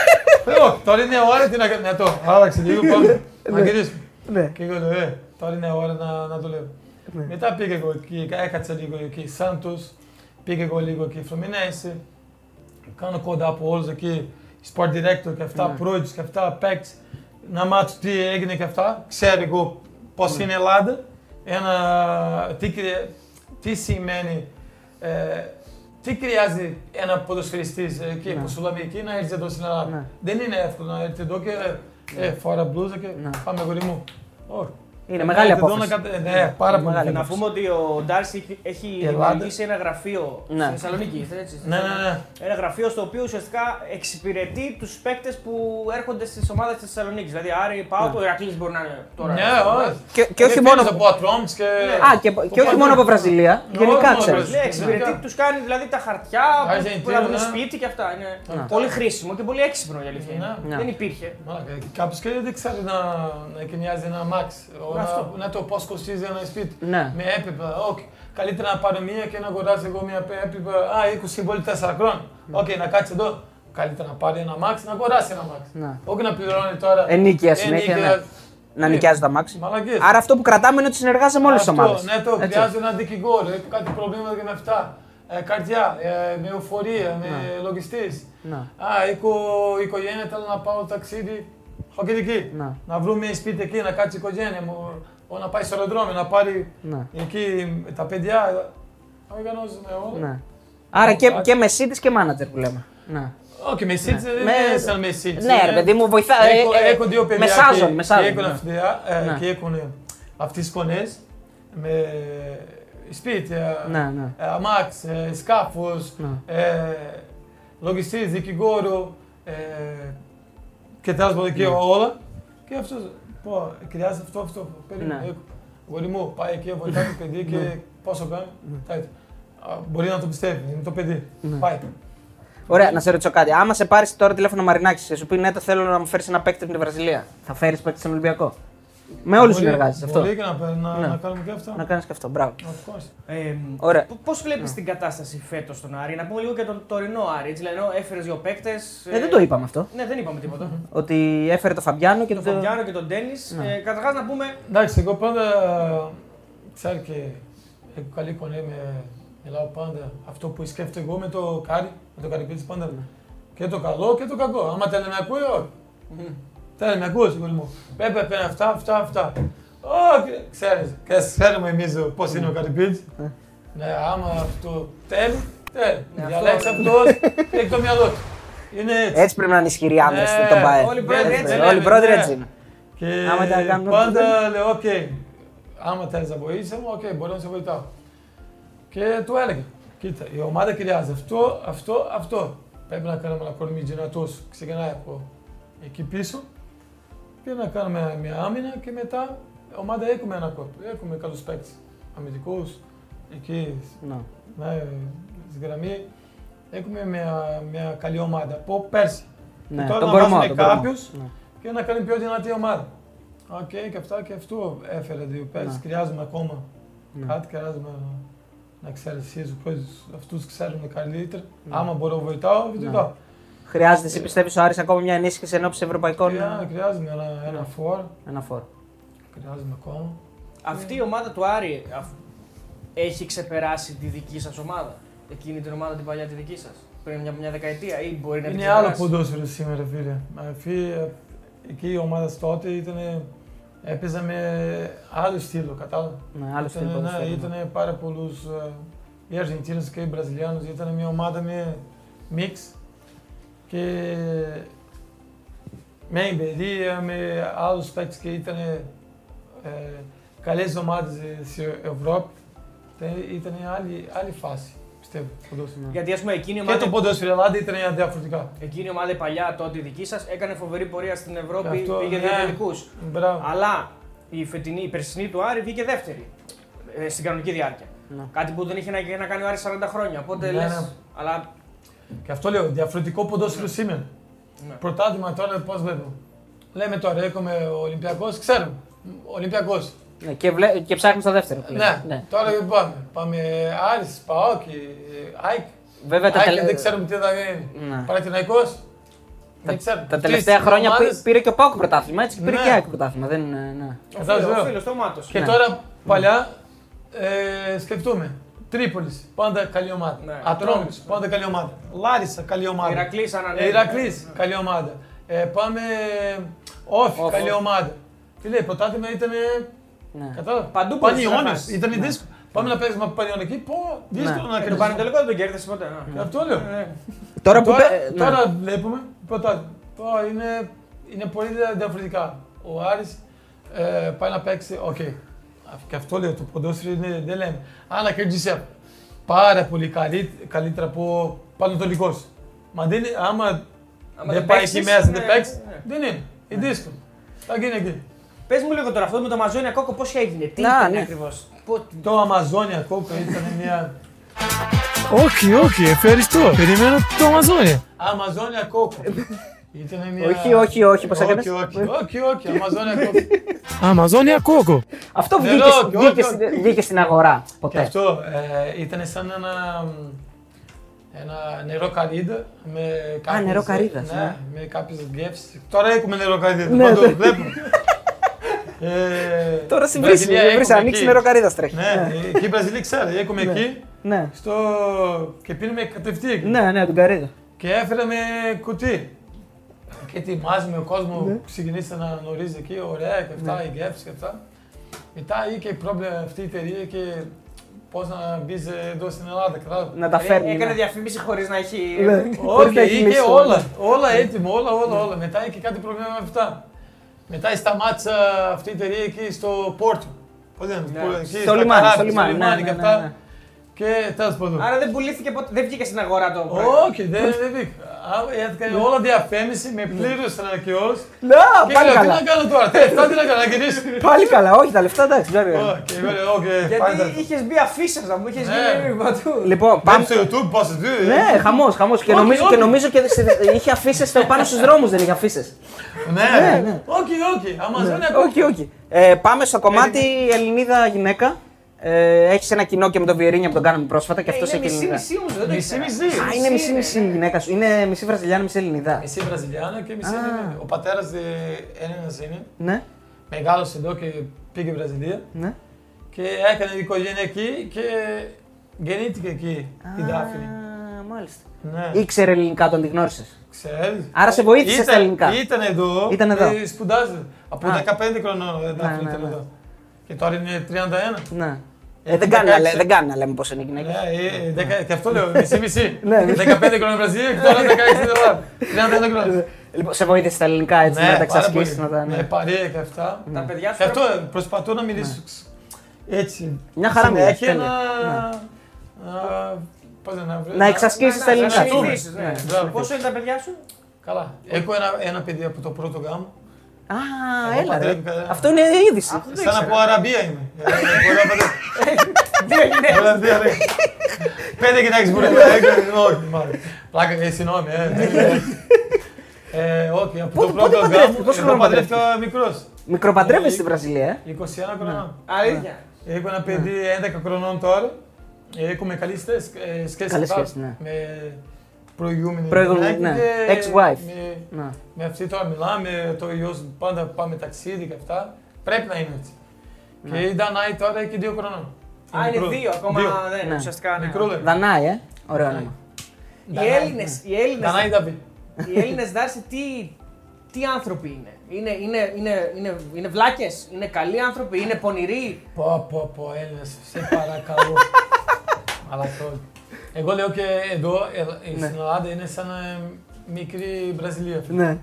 Λέω, τώρα είναι ώρα τι να κάνω, ναι το, άλλαξε λίγο, πάμε, να γυρίσουμε. Ναι. Και εγώ λέω, ε, τώρα είναι ώρα να, να δουλεύω. Ναι. Μετά πήγα εγώ εκεί, έκατσα λίγο εκεί Σάντος, πήγα εγώ λίγο εκεί Φλωμινένse, κάνω κοντά από όλους εκεί, sport director και αυτά, Ναι. πρόεδρος και αυτά, παίκτες, να μάθω τι έγινε και αυτά. Ξέρω εγώ πώς είναι η Ελλάδα, ένα, τι, κρυ- τι σημαίνει, ε, τι χρειάζεται ένα ποδοσφαιριστής ε, εκεί που σου λέμε εκεί να έρθει εδώ στην Ελλάδα. Ναι. Δεν είναι εύκολο να έρθει εδώ και ε, φορά μπλούζα και Ναι. πάμε γορί μου. Όχι. Είναι μεγάλη Έρθει εδώ απόφαση. να κατα- Ναι, πάρα πολύ. Μεγάλη Να απόφαση. πούμε ότι ο Ντάρση έχει- έχει Η Ελλάδα. δημιουργήσει ένα γραφείο Ναι. στη Θεσσαλονίκη. είστε έτσι, στη Ναι, ναι, Θεσσαλονίκη. ναι. Ένα γραφείο στο οποίο ουσιαστικά εξυπηρετεί τους παίκτες που έρχονται στις ομάδες της Θεσσαλονίκης. Δηλαδή, Άρη, Πάο, το Ηρακλής μπορεί να είναι τώρα. Ναι, όχι. Και, και όχι μόνο. από Ατρόμς και... Α, και, και όχι μόνο από Βραζιλία. Ναι, Γενικά όχι μόνο ξέρεις. Βραζιλία. Ναι, εξυπηρετεί, τους κάνει δηλαδή τα χαρτιά που- που Αργεντίνο, να βρουν ναι. σπίτι και αυτά. Είναι Ναι. πολύ χρήσιμο και πολύ έξυπνο για αλήθεια. είναι. Ναι. Ναι. Δεν υπήρχε. Μαλάκα, κάποιος και δεν ξέρει να, να ενοικιάζει ένα αμάξι. Ο, Αυτό. να, να το πώς κοστίζει ένα σπίτι. Ναι. Με έπιπλα. Όχι. Καλύτερα να πάρω μία και να αγοράσω εγώ μία έπιπλα. Α, 20 συμβόλαιο 4 χρόνια. Οκ, να κάτσει εδώ. Καλύτερα να πάρει ένα αμάξι, να αγοράσει ένα αμάξι. Ναι. Όχι να πληρώνει τώρα. Ενοίκια συνέχεια, ενοίκια. ναι. Να νοικιάζει τ' αμάξι. Μαλακίες. Άρα αυτό που κρατάμε είναι ότι συνεργάζεται με όλες τις Αυτό, ομάδες. Ναι, το χρειάζεται ένα δικηγόρο. Έχει κάτι προβλήματα και με αυτά. Ε, καρδιά, ε, με εφορία, με Ναι. λογιστής. Ναι. Α, οικο, η οικογένεια θέλω να πάω ταξίδι. Όχι εκεί. Ναι. Να βρούμε σπίτι εκεί, να κάτσει η οικογένεια μου. Ο, να πάει στο αεροδρόμιο, να πάρει Ναι. εκεί τα παιδιά. Οργανώσουμε όλα. Ναι. Άρα και, και με σύντη και μάνατζερ που λέμε. Ναι. Όχι, με σύντηση δεν Με- είναι σαν με σύντηση. Ναι, ρε παιδί μου, βοηθά. ε, Έχω, ε, έχω δύο παιδιά μεσάζων, και, μεσάζων, και έχουν, ναι. αυτά, ε, Ναι. και έχουν αυτές τις σκονές με σπίτια, Ναι, ναι. ε, αμάξ, ε, σκάφος, Ναι. ε, λογιστής, δικηγόρο ε, και τέλος πάντων και όλα. Και αυτός, πω, χρειάζεται αυτό, αυτό, περίμενε, Ναι. έχω. Γόρι μου, πάει εκεί, βοηθάει το παιδί και πόσο κάνει. τα- Α, Μπορεί να το πιστεύει, είναι το παιδί. Ναι. Πάει. Ωραία, να σε ρωτήσω κάτι. Άμα σε πάρεις τώρα τηλέφωνο Μαρινάκης και σου πει ναι, το θέλω να μου φέρεις ένα παίκτη από τη Βραζιλία, θα φέρεις παίκτη στον Ολυμπιακό; Με όλους Μπορεί- συνεργάζεσαι αυτό. Μπορεί και να, να, Ναι. να κάνουμε και αυτό. Να κάνεις και αυτό. Μπράβο. Of course. Ε, Ωραία. Πώς βλέπεις την κατάσταση φέτος στον Άρη, να πούμε λίγο και τον τωρινό Άρη. Έτσι, δηλαδή, έφερες δύο παίκτες. Ε, δεν το είπαμε αυτό. Ναι, δεν είπαμε τίποτα. Ότι έφερε το Φαμπιάνο και τον το. Φαμπιάνο και τον Ντένι. Ναι. Ε, Καταρχάς να πούμε. Εντάξει, εγώ πάντα ξέρω και έχω καλή κονέ με μιλάω πάντα αυτό που σκέφτομαι εγώ με το κάρι, με το καρυπίτσι πάντα. Και το καλό και το κακό. Άμα θέλει να ακούει, όχι. Θέλει να ακούει, παιδί μου. Πρέπει να κάνει αυτά, αυτά, αυτά. Όχι, ξέρεις, και ξέρουμε εμείς πώς είναι ο Καρυπίδης. Ναι, άμα αυτό θέλει, θέλει. Ναι, Διαλέξει αυτό- αυτός και έχει το μυαλό του. Είναι έτσι. Έτσι πρέπει να είναι ισχυροί άντρες Ναι, στον ΠΑΕ. όλοι οι πρόεδροι έτσι Όλοι οι λένε, πρόεδροι ναι. έτσι είναι. Και Άμα τα κάνουμε πάντα λέω, οκ, άμα θέλεις να βοήθησε μου, οκ, μπορώ να σε βοηθάω. Και του έλεγα, κοίτα, η ομάδα χρειάζεται αυτό, αυτό, αυτό. Πρέπει να κάνουμε ένα κορμί δυνατός, ξεκινάει από εκεί πίσω και να κάνουμε μια άμυνα και μετά η ομάδα έχουμε ένα corpo, έχουμε καλούς παίκτες, αμυντικούς, εκεί, Ναι. ναι, στη γραμμή. Έχουμε μια, μια καλή ομάδα από πέρσι. Ναι, τώρα τον να κορμό. βάζουμε τον κορμό. κάποιους Ναι. και να κάνει πιο δυνατή ομάδα. Οκ, και αυτά και αυτό έφερε δύο πέρσι. Ναι. Χρειάζομαι ακόμα Ναι. κάτι, χρειάζομαι να, να εξελισσίζω αυτού ξέρουν καλύτερα. Ναι. Άμα μπορώ να βοηθάω, βοηθάω. Χρειάζεται, εσύ πιστεύεις, ο Άρης ακόμα μια ενίσχυση ενώπιση ευρωπαϊκών; Χρειά- Χρειάζομαι ένα, ένα Ναι. φόρ, Ένα φόρο. χρειάζομαι ακόμα. Αυτή η ομάδα του Άρη αφ- έχει ξεπεράσει τη δική σας ομάδα; Εκείνη την ομάδα την παλιά τη δική σας; Πριν μια, μια δεκαετία ή μπορεί να την Είναι άλλο ξεπεράσει; ποδόσφαιρο σήμερα, φίλε. Αφή, εκεί η ομάδα τότε ήταν, έπαιζε με άλλο στήλο, κατάλαβα. Ναι, άλλο στυλ Ήταν, ναι, ποδοσφαίρου, ναι. ήταν πάρα πολλούς οι Αργεντίνες και οι Βραζιλιάνους. Ήταν μια ομάδα με μίξ και με εμπειρία, με άλλους παίκτες και ήταν ε, καλές ομάδες στην Ευρώπη. Ήταν, ήταν άλλη, άλλη φάση, πιστεύω, ποδόσφαιρο. Γιατί ας πούμε εκείνη η Και ομάδα, το ποδόσφαιρο Ελλάδα ήταν διαφορετικά. εκείνη η ομάδα η παλιά τότε η δική σας έκανε φοβερή πορεία στην Ευρώπη, Αυτό, πήγε ναι. δύο τελικούς. Μπράβο. Αλλά η φετινή, η περσινή του Άρη βγήκε δεύτερη ε, στην κανονική διάρκεια. Ναι. Κάτι που δεν είχε να, να κάνει ο Άρης 40 χρόνια. Οπότε Ναι, λες, ναι. αλλά Και αυτό λέω, διαφορετικό ποδόσφαιρο σήμερα. ναι. Πρωτάθλημα τώρα πώς βλέπω. Λέμε τώρα, έχουμε ο Ολυμπιακός, ξέρουμε. Ολυμπιακός. Ναι, και, βλέ... και ψάχνει το δεύτερο. πλέον. Ναι. τώρα δεν πάμε. Πάμε Άρης, ΠΑΟΚ, ΑΕΚ. Βέβαια τα, ΑΕΚ τελε... δεν ξέρουμε τι θα γίνει. Ναι. Παναθηναϊκός. Δεν ξέρουμε. τα τελευταία Τρεις χρόνια ομάδες. πή- πήρε και ο Πάοκ πρωτάθλημα έτσι. και Πήρε Ναι. και η ΑΕΚ πρωτάθλημα. Δεν είναι. Ναι. Ο Κατάλαβες, φίλος, ο λέω. φίλος, το Μάτος. Και Ναι. τώρα παλιά ε, σκεφτούμε. Τρίπολης, πάντα καλή ομάδα. Ναι. Ατρόμητος, πάντα καλή ομάδα. Λάρισα, καλή ομάδα. Ηρακλής ανανέει. Ε, Ηρακλής, καλή ομάδα. Ε, πάμε Όφη, Όφη. καλή ομάδα. Τι λέει, πρωτάθλημα ήταν Ναι. Κατάλαβα. Παντού μπορείς να Πανιόνιος, χάσεις. ήταν δύσκολο. Πάμε να παίζουμε από Πανιόνιο εκεί, πω, δύσκολο Ναι. να Ε, το κερδίσεις. πανετολικό δεν τον κέρδισε ποτέ. ναι. Και Αυτό λέω. Ε, Τώρα που. Τώρα, πέ- ναι. τώρα βλέπουμε, πρώτα, τώρα είναι, είναι πολύ δια- διαφορετικά. Ο Άρης ε, πάει να παίξει, οκ. Και αυτό λέω, το ποδόσφαιρο είναι, δεν λέμε. Αν να κερδίσει πάρα πολύ καλύ- καλύτερα από Παναιτωλικός. Μα δεν, είναι- άμα, Άμα δεν δεν πάει παίξεις, εκεί μέσα, ναι, δεν παίξεις, ναι. δεν είναι. Είναι δύσκολο. Θα γίνει εκεί. Πες μου λίγο τώρα αυτό με το Μαζόνια Κόκο πώς έγινε, τι Να, ήταν ναι. ακριβώς; Το Αμαζόνια κόκο ήταν μια Όχι, όχι, ευχαριστώ. Περιμένω το Αμαζόνια. Αμαζόνια κόκο. Ήταν μια... Όχι, όχι, όχι, πώς έκανες; Όχι, όχι, όχι, όχι, Αμαζόνια κόκο. Αμαζόνια κόκο. Αυτό Ναι, βγήκε, όχι, στην- όχι, βγήκε όχι. στην- βγήκε στην αγορά Και ποτέ. αυτό ε, ήταν σαν ένα, ένα νερό καρύδα με κάποιες, νερό καρύδας, ναι, ναι. με κάποιες γεύσεις. Τώρα έχουμε νερό καρύδα, Ναι, παντού, ναι. βλέπουμε. Ε, Τώρα σε Βραζιλία βρει, βρει, έχουμε ανοίξει εκεί. νεροκαρίδα τρέχει. Ναι, εκεί η Βραζιλία ξέρει, έχουμε εκεί Ναι. στο... και πίνουμε κατευθείαν. Ναι, ναι, τον καρίδα. Και έφεραμε κουτί. Και ετοιμάζουμε ο κόσμος, Ναι. ξεκινήσε να γνωρίζει εκεί, ωραία και αυτά, οι γεύσεις και αυτά. Μετά είχε πρόβλημα αυτή η εταιρεία και πώς να μπει εδώ στην Ελλάδα, κατάλαβα. Να τα φέρνει. Έκανε ναι. διαφήμιση χωρίς να έχει. Ναι. Χωρίς να Όχι, έχει είχε μισθό. όλα, όλα έτοιμο, όλα, όλα, όλα. Μετά είχε κάτι πρόβλημα με αυτά. Μετά σταμάτησα αυτή η εταιρεία εκεί στο Πόρτο. Πώς λένε, Ναι. που- εκεί Στο στα λιμάνι, καράβια, στο λιμάνι, ναι, και ναι, αυτά. ναι, ναι. Και τέλος πάντων. Άρα δεν πουλήθηκε ποτέ, δεν βγήκε στην αγορά το προϊόν. Όχι, δεν δεν βγήκα. Α, Έκανε όλα διαφήμιση, με πλήρωσαν και όλους. Να, Και πάλι λέω, τι καλά. να κάνω τώρα, τι λεφτά τι να κάνω, να γυρίσω. Πάλι καλά, όχι τα λεφτά εντάξει, βέβαια. Ω, Και εγώ λέω, οκ, Γιατί φάει τα- είχες μπει αφίσες να μου, είχες Ναι. γίνει παντού. Λοιπόν, Πάμε πάμε. στο YouTube, πόσες δει. Ναι, χαμός, χαμός. Και Όχι, νομίζω, όχι. και νομίζω και στη- είχε αφίσες πάνω στους δρόμους, δεν είχε αφίσες. Ναι, Ναι, ναι. όχι, όχι, Αμαζόνια Όχι, όχι. Ε, πάμε στο κομμάτι Ελληνίδα γυναίκα. Ε, έχεις ένα κοινό και με τον Βιερίνια που τον κάναμε πρόσφατα και αυτός είναι έχει μισή Ελληνίδα. μισή όμως, δεν το Μισή ήξερα. μισή. Α, είναι μισή-μισή η γυναίκα σου. Είναι μισή Βραζιλιάνα, μισή Ελληνίδα. Μισή Βραζιλιάνα και μισή Α. Ελληνίδα. Ο πατέρας ε, Έλληνας είναι, Ναι, μεγάλωσε εδώ και πήγε Βραζιλία ναι. και έκανε οικογένεια εκεί και γεννήθηκε εκεί η Δάφνη. Α, μάλιστα. Ναι, Ήξερε ελληνικά όταν τη γνώρισες. ξέρεις. Άρα σε βοήθησες Ήταν- στα ελληνικά. Ήταν εδώ, Ήταν εδώ. ε, σπουδάζει. Από Α. 15 χρονών ε, Δάφνη ναι, ήταν ναι. εδώ. Και τώρα είναι 31. Ναι. Ε, Έχει δεν, κάνει να 16. λέ- δεν κάνει να λέμε πώς είναι η γυναίκα. Ναι, ε, ε, δεκα- και αυτό λέω, μισή-μισή. Ναι. 15 χρόνια Βραζιλία και τώρα 16 στην Ελλάδας. 31 χρόνια. Λοιπόν, σε βοήθησε στα ελληνικά έτσι να τα πάρα εξασκήσει. πολύ. Να τα, Ναι, ναι. παρέα και αυτά. Τα παιδιά σου. Και αυτό ε, προσπαθώ να μιλήσω ξ- έτσι. Μια χαρά μιλάς, Συνέχεια τέλεια. να... να- πώς να βρω- Να εξασκήσεις τα Να ελληνικά. συνηθίσεις, ναι. Ναι. Μπράβο. Πόσο είναι τα παιδιά σου, Καλά. Έχω ένα, ένα παιδί από το πρώτο γάμο. Α, Εγώ έλα ρε. παντρεύτηκα- Αυτό είναι είδηση. Αυτό δεν Σαν ήξερα. από Αραβία είμαι. Ε, μπορεί να παντρεύω. Δύο γυναίκες. Μπορεί να πει, ρε. Πέντε γυναίκες μπορεί να παντρεύω. Όχι, μάλλον. Πλάκα, ε, συγγνώμη. ε. Ε, όχι, από Πότε- το πότε πρώτο παντρεύτηκες, γάμο. πόσο Εγώ χρόνο παντρεύτηκα μικρός. Μικροπαντρεύεσαι στη Βραζιλία, ε; 21 χρονών. Αλήθεια. Έχω ένα παιδί 11 χρονών τώρα. Έχουμε καλή σχέση. ε, σχέση Καλή αυτά σχέση, ναι. Με προηγούμενη Προηγούμενη, γυναίκα ναι. και Ex-wife. Με, Να. με αυτή τώρα μιλάμε, το γιος πάντα πάμε ταξίδι και αυτά. Πρέπει να είναι έτσι. Και η Δανάη τώρα έχει δύο χρονών. Α, είναι Μικρό. δύο ακόμα. Δύο. Δεν Ναι. είναι ουσιαστικά. ναι. Μικρό λέει. Δανάη, ε. Ωραίο όνομα. Οι Δανάη, Έλληνες, ναι. οι Έλληνες, Δανάη Δαβί. οι Έλληνες Δάρση τι, τι άνθρωποι είναι; Είναι, είναι, είναι, είναι, είναι βλάκες, είναι καλοί άνθρωποι, είναι πονηροί; Πω, πω, πω, Έλληνες, σε παρακαλώ. Αλλά το... Εγώ λέω και εδώ, ε, Ναι. στην Ελλάδα είναι σαν ε, μικρή Βραζιλία. φίλε. Ναι.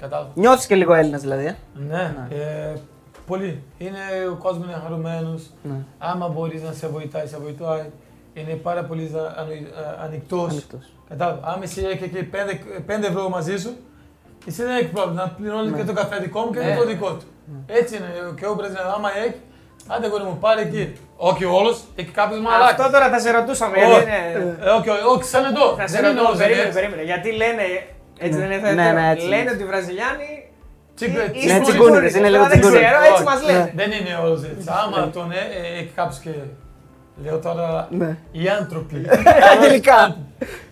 Κατάλαβα. Νιώθεις και λίγο Έλληνας δηλαδή. Ε; Ναι, ε, πολύ. Είναι, ο κόσμος είναι χαρούμενος. Ναι. Άμα μπορείς να σε βοηθάει, σε βοηθάει. Είναι πάρα πολύ ζα- ανοι- ε, ανοιχτός. Ανοιχτός. Κατάλαβα. Άμα εσύ έχει εκεί 5 ευρώ μαζί σου, εσύ δεν έχει πρόβλημα να πληρώνεις Ναι. και το καφέ δικό μου και Ναι. το δικό του. Έτσι είναι και ο Βραζιλιάνος. Άμα έχει, άντε γόρι μου πάρει εκεί. Όχι όλος, έχει κάποιος μαλάκας. Αυτό τώρα θα σε ρωτούσαμε. Όχι. γιατί είναι- Ε, όχι, όχι, όχι, σαν εδώ. Θα σε Δεν είναι ρωτώ, όλος περίμενε, έτσι. περίμενε. Γιατί λένε, έτσι Ναι. δεν είναι Ναι, θετικό. ναι, έτσι Λένε είναι. ότι οι Βραζιλιάνοι Τσίγκο- ή- τσίγκο- Ναι, ή τσιγκούνιδες, είναι λίγο Τώρα δεν τσιγκούνιδες. ξέρω, έτσι Όχι. μας λένε. Δεν είναι όλος έτσι. Άμα τον ε, ε, έχει κάποιος και λέω τώρα Ναι. οι άνθρωποι. Αγγλικά.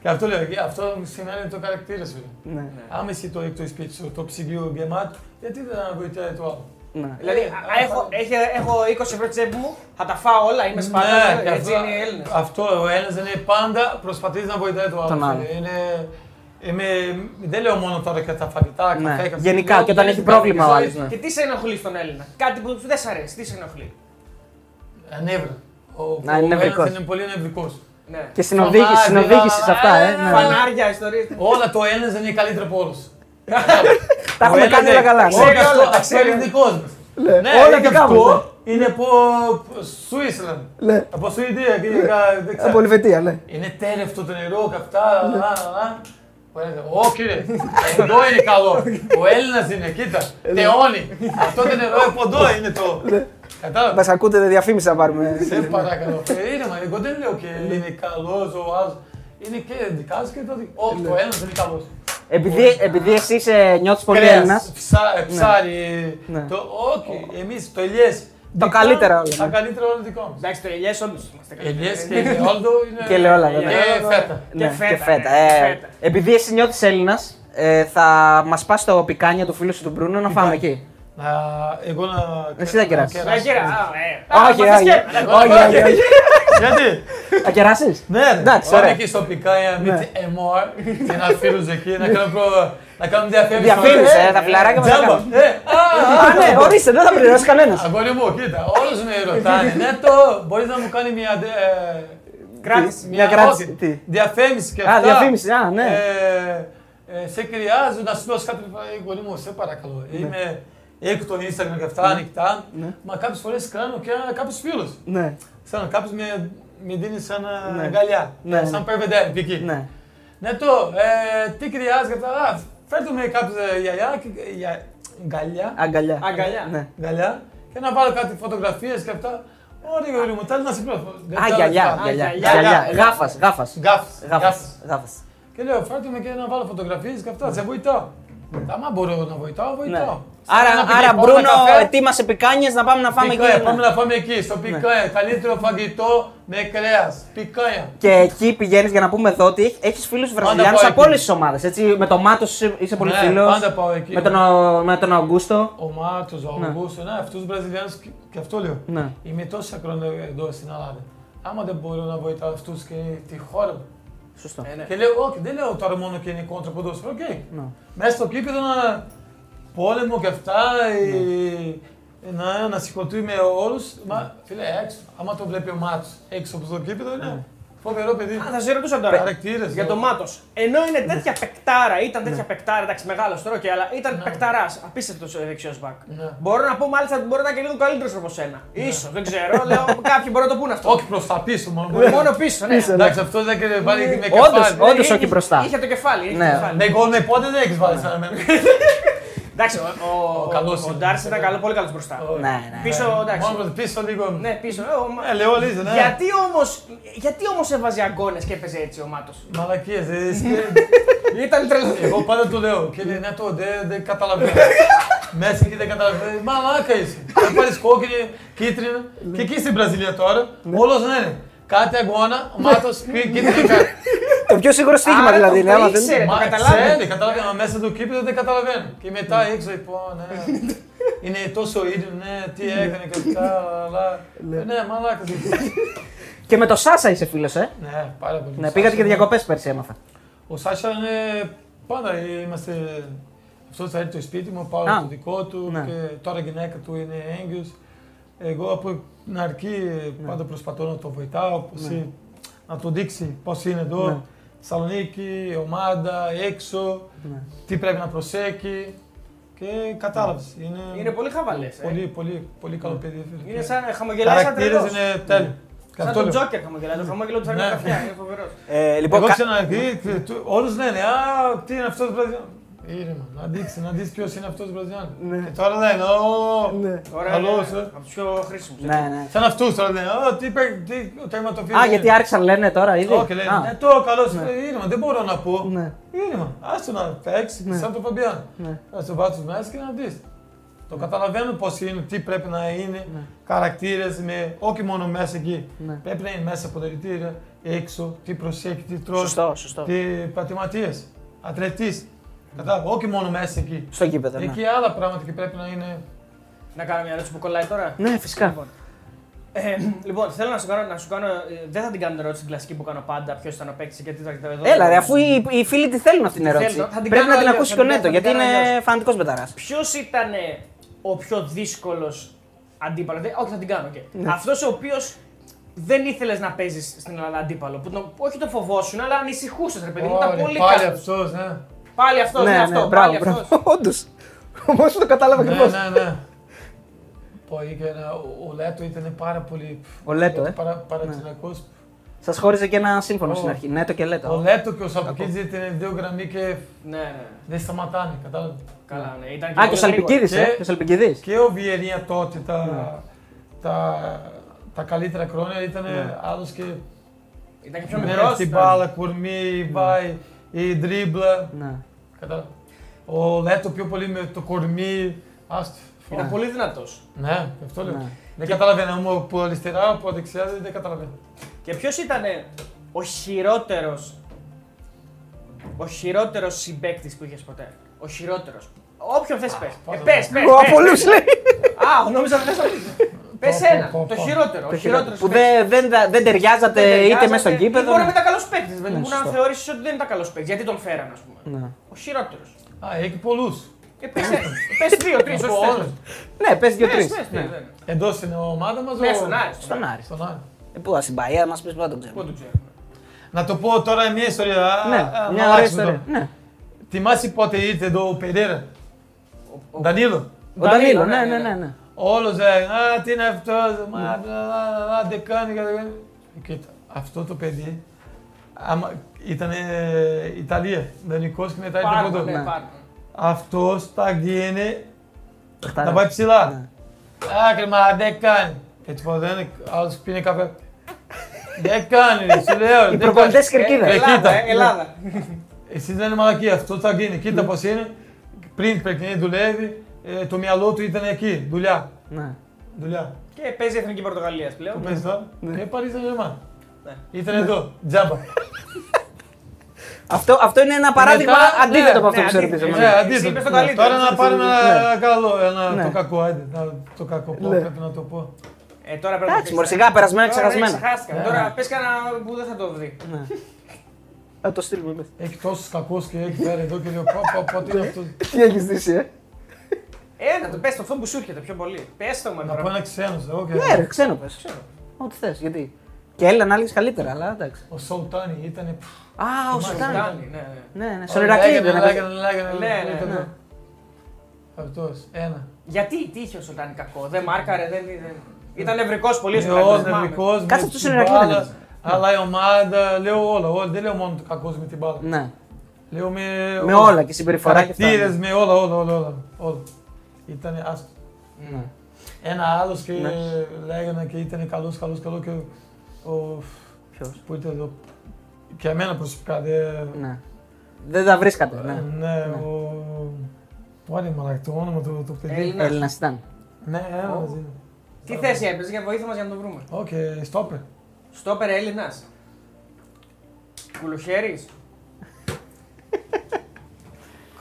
Και αυτό λέω, και αυτό σημαίνει το χαρακτήρα σου. Ναι. Άμα εσύ το έχει το σπίτι σου, το ψυγείο γεμάτο, γιατί δεν να βοηθάει το άλλο; Ναι. Δηλαδή, Ε, α, έχω, έχει, έχω 20 ευρώ τσέπη μου, θα τα φάω όλα, είμαι Ναι, σπατάλα, και έτσι αυτό- είναι οι Έλληνες. Αυτό ο Έλληνας είναι πάντα προσπαθείς να βοηθάει το άλλο. Τον άλλο. φίλε. Είναι, Είμαι, δεν λέω μόνο τώρα για τα φαγητά, Ναι. καφέ, καφέ. Γενικά, Λέω και όταν γενικά, έχει πρόβλημα η ο ζωή. άλλος, ναι. Και τι σε ενοχλεί στον Έλληνα; Κάτι που δεν σ' αρέσει, τι σε ενοχλεί; Ανέβρα. Ο, Να, είναι ο Έλληνας νευρικός. είναι πολύ νευρικός. Ναι. Και στην οδήγηση, στην Φανάρια, οδήγηση σε αυτά, ε. ε, ναι. Φανάρια, ιστορίες. Όλα το Έλληνας δεν είναι καλύτερο από όλους. Τα έχουμε κάνει όλα καλά. Όχι Ξέρει αυτό, όλα, τα αυτό είναι ξέρει. δικός μας. Ναι, Ναι, όλα είναι δικά αυτό μας. είναι από Switzerland. Ναι. Από Σουηδία και δεν Από ξέρω. Ελβετία, ναι. Είναι τέρευτο το νερό και αυτά. λα, λα, λα. Όχι ρε, εδώ είναι καλό. Ο Έλληνας είναι, κοίτα, τεώνει. Αυτό το νερό από εδώ είναι το. Κατάλαβα. Μας ακούτε διαφήμιση να πάρουμε. Σε παρακαλώ. Ε, Είναι, μα εγώ δεν λέω και είναι καλός ο άλλος. Είναι και δικά σου και το δικό. Όχι, ο Έλληνας είναι καλός. Επειδή, επειδή εσύ είσαι, νιώθεις πολύ Κρέας, Έλληνα. ψά- ε, Ψάρι. Ναι. το- Όχι, εμείς το ελιές. Το Δικά- καλύτερα όλα, Τα ναι. καλύτερα όλα δικό μας. Εντάξει, το ελιέ όντως είμαστε Ελιές καλύτεροι. και ελαιόλαδο είναι. Και ελαιόλαδο, Και ναι. φέτα. Ναι, φέτα, και φέτα. ναι, ε, φέτα. Επειδή εσύ νιώθεις Έλληνας, ε, θα μας πας στο πικάνια του φίλου σου του Μπρούνο να φάμε Πικάνια. εκεί. Να, εγώ να. Εσύ θα κεράσεις. να Ναι, κύριε, α, ε. Α, Όχι, μα όχι. σκέφτε. Όχι, όχι, όχι. Γιατί; Θα κεράσεις; Ναι, ρε. Εντάξει, Πάμε ωραία. εκεί στο Πικάια με Ναι. τη Εμόρ και ένα φίλος εκεί να κάνουμε προ- να κάνουμε διαφήμιση. Διαφήμιση, ε, τα φιλαράκια μας θα Τζάμπα. κάνουν. Ε, α, Α, ναι, ορίστε, δεν θα πληρώσει κανένας. Αγόρι μου, κοίτα, όλους με ρωτάνε. Ναι, το μπορείς να μου κάνει μια. ε, Κράτηση. Μια κράτηση, όχι, τι; Διαφήμιση και Α, αυτά. διαφήμιση, α, ναι. Ε, ε, σε χρειάζω να σου δώσω κάτι. Ε, Γόρι μου, σε παρακαλώ. Είμαι έξω το Instagram και αυτά ανοιχτά. Ναι. Μα κάποιες φορές κάνω και κάποιους φίλους. Ναι, Σαν κάποιος με, με δίνει σαν ε, Ναι. αγκαλιά. Ναι, Ε, ναι. Σαν περβεντέρ, εκεί. ναι. Ναι, το, ε, τι χρειάζεται αυτά. Α, Φέρτε με κάποιος ε, γιαγιά, και- για- αγκαλιά, Αγκαλιά. Αγκαλιά. Ναι. αγκαλιά και να βάλω κάτι φωτογραφίες και αυτά. Ωραία, γόρι μου, θέλω να σε πλώσω. Α, γυαλιά, γυαλιά, γυαλιά. γυαλιά. Γάφας, γάφας. Γκάφς, Γάφας, γκάφς. γάφας. Και λέω, φέρτε με και να βάλω φωτογραφίες και αυτά, σε βοηθάω. Άμα μπορώ να βοηθάω, Ναι. βοηθάω. Άρα, Σαν ένα άρα πικνίκ, Μπρούνο, καφέ, ετοίμασε πικάνιες να πάμε να φάμε πικάια, εκεί. Πάμε να φάμε εκεί, στο πικάια. Καλύτερο φαγητό με κρέας. Πικάια. Και εκεί πηγαίνεις για να πούμε εδώ ότι έχεις φίλους Βραζιλιάνους πάω από εκεί. όλες τις ομάδες. Με τον Μάτος είσαι, είσαι πολύ Ναι, φίλος. πάντα πάω εκεί. Με τον, Ο- με τον Αγκούστο. Ο Μάτος, ο Ναι. Αουγκούστο, ναι, αυτούς τους Βραζιλιάνους και, και αυτό λέω. Ναι. Είμαι τόσα χρόνια εδώ στην Ελλάδα. Άμα δεν μπορώ να βοηθάω αυτούς και τη χώρα μου. Σωστό. Ε, ναι. Και λέω, όχι, δεν λέω τώρα μόνο και είναι κόντρα ποδόσφαιρο, οκ. Ναι. Μέσα στο γήπεδο να πόλεμο και αυτά, Ναι. ε, να, να σηκωθεί με όλους. Μα, φίλε, έξω. Άμα το βλέπει ο Μάτος έξω από το γήπεδο, Ναι. είναι φοβερό παιδί. Α, θα σε ρωτούσα τώρα. Χαρακτήρες. Για ε. το Μάτος. Ενώ είναι Ναι. τέτοια παικτάρα, ήταν τέτοια παικτάρα, εντάξει, μεγάλο τώρα και αλλά ήταν Ναι. παικταράς. Απίστευτος δεξιός μπακ. Ναι. Μπορώ να πω μάλιστα ότι μπορεί να είναι και λίγο καλύτερος από σένα. σω, δεν ξέρω. Λέω, κάποιοι μπορούν να το πούνε αυτό. Όχι προς τα πίσω μόνο. Μόνο πίσω, ναι. Πίσω, ναι. Εντάξει, αυτό δεν και βάλει με Όντως, κεφάλι. όντως. Είχε- όχι μπροστά. Είχε το κεφάλι. Είχε Ναι. το κεφάλι. Με γκολ με πότε δεν έχεις βάλει σαν εμένα. Εντάξει, ο, ο, καλός ο είναι. Ντάρση ήταν καλό, πολύ καλός μπροστά. Ναι, ναι. Πίσω, εντάξει. Μόνος πίσω λίγο. Ναι, πίσω. Ε, ο Μα- Ε, λέω Λίζα, ναι. Γιατί όμως, γιατί όμως έβαζε αγκώνε και έπαιζε έτσι ο Μάτος; Μαλακίες, ε, Ήταν τρελό. Εγώ πάντα το λέω και λέει, ναι, το δεν δεν καταλαβαίνω. Μέσα εκεί δεν καταλαβαίνω. Μαλάκα είσαι. Θα πάρεις κόκκινη, κίτρινη. Και εκεί στην Βραζιλία τώρα, όλος ναι, ναι. Κάτι αγώνα, ο Μάτος, κίτρινη κάρτα. Το πιο σίγουρο στοίχημα Άρα δηλαδή. το ναι, άμα δεν- ήξερε. Μα το καταλάβαινε. ξέρει, καταλαβαίνω, μα μέσα του κήπεδο δεν καταλαβαίνω. Και μετά έξω, λοιπόν, ναι. Είναι τόσο ίδιο, ναι, τι έκανε και αυτά, αλλά. Ναι, μαλάκα. Και με το Σάσα είσαι φίλος, ε. Ναι, πάρα πολύ. Ναι, πήγατε και διακοπές πέρσι, έμαθα. Ο Σάσα είναι πάντα, είμαστε... Αυτός θα έρθει στο σπίτι μου, πάω Α, το δικό του ναι. και τώρα η γυναίκα του είναι έγκυος. Εγώ από την αρχή Ναι. πάντα προσπαθώ να το βοηθάω, πώς είναι- να του δείξει πώς είναι εδώ, Ναι. Θεσσαλονίκη, ομάδα, έξω, Ναι. τι πρέπει να προσέχει και κατάλαβες. Είναι, Είναι πολύ χαβαλές. ε. πολύ, πολύ, πολύ καλό παιδί. φίλε. Είναι σαν χαμογελάει σαν Χαρακτήρες τρελός. είναι τέλειο. Και Σαν αυτό τον λέω. Τζόκερ χαμογελάει. Το χαμόγελο του φέρνει Ναι. τα αυτιά. Είναι φοβερός. Ε, λοιπόν, Εγώ κα- ξαναρχή, όλους λένε, α, τι είναι αυτός ο Βραζιλιάνος. Ήρεμα, να δείξει, να δεις ποιος είναι αυτός ο Βραζιλιάνος. Ναι. Και τώρα λένε, ω, Ναι. Ωραία, καλός, ναι, ε. Από τους πιο χρήσιμους. Ναι, ναι. Σαν αυτούς τώρα λένε, ω, τι, παί- τι ο τερματοφύλακας Α, είναι». γιατί άρχισαν λένε τώρα ήδη; Όχι, λένε, Α, ναι, το καλός, ε, ήρεμα, δεν μπορώ να πω. Ναι. Ήρεμα, άστο να παίξει, Ναι. σαν τον Φαμπιάν. Ναι. Θα το βάζεις μέσα και να δεις. Το καταλαβαίνω πώς είναι, τι πρέπει να είναι, Ναι. χαρακτήρες, με, όχι μόνο μέσα εκεί. Ναι. Πρέπει να είναι μέσα από τα ρητήρια, έξω, τι προσέχει, τι τρως, Σωστό, σωστό. τι πατηματίες, ατλετής. Κατάλαβα, όχι μόνο μέσα εκεί. Στο γήπεδο. Ναι. Εκεί άλλα πράγματα και πρέπει να είναι. Να κάνω μια ερώτηση που κολλάει τώρα. Ναι, φυσικά. Λοιπόν, Ε, λοιπόν, θέλω να σου κάνω, να σου κάνω ε, δεν θα την κάνω την ερώτηση την κλασική που κάνω πάντα. Ποιος ήταν ο παίκτης γιατί ήταν εδώ. Έλα, ρε, αφού οι, οι φίλοι τη θέλουν αυτή την Τη ερώτηση. θέλουν. Θα την Πρέπει κάνω να την αλλιώς, ακούσει θα και ο την- Νέτο, θα την γιατί κάνω είναι αλλιώς. φανατικός μπεταράς. Ποιος ήταν ο πιο δύσκολος αντίπαλος; Δεν- Όχι, θα την κάνω. Okay. Ναι. Αυτός ο οποίος δεν ήθελες να παίζεις στην Ελλάδα αντίπαλο. Που τον, όχι τον φοβόσουν, αλλά ανησυχούσες, ρε παιδί μου. Ήταν Ωραία, πολύ Πάλι καλός. αυτός, ναι. Πάλι αυτός, ναι, αυτό. μπράβο, πάλι μπράβο. αυτός. Όντως. Όμω το κατάλαβα Ναι, ακριβώ. ναι, ναι. Πω, έκανε, ο- ο Λέτο ήταν πάρα πολύ. Ο Λέτο, ε. Παρα, παρατηνακός. Σας χώριζε και ένα σύμφωνο Ω. στην αρχή. Νέτο και Ο Λέτο. Λέτο και ο Σαποκίτζη ήταν δύο γραμμοί και Ναι, ναι. δεν σταματάνε, κατάλαβες. Καλά, ναι. Ήταν Α, και πολύ ο Σαλπικίδης, Και- ε. Και ο Σαλπικίδης. Και ο Βιερίνια τότε τα, Ναι. τα, τα καλύτερα χρόνια ήταν Ναι. άλλος και Ήταν και πιο με μικρό. την μπάλα, κουρμί, βάει, η δρίμπλα. Ναι. Κατάλαβε. Ο Λέτο πιο πολύ με το κορμί. Άστο. Ήταν πολύ δυνατός. Ναι, αυτό λέω. Ναι. Δεν καταλαβαίνω όμω από αριστερά, από δεξιά δεν καταλαβαίνω. Και ποιος ήταν ο χειρότερος. Ο χειρότερος συμπέκτη που είχες ποτέ; Ο χειρότερος. Όποιον θες πες. πάρα Ε, πες, πες, Ο πες, Απολού πες. λέει. Α, νόμιζα ότι θες Πες Πω, ένα. πω, πω, Το πω. χειρότερο. Ο Το χειρότερος. Που δεν, δεν, δεν ταιριάζατε είτε μέσα στο γήπεδο. Μπορεί να ήταν καλός παίκτης. Δεν Ναι, μπορεί να σωστό. θεωρήσεις ότι δεν ήταν καλός παίκτης. Γιατί τον φέραν, ας πούμε. Ναι. Ο χειρότερος. Α, έχει πολλούς. Και πες δύο, τρεις. Από όλους. Ναι, πες δύο-τρει. Ναι. Εντός στην ομάδα μας. Ναι, στον Άρη. Στον Άρη. Στον Άρη. Ε, Πού, στην Παία μας πεις που δεν τον Πού ξέρω. το ξέρουμε. Να το πω τώρα μια ιστορία. α, Ναι, α, να μια ωραία αλλάξουμε ιστορία. τώρα. Ναι. Θυμάσαι πότε ήρθε εδώ ο Περέρα, Ο- Ντανίλο. Ο Ντανίλο, ναι, ναι, ναι. ναι. Όλος λέει, Α, τι είναι αυτό, μα δεν κάνει. κάτι κάνει». Κοίτα, αυτό το παιδί άμα, ήταν Ιταλία, δανεικό και μετά ήρθε Πάρ' από το, ναι, Ναι. πάρ' το. Αυτός τα γίνει, Παιχτάρα. τα πάει ψηλά. Ναι. Άκρη, μα δεν κάνει. Έτσι πω, δεν άλλος πίνει καφέ. Δεν κάνει, ρε, σου λέω. Οι δεν προπονητές κάνει. κερκίδα. Ε, Ελλάδα, κοίτα. ε, Ελλάδα. Εσύ δεν είναι μαλακία, αυτός θα γίνει. Κοίτα πώς είναι. Πριν παιχνίδι δουλεύει, ε, το μυαλό του ήταν εκεί, δουλειά. Ναι. δουλειά. Και παίζει η Εθνική Πορτογαλίας Πού πλέον. παίζει τώρα, ε, Paris Saint-Germain. Ναι. Ήταν εδώ, τζάμπα. Αυτό, αυτό είναι ένα παράδειγμα μετά, αντίθετο ναι, από αυτό ναι, που σε αντίθετο. ρωτήσαμε. Ναι, Εσύ αντίθετο. είπες το Ναι. καλύτερο, Τώρα να έτσι, πάρουμε ναι. ένα καλό, ένα Ναι. το κακό, άντε, να- το κακό πω, Ναι. πρέπει να το πω. Ε, τώρα πρέπει Εντάξει, να μωρέ, πεις, σιγά, περασμένα, Τώρα, ναι, ξεχασμένα. ξεχάστηκα. Ναι. Τώρα πες κανένα που δεν θα το βρει. Ναι. Θα το στείλουμε μέσα. Έχει τόσους κακούς και έχει φέρει εδώ και λέω πω πω πω τι είναι αυτό. Τι έχεις δει, ε; Ένα, το πες το αυτό που σου έρχεται πιο πολύ. Πες το με Να πω τώρα. ένα ξένος, εγώ και Ναι, ρε, ξένο πες. Ό,τι θες, γιατί. Και έλα να έλεγε καλύτερα, αλλά εντάξει. ο Σολτάνι ήταν. Α, ο Θυμάσαι, Σωτάνη. Φτάνει, ναι, ναι. Ναι, ναι, στον Ηρακλή δεν Λέγανε, έπαιζε. λέγανε, λέγανε. Ναι, λέγανε, ναι, ναι. Αυτός, ένα. Γιατί, τι είχε ο Σουλτάνη κακό, δεν μάρκαρε, δεν. δεν... Ήταν νευρικός πολύ ο Νεός, Σουλτάνη. θυμάμαι. νευρικός, με Κάτσε αυτός την είναι Ηρακλή, μπάλα, δεν έπαιζε. Αλλά η ομάδα, λέω όλα, όλα. Δεν λέω μόνο το κακός με την μπάλα. Ναι. Λέω με, Με όλα και συμπεριφορά και αυτά. Χαρακτήρες, με όλα, όλα, όλα, όλα. Όλα. Ήταν άστο. Ναι. Ένα άλλος και Ναι. λέγανε και ήταν καλός, καλός, καλό και ο. Ποιος; Που ήταν εδώ. Και εμένα προσωπικά δεν. Ναι. Δεν τα βρίσκατε. Ναι. Ναι, ο. Πάλι μαλακ, το όνομα του το παιδί. Έλληνας. Έλληνας ήταν. Ναι, ένα μαζί. είναι. Τι θέση έπαιζε για βοήθεια μας για να το βρούμε. Οκ, στόπερ. Στόπερ Έλληνας. Κουλουχέρη.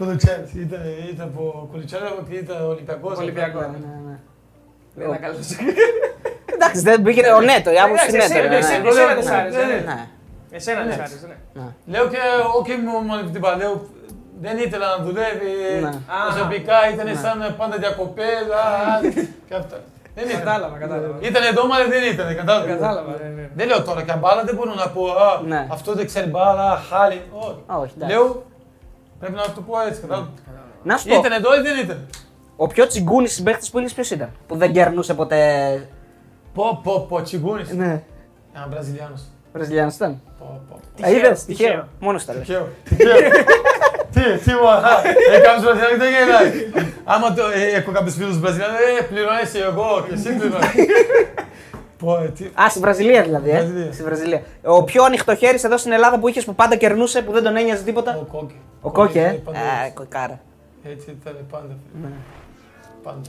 Κουλουχέρης. Ήταν, ήταν από Κουλουχέρης και ήταν Ολυμπιακός. Ολυμπιακός. Ναι, ναι, ναι. Δεν ήταν καλό. Εντάξει, δεν πήγε ο Νέτο, η άποψη Εντάξει, Νέτο. εσύ- ναι, εσύ- ναι. εσένα δεν σ' Ναι, άρεσε, ναι, ναι. ναι. Ναι. Εσένα δεν σ' Ναι. άρεσε, ναι. Λέω και όχι μόνο με την μπάλα, λέω δεν ήθελα να δουλεύει Ναι. προσωπικά, ήταν Ναι. σαν πάντα διακοπές α, και αυτά. Δεν ήθελα. Κατάλαβα, κατάλαβα. Ήταν εδώ, αλλά δεν ήταν, κατάλαβα. Κατάλαβα, ναι, ναι. Δεν λέω τώρα και μπάλα δεν μπορώ να πω α, Ναι. αυτό δεν ξέρει μπάλα, χάλι. Όχι. Όχι, εντάξει. Λέω, πρέπει να το πω έτσι, κατάλαβα. Να σου πω, Ήταν εδώ ή δεν ήταν. ο πιο τσιγκούνης συμπαίχτης που είχε ποιος ήταν. Που δεν κερνούσε ποτέ; Πω, πω, πω, τσιγκούνης. Ναι. Ένα Βραζιλιάνος. Βραζιλιάνο ήταν. Πω, πω. Τυχαίο, Είδες, τυχαίο. τυχαίο. Μόνος τα λε. Τυχαίο. Τυχαίο. Τι, τι μου, α, έκανες Βραζιλιάνο δεν γελάει. Άμα το, ε, έχω κάποιους φίλους Βραζιλιάνους, ε, πληρώνεσαι εγώ και εσύ πληρώνεις. Πω, ε, τι, Α, στη Βραζιλία δηλαδή. Ε. Βραζιλία. Στη Βραζιλία. Ο πιο ανοιχτοχέρι εδώ στην Ελλάδα που είχες που πάντα κερνούσε, που δεν τον ένοιαζε τίποτα. ο Κόκκι. Ο Κόκκι, ε. ήταν πάντα Α, έτσι. κοκάρα. Έτσι ήταν πάντα. Ναι. Πάντα.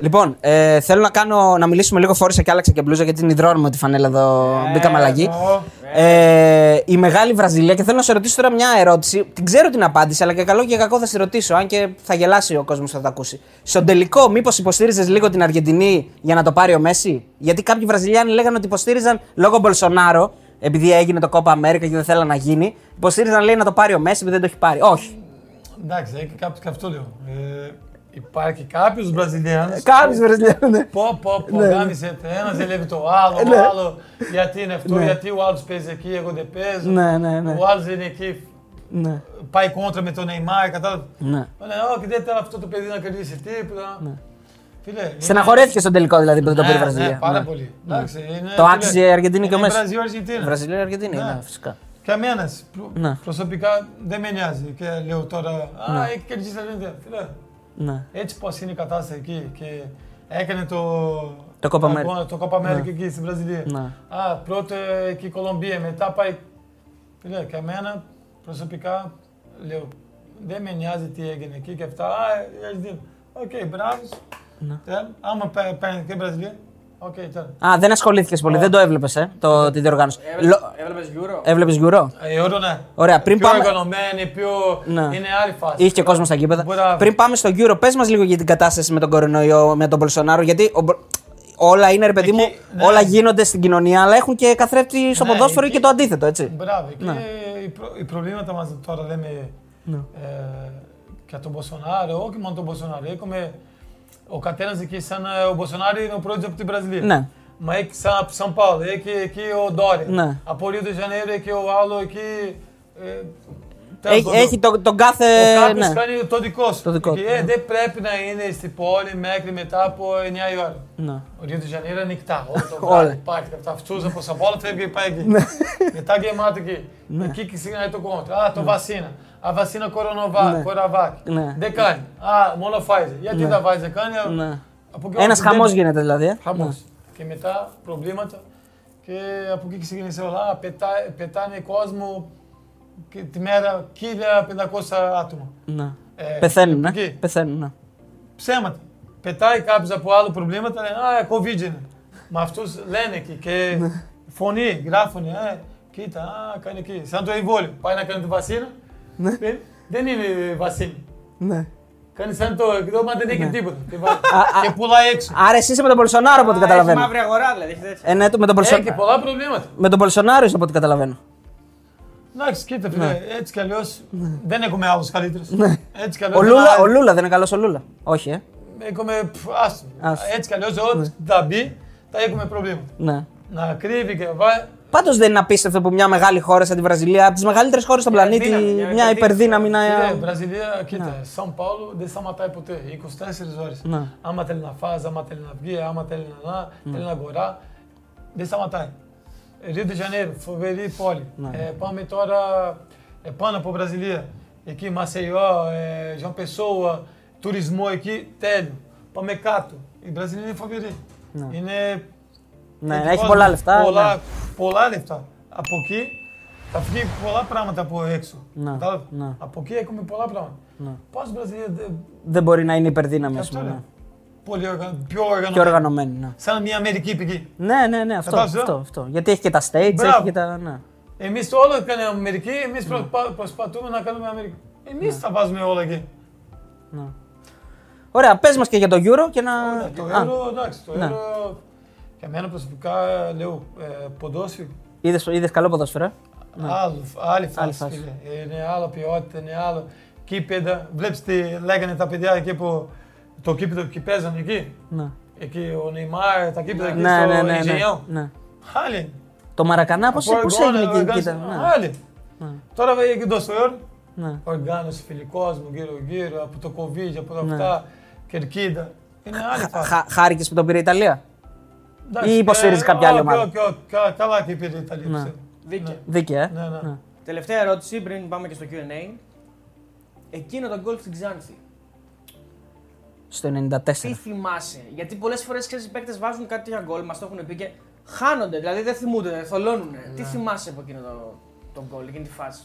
Λοιπόν, ε, θέλω να, κάνω, να μιλήσουμε λίγο φόρησα και άλλαξα και μπλούζα γιατί την υδρώνουμε τη φανέλα εδώ. Ε, Μπήκαμε αλλαγή. Ω, Ε, η μεγάλη Βραζιλία και θέλω να σε ρωτήσω τώρα μια ερώτηση. Την ξέρω την απάντηση, αλλά και καλό και κακό θα σε ρωτήσω, αν και θα γελάσει ο κόσμος που θα το ακούσει. Στον τελικό, μήπως υποστήριζες λίγο την Αργεντινή για να το πάρει ο Μέση; Γιατί κάποιοι Βραζιλιάνοι λέγανε ότι υποστήριζαν λόγω Μπολσονάρο, επειδή έγινε το Κόπα Αμέρικα και δεν θέλανε να γίνει. Υποστήριζαν λέει να το πάρει ο Μέση επειδή δεν το έχει πάρει. Όχι. Εντάξει, έχει κάποιο και αυτό λέω. Ε, υπάρχει κάποιος Βραζιλιάνος. Κάποιοι Βραζιλιάνοι. ναι. Πω, πω, πω, Ναι, ναι. γάμισε ένα ζηλεύει το άλλο, Ναι. ο άλλο γιατί είναι αυτό, Ναι. γιατί ο άλλος παίζει εκεί, εγώ δεν παίζω. Ναι, ναι, ναι. Ο άλλος είναι εκεί, Ναι. πάει κόντρα με τον Neymar, κατάλαβες. ναι. Λένε, όχι, δεν ήταν αυτό το παιδί να κερδίσει τίποτα. Φίλε, είναι- Στεναχωρέθηκες στον τελικό δηλαδή που δεν το πήρε η Ναι, Βραζιλία. Ναι, πάρα Ναι. πολύ. Εντάξει, είναι, Το φίλε, άξιζε η Αργεντινή και ο είναι Μέσης. Βραζιλία, Αργεντινή. Βραζιλία και Αργεντινή, Ναι. ναι, φυσικά. Και εμένα προ- Ναι. προσωπικά δεν με νοιάζει. Και λέω τώρα, Α, Ναι. έχει κερδίσει η Αργεντινή. Φίλε, Ναι. έτσι πώ είναι η κατάσταση εκεί. Και έκανε το. Το Copa America. αγώνα- Το Copa America Ναι. εκεί στην Βραζιλία. Ναι. Α, πρώτα εκεί η Κολομβία, μετά πάει. Φίλε, και εμένα προσωπικά λέω, δεν με νοιάζει τι έγινε εκεί και αυτά. Α, η Αργεντινή. Οκ, μπράβο. Ναι. Τέλος. Άμα πέ- παίρνει και η Βραζιλία. Οκ, τέλο. Α, δεν ασχολήθηκες πολύ, δεν το έβλεπες, ε, το, τη διοργάνωση. Λο- Έβλεπες Euro; Έβλεπες Euro; Ε, ώρα, ναι. Ωραία, πριν πιο πάμε- οργανωμένη, πιο. Ναι. Είναι άλλη φάση. Είχε και κόσμο στα γήπεδα. Μπράβο. Πριν πάμε στο Euro, πες μας λίγο για την κατάσταση με τον κορονοϊό, με τον Μπολσονάρο. Γιατί ο Μπο- όλα είναι, ρε παιδί μου, Εκεί, ναι. όλα γίνονται στην κοινωνία, αλλά έχουν και καθρέφτη στο Ναι, ποδόσφαιρο εκεί- και το αντίθετο, έτσι. Μπράβο. Και Ναι. οι, προ... οι προβλήματα μας τώρα λέμε Ναι. ε, για τον Μποσονάρο, όχι μόνο τον Μποσονάρο. Έχουμε ο καθένα εκεί, σαν ε, ο Μποσονάρο είναι ο πρώτο από την Βραζιλία. Ναι. Μα έχει σαν από Σão Paulo, έχει εκεί ο Ντόρι. Ναι. Από Ρίο de Janeiro έχει ο άλλο εκεί. Ε, τέλος Έχει, πάντων. έχει το- τον κάθε. Ο κάποιο ναι. κάνει το δικό σου. Το δικό Και, του, ε, ναι. δεν πρέπει να είναι στην πόλη μέχρι μετά από 9 η ώρα. Ναι. Ο Ρίο de Janeiro είναι ανοιχτά. Όλο το Όλα. βράδυ υπάρχει. Από τα φτούζα από Σão Paulo φεύγει και πάει εκεί. Μετά γεμάτο εκεί. Εκεί και ξεκινάει το κόμμα. Α, το Βασίνα. Α, Βασίνα κορονοβά, Ναι. κοραβάκι. Ναι. Δεν κάνει. Α, μόνο Pfizer. Γιατί Ναι. τα Pfizer κάνει. Ναι. από εκεί Ένας όπου χαμός δεν- γίνεται δηλαδή. ε. Χαμός. Και μετά προβλήματα και από εκεί ξεκίνησε όλα. Α, πετά- πετάνε κόσμο και τη μέρα 1500 άτομα. Ναι. Ναι. Ε, Πεθαίνουν, ναι. εκεί. Πεθαίνουν, ναι. Ψέματα. Πετάει κάποιος από άλλο προβλήματα, λένε Α, COVID είναι. Μα αυτούς λένε εκεί και Ναι. φωνή, γράφουν. Ε, κοίτα, α, κάνει εκεί. Σαν το εμβόλιο. Πάει να κάνει τη vacina. Δεν, δεν είναι vacina. ναι. Κάνει σαν το εκδό, μα δεν έχει τίποτα. Και, βάζει- α. και πουλάει έξω. Άρα εσύ είσαι με τον Μπολσονάρο από ό,τι Α, έχει καταλαβαίνω. μαύρη αγορά δηλαδή. έχεις τέτοια. Ε, ναι, το- με τον Έχει Μπολσονάρο. πολλά προβλήματα. Με τον Μπολσονάρο είσαι από ό,τι καταλαβαίνω. Εντάξει, κοίτα, φίλε, έτσι κι αλλιώς δεν έχουμε άλλους καλύτερους. Έτσι κι αλλιώς. Ναι. Ο Λούλα, ο Λούλα δεν είναι καλός ο Λούλα. Όχι, ε. Έχουμε. πφ, Άστο. Άστο. Έτσι κι αλλιώς, ό,τι θα μπει, θα έχουμε προβλήματα. Ναι. Να κρύβει και να πάει. Πάντως δεν είναι απίστευτο που μια μεγάλη χώρα σαν τη Βραζιλία, από τις μεγαλύτερες χώρες στον Μια πλανήτη, δύναμη, μια μια υπερδύναμη να. Φίλε, Βραζιλία, κοίτα, Σão Paulo δεν σταματάει ποτέ. 24 ώρες. Ναι. Άμα θέλει να φάζει, άμα θέλει να βγει, άμα θέλει να, θέλει να αγορά, δεν σταματάει. Ρίο de Janeiro, φοβερή πόλη. Ναι. Ε, πάμε τώρα ε, πάνω από Βραζιλία. Εκεί, Maceió, ε, João Pessoa, τουρισμό εκεί, τέλειο. Πάμε κάτω. Η Βραζιλία είναι φοβερή. Ναι. Είναι Ναι, έχει έχει κόσμο, πολλά λεφτά. Πολλά, ναι. Πολλά λεφτά. Από εκεί θα βγει πολλά πράγματα από έξω. Ναι, Κατάλαβες; ναι. Από εκεί έχουμε πολλά πράγματα. Ναι. Πώ η Βραζιλία δεν- Δεν μπορεί να είναι υπερδύναμη, και ας αυτό πούμε. είναι ναι. πολύ οργα... πιο οργανωμένο. Πιο οργανωμένη, ναι. Σαν μια Αμερική πηγή. Ναι, ναι, ναι, αυτό, Κατάλαβες, αυτό, ε; αυτό. Γιατί έχει και τα states, Μπράβο. έχει και τα. Ναι. Εμείς το όλο κάνουμε Αμερική, εμείς προσπαθούμε να κάνουμε Αμερική. Εμείς Ναι. τα βάζουμε όλα εκεί. ναι. Ωραία, πες μας και για το Euro και να. Το Α, Euro, εντάξει, το ναι. Euro για μένα προσωπικά λέω ε, ποδόσφαιρο. είδες, είδες καλό ποδόσφαιρο. ε; Άλλο, άλλη φάση. Άλλη φάση. φίλε. Είναι άλλο ποιότητα, είναι άλλο. Κήπεδα. Βλέπεις τι λέγανε τα παιδιά εκεί που το κήπεδο και παίζανε εκεί; Ναι. Εκεί ο Νεϊμάρ, τα κήπεδα εκεί Ναι, στο ναι, ναι, ναι, Engenhão. ναι. Άλλη. Το Μαρακανά πώς Από πώς οργάνω- έγινε εκεί, οργάνωση- κοίτα. Ναι. Άλλη. Ναι. Τώρα βέβαια εκεί το Σοέρ, Ναι. οργάνωση φιλικό μου γύρω-γύρω από το COVID, από τα Ναι. αυτά, κερκίδα. Είναι άλλη φάση. Χα- Χάρηκες που τον πήρε η Ιταλία; Εντάξει, ή υποστηρίζει ε, κάποια άλλη όχι, ομάδα. όχι, όχι, κα- Καλά και πήρε η Ιταλία. Ναι. πιστεύω. Δίκαια. Δίκαια, ε. Ναι, ναι. Ναι. Τελευταία ερώτηση πριν πάμε και στο QA. Εκείνο το γκολ στην Ξάνθη. Στο Τι 94. θυμάσαι, Γιατί πολλές φορές οι παίκτες βάζουν κάτι για γκολ, μας το έχουν πει και χάνονται, δηλαδή δεν θυμούνται, θολώνουν. Τι θυμάσαι από εκείνο το, το γκολ, εκείνη τη φάση;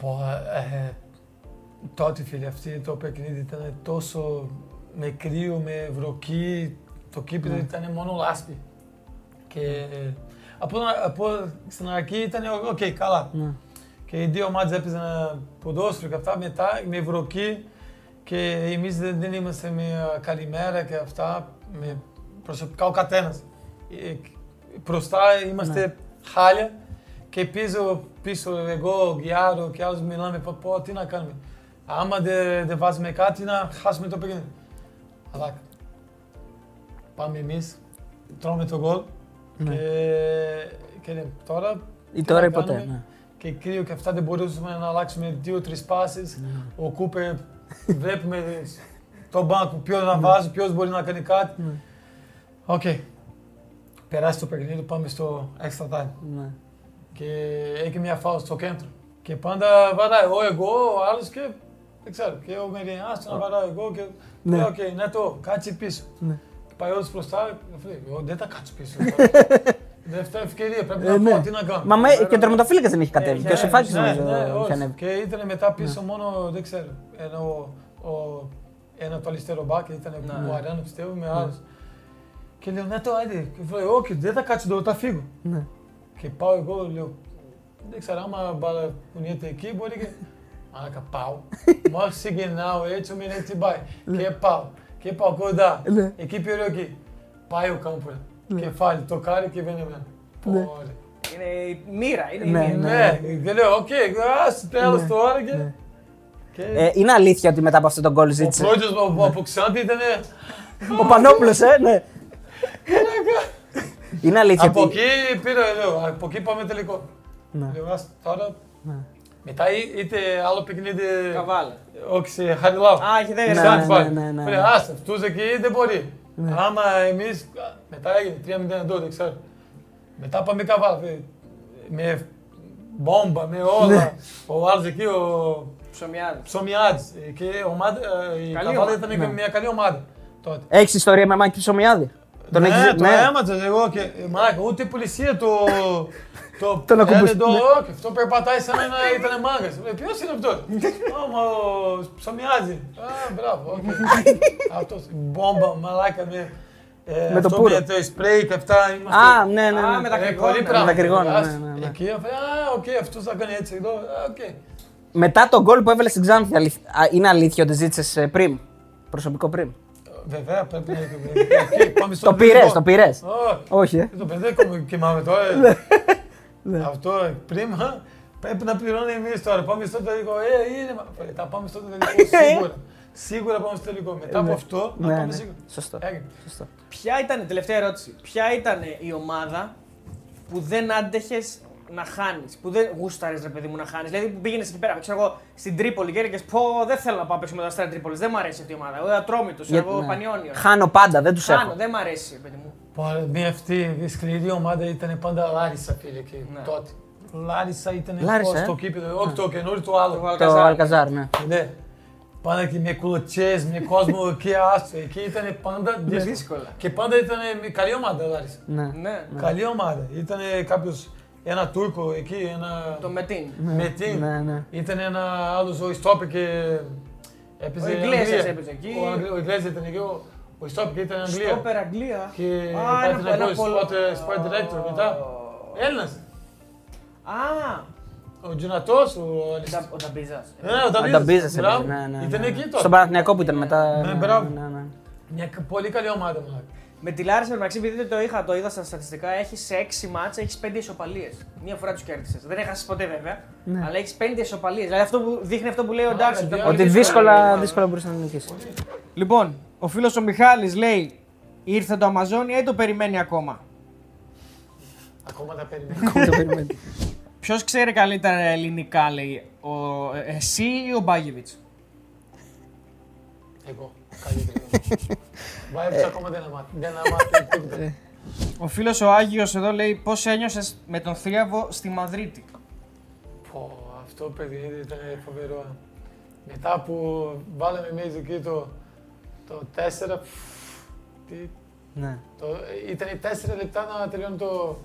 Πω, ε, τότε φίλε, αυτή το παιχνίδι ήταν τόσο με κρύο, με βροχή. Το γήπεδο ήταν μόνο λάσπη. Και από, από στην αρχή ήταν οκ, καλά. Ναι. Και οι δύο ομάδες έπαιζαν ποδόσφαιρο και αυτά. Μετά με βροχή και εμείς δεν, δεν είμαστε με καλημέρα και αυτά. Με προσωπικά ο καθένας. Ε, Μπροστά είμαστε χάλια και πίσω, πίσω εγώ, ο Γιάρο και άλλους μιλάμε πω, πω τι να κάνουμε. Άμα δεν δεν βάζουμε κάτι να χάσουμε το παιχνίδι. Αλλά πάμε εμείς, τρώμε το γκολ Ναι. και, και λέμε, τώρα Ή τι τώρα να ή ποτέ. κάνουμε. ναι. Και κρύο και αυτά δεν μπορούσαμε να αλλάξουμε δύο-τρεις πάσες. Ο Κούπερ βλέπουμε τον πάγκο ποιος να βάζει, ποιος μπορεί να κάνει κάτι. Ναι. Οκ. Περάσει το παιχνίδι, πάμε στο extra time. Ναι. Και έχει μια φάουλ στο κέντρο. Και πάντα βαράει εγώ, εγώ, ο άλλος και δεν ξέρω. Και ο Μεριέμ, άστο να βαράω εγώ. Και Ναι. λέω, οκ, ναι, το κάτσε πίσω. Ναι. Και πάει όλος μπροστά, και λέει, εγώ δεν θα κάτσω πίσω. Δεύτερη ευκαιρία, πρέπει Ε, να ναι. πω τι να κάνω. Μα με, Βέβαια, και ο τερματοφύλακας δεν έχει κατέβει. είχε- Και ο Σηφάκης ναι, νομίζω ναι, είχε όχι. ανέβει. Και ήταν μετά πίσω μόνο, δεν ξέρω, ένα, ο, ο, ένα το αριστερό μπακ, ήταν Ναι. ο Αράνο πιστεύω με άλλους. Και λέω, ναι το άντε, και λέω, όχι, δεν θα κάτσω εδώ, θα φύγω. Ναι. Και πάω εγώ, λέω, δεν ξέρω, άμα μπάλα κουνιέται εκεί, μπορεί και... Μαλάκα, πάω. Μόλις ξεκινάω έτσι, μην έτσι πάει. Και πάω. Και πάω κοντά. Ναι. Εκεί πήρε εκεί. Πάει ο Κάμπουρα. Κεφάλι, το κάρι και βαίνει εμένα. Ναι. Ωραία. Είναι η μοίρα, είναι η Ναι, μοίρα. Ναι, και λέω, οκ, ας τέλος Ναι. τώρα και... Ναι. και... Ε, είναι αλήθεια ότι μετά από αυτό τον γκολ Ο ζήτησε. πρώτος μου από Ξάνθη ήταν Ο Πανόπουλος, ε, ναι. Είναι αλήθεια από ότι. εκεί πήρα, λέω, από εκεί πάμε τελικό. Ναι. Λέω, ας τώρα... Ναι. Μετά ή- είτε άλλο παιχνίδι, Καβάλα. όχι σε Χαριλάου. Α, έχει δεν Ναι, Ξάνθη ναι, πάλι. ναι, ναι, Μου ναι. λέει, άστε, αυτούς εκεί δεν μπορεί. Ναι. Άμα εμείς, μετά έγινε 3-0 εδώ, δεν ξέρω. Μετά πάμε καβάλα, φε- με μπόμπα, με όλα. Ναι. Ο άλλος εκεί, ο Ψωμιάδης. Ψωμιάδης. Ε, Και η ομάδα, ε, η Καλή καβάλα ομάδα. ήταν Ναι. μια καλή ομάδα τότε. Έχεις ιστορία με Μάκη Ψωμιάδη; Τον ναι, έχεις- το έμαθα εγώ και ε, μαλάκα, ούτε η πολιτεία το... το Τον ακουμπούσε, το, ναι. όχι, αυτό περπατάει σαν να ήταν μάγκας. Ε, Ποιος είναι αυτός; Ω, μα ο Ψωμιάδης. Α, μπράβο, οκ. Αυτός, μπόμπα, μαλάκα με... ε, Με το αυτό πουρο. Με το σπρέι και αυτά είμαστε... Α, ναι, ναι. Α, ναι. με τα ε, κρυγόνα. πολύ Με πράγματα. τα κρυγόνα, Ας, ναι, ναι, ναι. Εκεί, αφού, α, οκ, αυτός θα κάνει έτσι εδώ, α, οκ. Μετά τον γκολ που έβαλε στην Ξάνθη, αληθ- α, είναι αλήθεια ότι ζήτησες πριμ; Προσωπικό πριμ; Βέβαια, πρέπει να είναι. Εκεί, πάμε στο Το πήρες, τελικό. το πήρες. Όχι. Όχι, ε. Το παιδί δεν κοιμάμαι τώρα. Ναι. Αυτό πριν πρέπει να πληρώνει εμείς τώρα. Πάμε στο τελικό. Ε, είναι. μα- Θα πάμε στο τελικό σίγουρα. Σίγουρα πάμε στο τελικό. Μετά από αυτό να Ναι, πάμε ναι. σίγουρα. Σωστό. Έγινε. Σωστό. Ποια ήταν, τελευταία ερώτηση, ποια ήταν η ομάδα που δεν άντεχες να χάνεις, που δεν γούσταρες ρε παιδί μου να χάνεις; Δηλαδή που πήγαινες εκεί πέρα, ξέρω εγώ, στην Τρίπολη και έλεγες Πω, δεν θέλω να πάω να παίξω με τα αστέρα Τρίπολης, δεν μου αρέσει αυτή η ομάδα. Εγώ ατρόμητος, Για- εγώ ναι. πανιόνιος. Χάνω πάντα, δεν τους Χάνω, έχω. δεν μου αρέσει, ρε παιδί μου. Πάρα, Μια αυτή η σκληρή ομάδα ήταν πάντα Λάρισα, φίλε εκεί Ναι. τότε. Λάρισα ήταν Λάρισα, πώς ε; το κήπεδο. Όχι το καινούριο, το Το άλλο. Το Αλκαζάρ. Αλκαζάρ, ναι. Ναι. Πάντα και με κουλοτσές, με κόσμο εκεί άστο. Εκεί ήταν πάντα δύσκολα. δύσκολα. Και πάντα ήταν με καλή ομάδα Λάρισα. ναι. Ναι, Καλή ομάδα. Ήταν κάποιος, ένα Τούρκο εκεί, ένα. το Μετίν. Μετίν. Ναι, ναι. Ήταν ένα άλλο ο Ιστόπε και έπαιζε. Ο Ιγκλέσιας Αγγλία. έπαιζε εκεί. Ο, Αγγλί- ο Ιγκλέσιας ήταν εκεί, ο, ο Ιστόπε και ήταν Αγγλία. Στόπερ Αγγλία. Και Α, πάει ένα- να ένα πω πολλο- sport, sport director μετά. Έλληνας. Α, Ο Τζουνατός, ο ο Αλιστής. Ντα- ο Νταμπίζας. Ναι, ο Νταμπίζας. Ανταμπίζα σε Μπράβο. ναι, ναι, Ήταν ναι. εκεί Στον τώρα. Παναθηναϊκό που ήταν μετά. Ναι, μπράβο. ναι, ναι. Μια κα- πολύ καλή ομάδα. μαλάκα. Με τη Λάρισα, μεταξύ, επειδή το είχα, το είδα στα στατιστικά, έχει σε 6 μάτσα έχεις 5 ισοπαλίες. Μία φορά τους κέρδισες. Δεν έχασες ποτέ βέβαια, Ναι. αλλά έχεις 5 ισοπαλίες. Δηλαδή αυτό που δείχνει αυτό που λέει ο Ντάξ. Ότι Ότι δύσκολα, δύσκολα μπορούσε να νικήσει. Λοιπόν, ο φίλος ο Μιχάλης λέει ήρθε το Αμαζόνια ή το περιμένει ακόμα. Ακόμα τα περιμένω. Ακόμα το περιμένει. Ποιος ξέρει καλύτερα ελληνικά, λέει, ο, ε, εσύ ή ο Μπάγεβιτς; Εγώ. Καλύτερα. Βάιβιτς ακόμα δεν αμάθει. Δεν αμάθει τίποτα. Ο φίλος ο Άγιος εδώ λέει πώς ένιωσες με τον θρίαβο στη Μαδρίτη; Πω, αυτό παιδί ήταν φοβερό. Μετά που βάλαμε εμείς εκεί το, το 4, τι, Ναι. το, ήταν 4 λεπτά να τελειώνει το...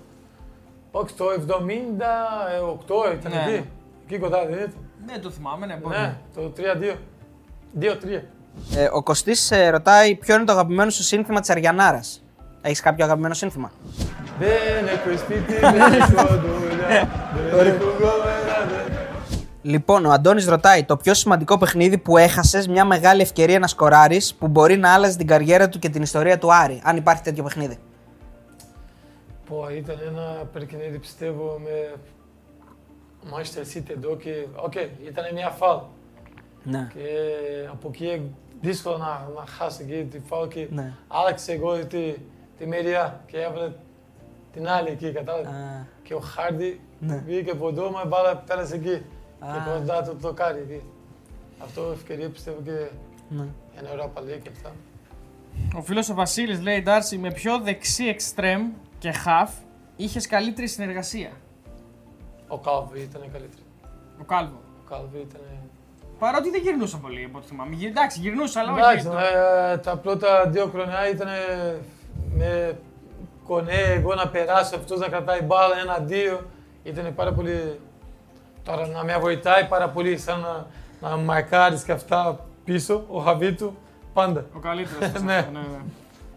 Όχι, το 78 ήταν Ναι. εκεί. Εκεί κοντά, δεν ήταν. Δεν το θυμάμαι, ναι, Ναι, το 3-2. 2-3. Ε, ο Κωστής ε, ρωτάει ποιο είναι το αγαπημένο σου σύνθημα της Αριανάρας. Έχεις κάποιο αγαπημένο σύνθημα; Δεν έχω σπίτι, δεν έχω δουλειά, δεν έχω κόμματα, δεν- Λοιπόν, ο Αντώνης ρωτάει το πιο σημαντικό παιχνίδι που έχασες μια μεγάλη ευκαιρία να σκοράρει που μπορεί να άλλαζε την καριέρα του και την ιστορία του Άρη. Αν υπάρχει τέτοιο παιχνίδι. Πω, ήταν ένα παιχνίδι πιστεύω με Manchester City εδώ και, οκ, ήταν μια φάλ. Ναι. Και από εκεί δύσκολο να, να χάσει εκεί τη φάλ και Ναι. άλλαξε εγώ τη, τη μεριά και έβαλε την άλλη εκεί, κατάλαβες. Α, Και ο Χάρντι Ναι. βγήκε από εδώ, μα η μπάλα πέρασε εκεί. Α. Και κοντά του το κάνει εκεί. Αυτό ευκαιρία πιστεύω και ναι. ένα Europa League και αυτά. Ο φίλος ο Βασίλης λέει: Ντάρση, με ποιο δεξί εξτρέμ και χαφ είχες καλύτερη συνεργασία. Ο Κάλβι ήταν καλύτερο. Ο Κάλβο. Ο Κάλβι ήταν. Παρότι δεν γυρνούσε πολύ από ό,τι θυμάμαι. Γυρ- Εντάξει, γυρνούσε, αλλά Εντάξει, όχι. ε, τα πρώτα δύο χρονιά ήταν με κονέ, εγώ να περάσω, αυτός να κρατάει μπάλα ένα-δύο. Ήταν πάρα πολύ. Τώρα να με βοηθάει πάρα πολύ, σαν να, να μαρκάρεις και αυτά πίσω, ο Χαβίτου, πάντα. Ο καλύτερος. Ναι. ναι, ναι.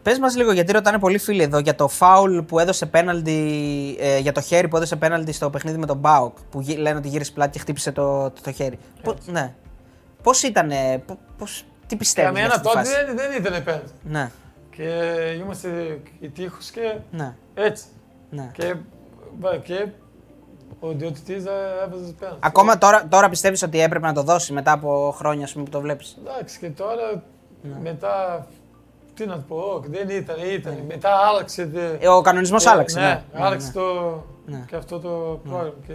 Πες μας λίγο, γιατί ρωτάνε πολλοί φίλοι εδώ για το φάουλ που έδωσε πέναλτι, ε, για το χέρι που έδωσε πέναλτι στο παιχνίδι με τον Μπάουκ. Που γυ- λένε ότι γύρισε πλάτη και χτύπησε το, το, το χέρι. Πο- ναι. Πώς ήταν, πώς, τι πιστεύεις. Για μένα τότε δεν, δεν ήταν πέντε. Ναι, Και είμαστε οι τείχους και ναι, έτσι. ναι. Και, βα- και ο διαιτητής ε, έβαζε πέντε. Ακόμα τώρα, τώρα πιστεύεις ότι έπρεπε να το δώσει μετά από χρόνια ας πούμε, που το βλέπεις; Εντάξει, και τώρα Ναι. μετά. Τι να το πω, όχι, δεν ήταν, ήταν. Μετά άλλαξε. δε- Ε, ο κανονισμός ε, άλλαξε. Ναι, Ναι, ναι, άλλαξε ναι. το. Ναι. και αυτό το πρόγραμμα. Και...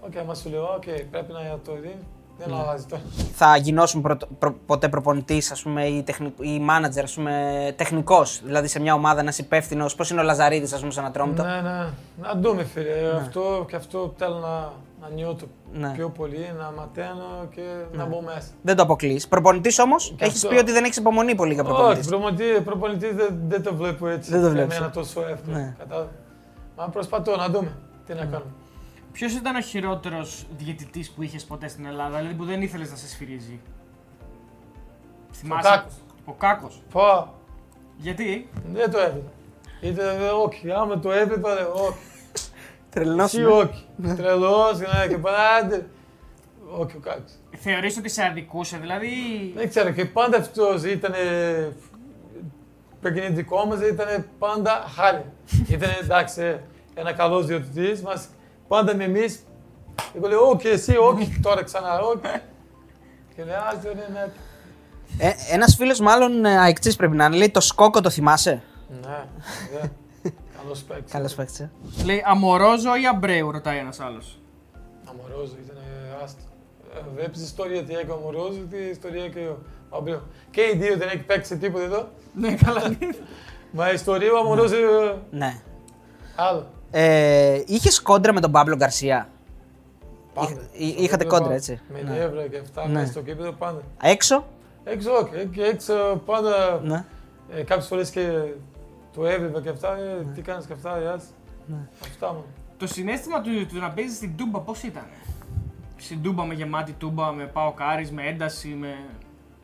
Οκ, μα σου λέω, οκ, πρέπει να το δει. Δεν αλλάζει τώρα. Θα γινόσουν προ, προ- ποτέ προπονητής, ας πούμε, ή, τεχνη, ή manager, ας πούμε, τεχνικός. Δηλαδή σε μια ομάδα να είσαι υπεύθυνος. Πώς είναι ο Λαζαρίδης, ας πούμε, σε ένα τρόμπτο. ναι, ναι. Να δούμε, φίλε. Αυτό και αυτό θέλω να, να νιώθω Ναι. πιο πολύ, να μαθαίνω και να μπω μέσα. Δεν το αποκλείς. Προπονητής όμως, έχεις αυτό. πει ότι δεν έχεις υπομονή πολύ για Όχι, προπονητή. προπονητής, προπονητής δεν, δεν το βλέπω έτσι. Δεν το για βλέπεις, μένα ε. τόσο εύκολο. Ναι. Κατάλαβε. Μα προσπαθώ να δούμε τι να κάνουμε. Ποιος ήταν ο χειρότερος διαιτητής που είχες ποτέ στην Ελλάδα, δηλαδή που δεν ήθελες να σε σφυρίζει; Θυμάσαι; Κάκος. Ο Κάκος. Πω, Γιατί; δεν το έδινε. Ήταν όχι, άμα το έδινε, όχι. Τρελό. Εσύ όχι. Τρελός, ναι, και πάντα. Όχι ο Κάκος. Θεωρείς ότι σε αδικούσε, δηλαδή. Δεν ξέρω, και πάντα αυτός ήταν. Παιχνίδι δικό μας ήταν πάντα χάλια. ήταν εντάξει, ένα καλός διοτητής μας, πάντα με εμείς. Εγώ λέω, όχι, εσύ, όχι, τώρα ξανά, όχι. και λέει, ας, δεν είναι. Ε, Ένας φίλος, μάλλον αεξή πρέπει να είναι, λέει το σκόκο το θυμάσαι; Ναι, ναι. Καλός παίκτης. Καλός παίκτης. Λέει Αμορόζο ή Αμπρέου, ρωτάει ένας άλλος. Αμορόζο, ήταν άστο. Ε, Βλέπεις ιστορία τι έκανε ο Αμορόζο, τι ιστορία έκανε ο Αμπρέου. Και οι δύο δεν έχει παίξει τίποτα εδώ. ναι, καλά. Μα η ιστορία ο Αμορόζο ε, Ναι. άλλο. Ε, Είχες κόντρα με τον Παύλο Γκαρσία; Πάντα. Είχ- Στο είχατε κήπεδο κόντρα, πάντα. έτσι. Με Ναι. νεύρα και αυτά, Ναι. μέσα στο κήπεδο πάντα. Έξω; Έξω, όχι. ε, Και έξω πάντα. Ναι. Ε, Κάποιες φορές και το έβλεπα και αυτά. Ε, τι κάνεις και αυτά, γεια σας. Ναι. Αυτά μόνο. Το συνέστημα του, του να παίζεις στην Τούμπα πώς ήταν. Στην Τούμπα με γεμάτη Τούμπα, με πάω κάρις, με ένταση, με.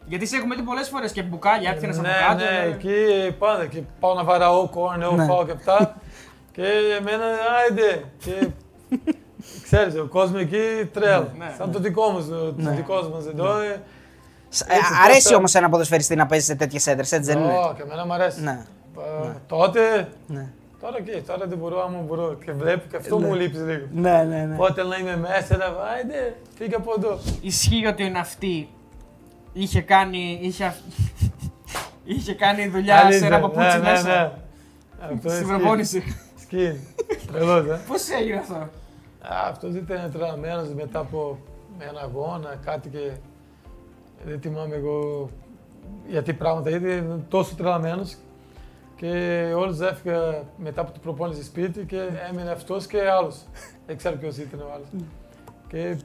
Γιατί σε έχουμε δει πολλές φορές και μπουκάλια, έπιανε ναι, από κάτω. ναι, ε. εκεί πάντα. Και πάω να βαραώ κόρνεο, Ναι. πάω και αυτά. και εμένα, άιντε. Και ξέρεις, ο κόσμος εκεί τρέλ. Ναι. Σαν το δικό μας, το Ναι. δικός μας εδώ. ε, Σ- Έτσι, ε, αρέσει τότε- όμως ένα ποδοσφαιριστή να παίζει σε τέτοιες έντρε, έτσι δεν είναι; Ω, και εμένα μου αρέσει. Ναι. Ε, Τότε, Ναι. τώρα και τώρα δεν μπορώ, άμα μπορώ. Και βλέπω και αυτό μου λείπει λίγο. Ναι, ναι, ναι. Πότε να είμαι μέσα, να άιντε, φύγε από εδώ. Ισχύει ότι ο ναυτί είχε κάνει. Είχε, αυ- είχε κάνει δουλειά σε Αλήθεια, ένα παπούτσι ναι, ναι, μέσα. ναι. Αυτό Στην είναι προπόνηση. Σκύλ. Τρελός, ε. Πώς έγινε αυτό; Α, αυτός ήταν τρελαμένος μετά από ένα αγώνα, κάτι και δεν θυμάμαι εγώ γιατί πράγματα ήταν τόσο τρελαμένος και όλους έφυγα μετά από την προπόνηση σπίτι και έμεινε αυτός και άλλος. δεν ξέρω ποιος ήταν ο άλλος. και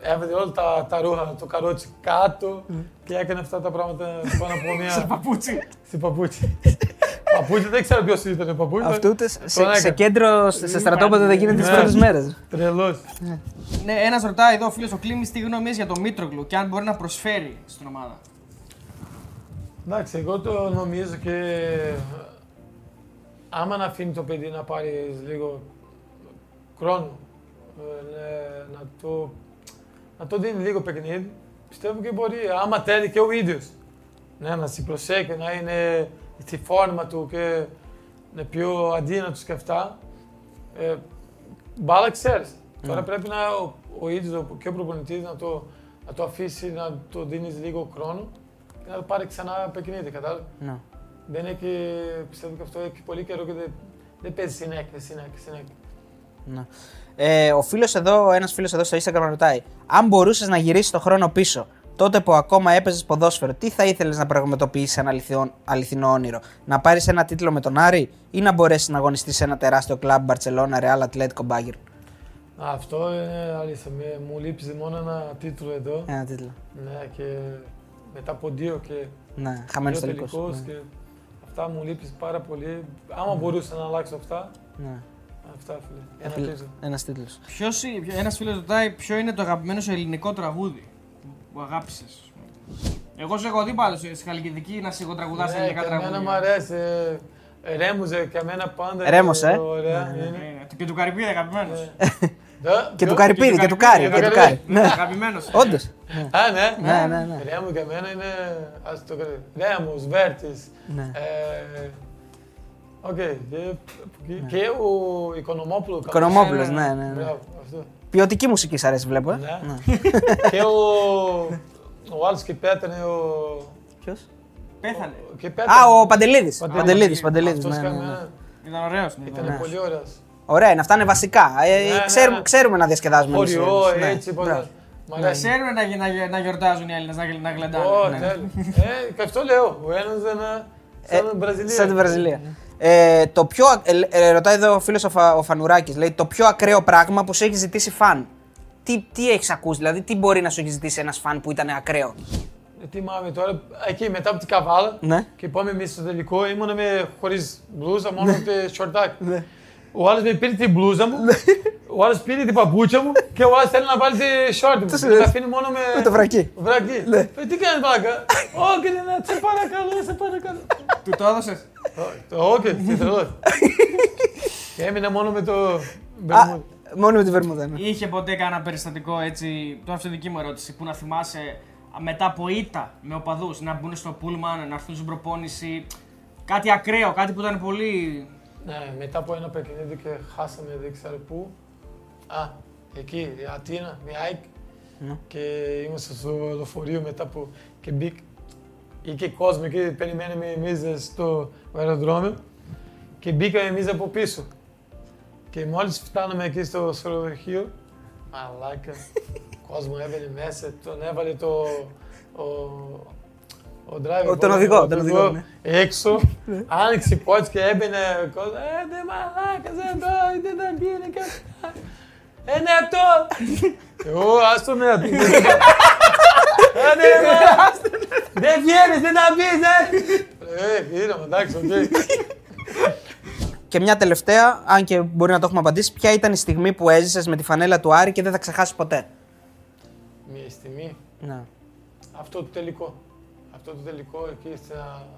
έβαλε όλα τα, τα ρούχα, το καρότσι κάτω και έκανε αυτά τα πράγματα πάνω από Σε μια παπούτσι. στην παπούτσι. Παππούτσι δεν ξέρω ποιος ήταν ο παππούτσι. Αυτό ούτε σε, σε, έκανε. σε κέντρο, σε σε στρατόπεδο δεν γίνεται τις Ναι. πρώτες μέρες. Τρελός. Ναι, ένας ρωτάει εδώ ο φίλος ο Κλήμη τι γνώμη έχεις για τον Μήτροκλου και αν μπορεί να προσφέρει στην ομάδα. Εντάξει, εγώ το νομίζω και άμα να αφήνει το παιδί να πάρει λίγο χρόνο, ε, ναι, να το, να το δίνει λίγο παιχνίδι, πιστεύω και μπορεί, άμα θέλει και ο ίδιος, ναι, να σε προσέχει, να είναι στη φόρμα του και είναι πιο αδύνατος και αυτά, ε, μπάλα ξέρεις. Τώρα πρέπει να ο, ο ίδιος ο, και ο προπονητής να το, να το αφήσει, να το δίνεις λίγο χρόνο και να το πάρει ξανά παιχνίδι, κατάλαβες. Ναι. Δεν έχει, πιστεύω και αυτό έχει πολύ καιρό και δεν, δεν παίζει συνέχεια, συνέχεια, συνέχεια. Ναι. Ε, ο φίλος εδώ, ένας φίλος εδώ στο Instagram ρωτάει Αν μπορούσες να γυρίσεις το χρόνο πίσω τότε που ακόμα έπαιζες ποδόσφαιρο, τι θα ήθελες να πραγματοποιήσεις ένα αληθιό- αληθινό όνειρο, να πάρεις ένα τίτλο με τον Άρη ή να μπορέσεις να αγωνιστείς σε ένα τεράστιο κλαμπ Μπαρτσελώνα, Ρεάλ, Ατλέτικο, Μπάγκερ. Αυτό είναι αλήθεια. Με, μου λείπει μόνο ένα τίτλο εδώ. Ένα τίτλο. Ναι, και μετά από δύο και Ναι, χαμένος δύο τελικός. τελικούς Ναι. και αυτά μου λείπει πάρα πολύ. Άμα μπορούσα να αλλάξω αυτά, Ναι. Αυτά φίλε. Ένα Φίλε, τίτλο. Ένας τίτλος. Ποιος, ένας φίλος ρωτάει ποιο είναι το αγαπημένο σου ελληνικό τραγούδι που αγάπησες. Εγώ σε έχω δει πάλι στη Χαλκιδική να σιγοτραγουδά Ναι, ελληνικά και εμένα τραγούδια. μου αρέσει. ε, Ρέμος και εμένα πάντα. Ρέμος, είναι ε. Ωραία. Ναι, είναι. Ε, Και του Καρυπίδη αγαπημένος. Δε- Και του δε- Καρυπίδη, και του Κάρι. και Και του του Καρυπίδη. Κάρι. Ναι, Αγαπημένος. όντως. Α, ναι. Ναι, ναι, ναι. Ρέμου για μένα είναι. Ας το κάνω. Ρέμος, Βέρτης. Ναι. Ε, Οκ. Και, και ο Οικονομόπουλος. Οικονομόπουλος, ναι, ναι, ναι. Μπράβο, αυτό. Ποιοτική μουσική σ' αρέσει, βλέπω. Ε. Ναι. και ο. Ο άλλος και πέθανε ο. Ποιος; Πέθανε. Και πέθανε. Α, ο Παντελίδης. Παντελίδης. Παντελίδης, Παντελίδης. Αυτός Ναι, ναι, ναι. καμένα- Ήταν ωραίος. Ήταν Ναι. πολύ ωραίος. Ωραία, είναι, αυτά είναι βασικά. Ε, ναι, ξέρουμε, ναι. ξέρουμε να διασκεδάζουμε. εμείς, Χωριό, ναι. έτσι. πώς- Μπράβο. Μ' Να αρέσει. ξέρουν να, να, να γιορτάζουν οι Έλληνες, να, γλ- να γλεντάνε. Ω, Ναι. τέλειο. Ε, και αυτό λέω. Ο ένας δεν είναι σαν την Βραζιλία. Σαν την Βραζιλία. Ε, το πιο, α- ε, ε, ρωτάει εδώ ο φίλος ο, Φα, ο Φανουράκης, λέει το πιο ακραίο πράγμα που σου έχει ζητήσει φαν. Τι, τι έχεις ακούσει, δηλαδή τι μπορεί να σου έχει ζητήσει ένας φαν που ήταν ακραίο; Ε, Θυμάμαι τώρα, εκεί μετά από την καβάλα Ναι. και πάμε εμείς στο τελικό, ήμουν με χωρίς μπλούζα, μόνο με σορτάκι. Ναι. Ο άλλος με πήρε την μπλούζα μου, ο άλλος πήρε την παπούτσα μου και ο άλλος θέλει να βάλει τη σόρτι μου. σου Με λες. αφήνει μόνο με... Με το βρακί. Βρακί. Ναι. Ε, Τι κάνεις μπάκα. Όχι, ναι, ναι, σε παρακαλώ, σε παρακαλώ. Του το έδωσες; Όχι, τι τρελός. Και έμεινα μόνο με το... Α, μπερμούδι. μόνο με τη βερμούδα. ναι. Είχε ποτέ κανένα περιστατικό έτσι, τώρα αυτή δική μου ερώτηση, που να θυμάσαι μετά από ήττα με οπαδούς να μπουν στο πούλμαν, να έρθουν στην προπόνηση. Κάτι ακραίο, κάτι που ήταν πολύ. Ναι, μετά από ένα παιχνίδι και χάσαμε δεν ξέρω πού. Α, εκεί, η Αθήνα, η ΑΕΚ. Ναι. Και είμαστε στο λεωφορείο μετά που και μπήκε. Είχε κόσμο εκεί, περιμέναμε εμείς στο αεροδρόμιο και μπήκαμε εμείς από πίσω. Και μόλις φτάναμε εκεί στο ξενοδοχείο, μαλάκα, κόσμο έμπαινε μέσα, τον έβαλε το, ο, ο driver. Ο- τον οδηγό, τον οδηγό, ναι. Έξω, άνοιξε η πόρτα και έμπαινε ο κόσμος, ε, δε μαλάκας εδώ, δεν τα γίνει και αυτά. Ε, ναι, αυτό. Εγώ, άστο με αυτό. Ε, ναι, ναι. Δεν βγαίνεις, δεν τα πεις, ε. Ε, είδαμε, εντάξει, οκ. Και μια τελευταία, αν και μπορεί να το έχουμε απαντήσει, ποια ήταν η στιγμή που έζησες με τη φανέλα του Άρη και δεν θα ξεχάσεις ποτέ; Μια στιγμή, Ναι. αυτό το τελικό. Αυτό το τελικό εκεί στην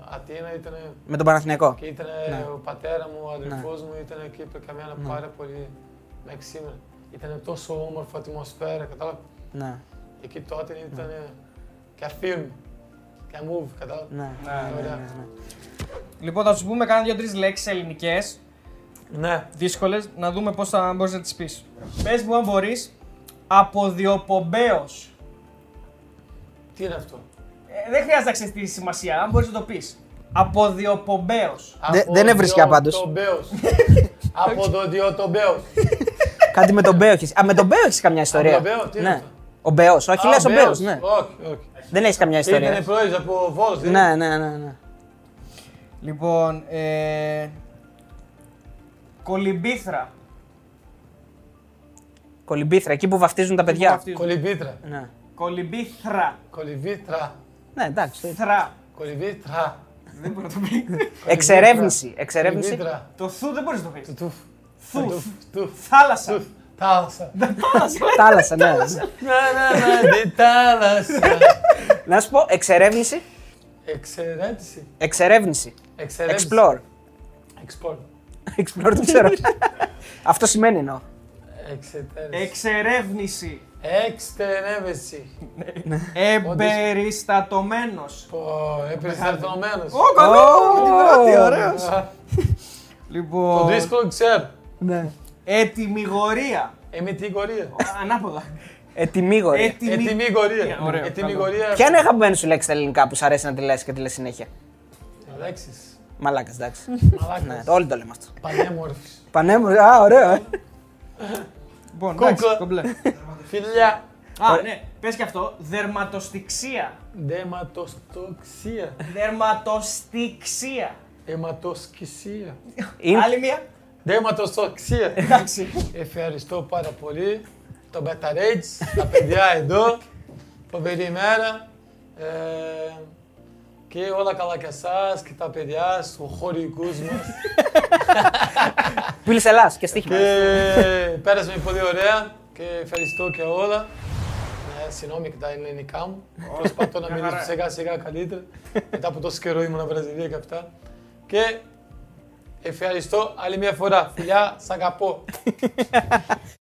Αθήνα ήταν Με τον Παναθηναϊκό. και ήταν Ναι. ο πατέρα μου, ο αδελφός μου, ήταν εκεί που καμένα Ναι. πάρα πολύ μέχρι σήμερα. Ήταν τόσο όμορφη ατμοσφαίρα, κατάλαβα. Ναι. Εκεί τότε ήταν και film, και move, κατάλαβα. Ναι. Ναι, ναι, ωραία. ναι, ναι. Λοιπόν, θα σου πούμε κάνα δύο-τρεις λέξεις ελληνικές, Ναι. δύσκολες, να δούμε πώς θα μπορείς να τις πεις. Πες μου, αν μπορείς, αποδιοπομπαίο. Τι είναι αυτό; Ε, δεν χρειάζεται να ξέρεις τη σημασία, αν μπορείς να το πεις. Αποδιοπομπαίο. Δε- Από δεν έβρισκε δυο απάντως. τον Μπέος. Από το δύο τον Μπέος. Κάτι με τον Μπέο έχεις. Α, με τον Μπέο έχεις καμιά ιστορία. τον Μπέο, τι είναι ναι. αυτό; Ο Μπέος, όχι, Α, λες ο Μπέος, Μπέος. ναι. Όχι, όχι. Δεν έχεις καμιά ιστορία. Ήταν πρόεδρος από Βόλος. δεν Ναι, ναι, ναι. ναι. Λοιπόν, ε... Κολυμπήθρα. Κολυμπήθρα, εκεί που βαφτίζουν τα παιδιά. βαφτίζουν. Κολυμπήτρα. Ναι. Κολυμπήθρα. Κολυμπήτρα. Ναι, εντάξει. Θρα. Κολυμπήτρα. Δεν μπορεί να το πει. Εξερεύνηση. Εξερεύνηση. Λίτρα. Το θου δεν μπορείς να το πεις. Του τουφ. Θου. Τουφ. Τουφ. Θάλασσα. Τουφ. Θάλασσα. Θάλασσα, ναι. Να, να, να, τη θάλασσα. Να σου πω, εξερεύνηση. Εξερέτηση. Εξερεύνηση. Εξερέτηση. Explore. Explore. Explore δεν ξέρω. Αυτό σημαίνει εννοώ. Εξετέρηση. Εξερεύνηση. Εξτερεύεση. Εμπεριστατωμένος. Πω, έπαιζε αρθωμένος. Ω, καλό! Τι ωραίος. Το Λοιπόν. δύσκολο ξέρω. Ναι. Ετοιμιγορία. Εμιτηγορία. Ανάποδα. Ετοιμίγορη. Ετοιμι- Ετοιμιγορία. Ωραίο, Ετοιμιγορία. Ποια είναι η αγαπημένη σου λέξη στα ελληνικά που σου αρέσει να τη λες και τη λες συνέχεια; Λέξεις. Μαλάκας, εντάξει. ναι, Μαλάκας. το όλοι το λέμε αυτό. Πανέμορφης. Πανέμορφη, α, ωραίο, ε. Λοιπόν, Κούκλα. εντάξει, κομπλέ. Φιλιά. Α, ναι, πες και αυτό. Δερματοστιξία. Δεματοστοξία. Δερματοστιξία. Αιματοσκησία. Είναι- Άλλη μία. Δεματοστοξία. Εντάξει. Ευχαριστώ πάρα πολύ. Το Μπεταρέτς, τα παιδιά εδώ. Φοβερή ημέρα. Ε, και όλα καλά και εσάς και τα παιδιά, στους χωρικούς μας. Πύλης Ελλάς και στοίχημα. και πέρασαμε πολύ ωραία και ευχαριστώ και όλα. Ε, συγγνώμη και τα ελληνικά μου. Προσπαθώ να Μια μιλήσω χαρά. σιγά σιγά καλύτερα. Μετά από τόσο καιρό ήμουν Βραζιλία και αυτά. Και ευχαριστώ άλλη μια φορά. Φιλιά, σ' αγαπώ.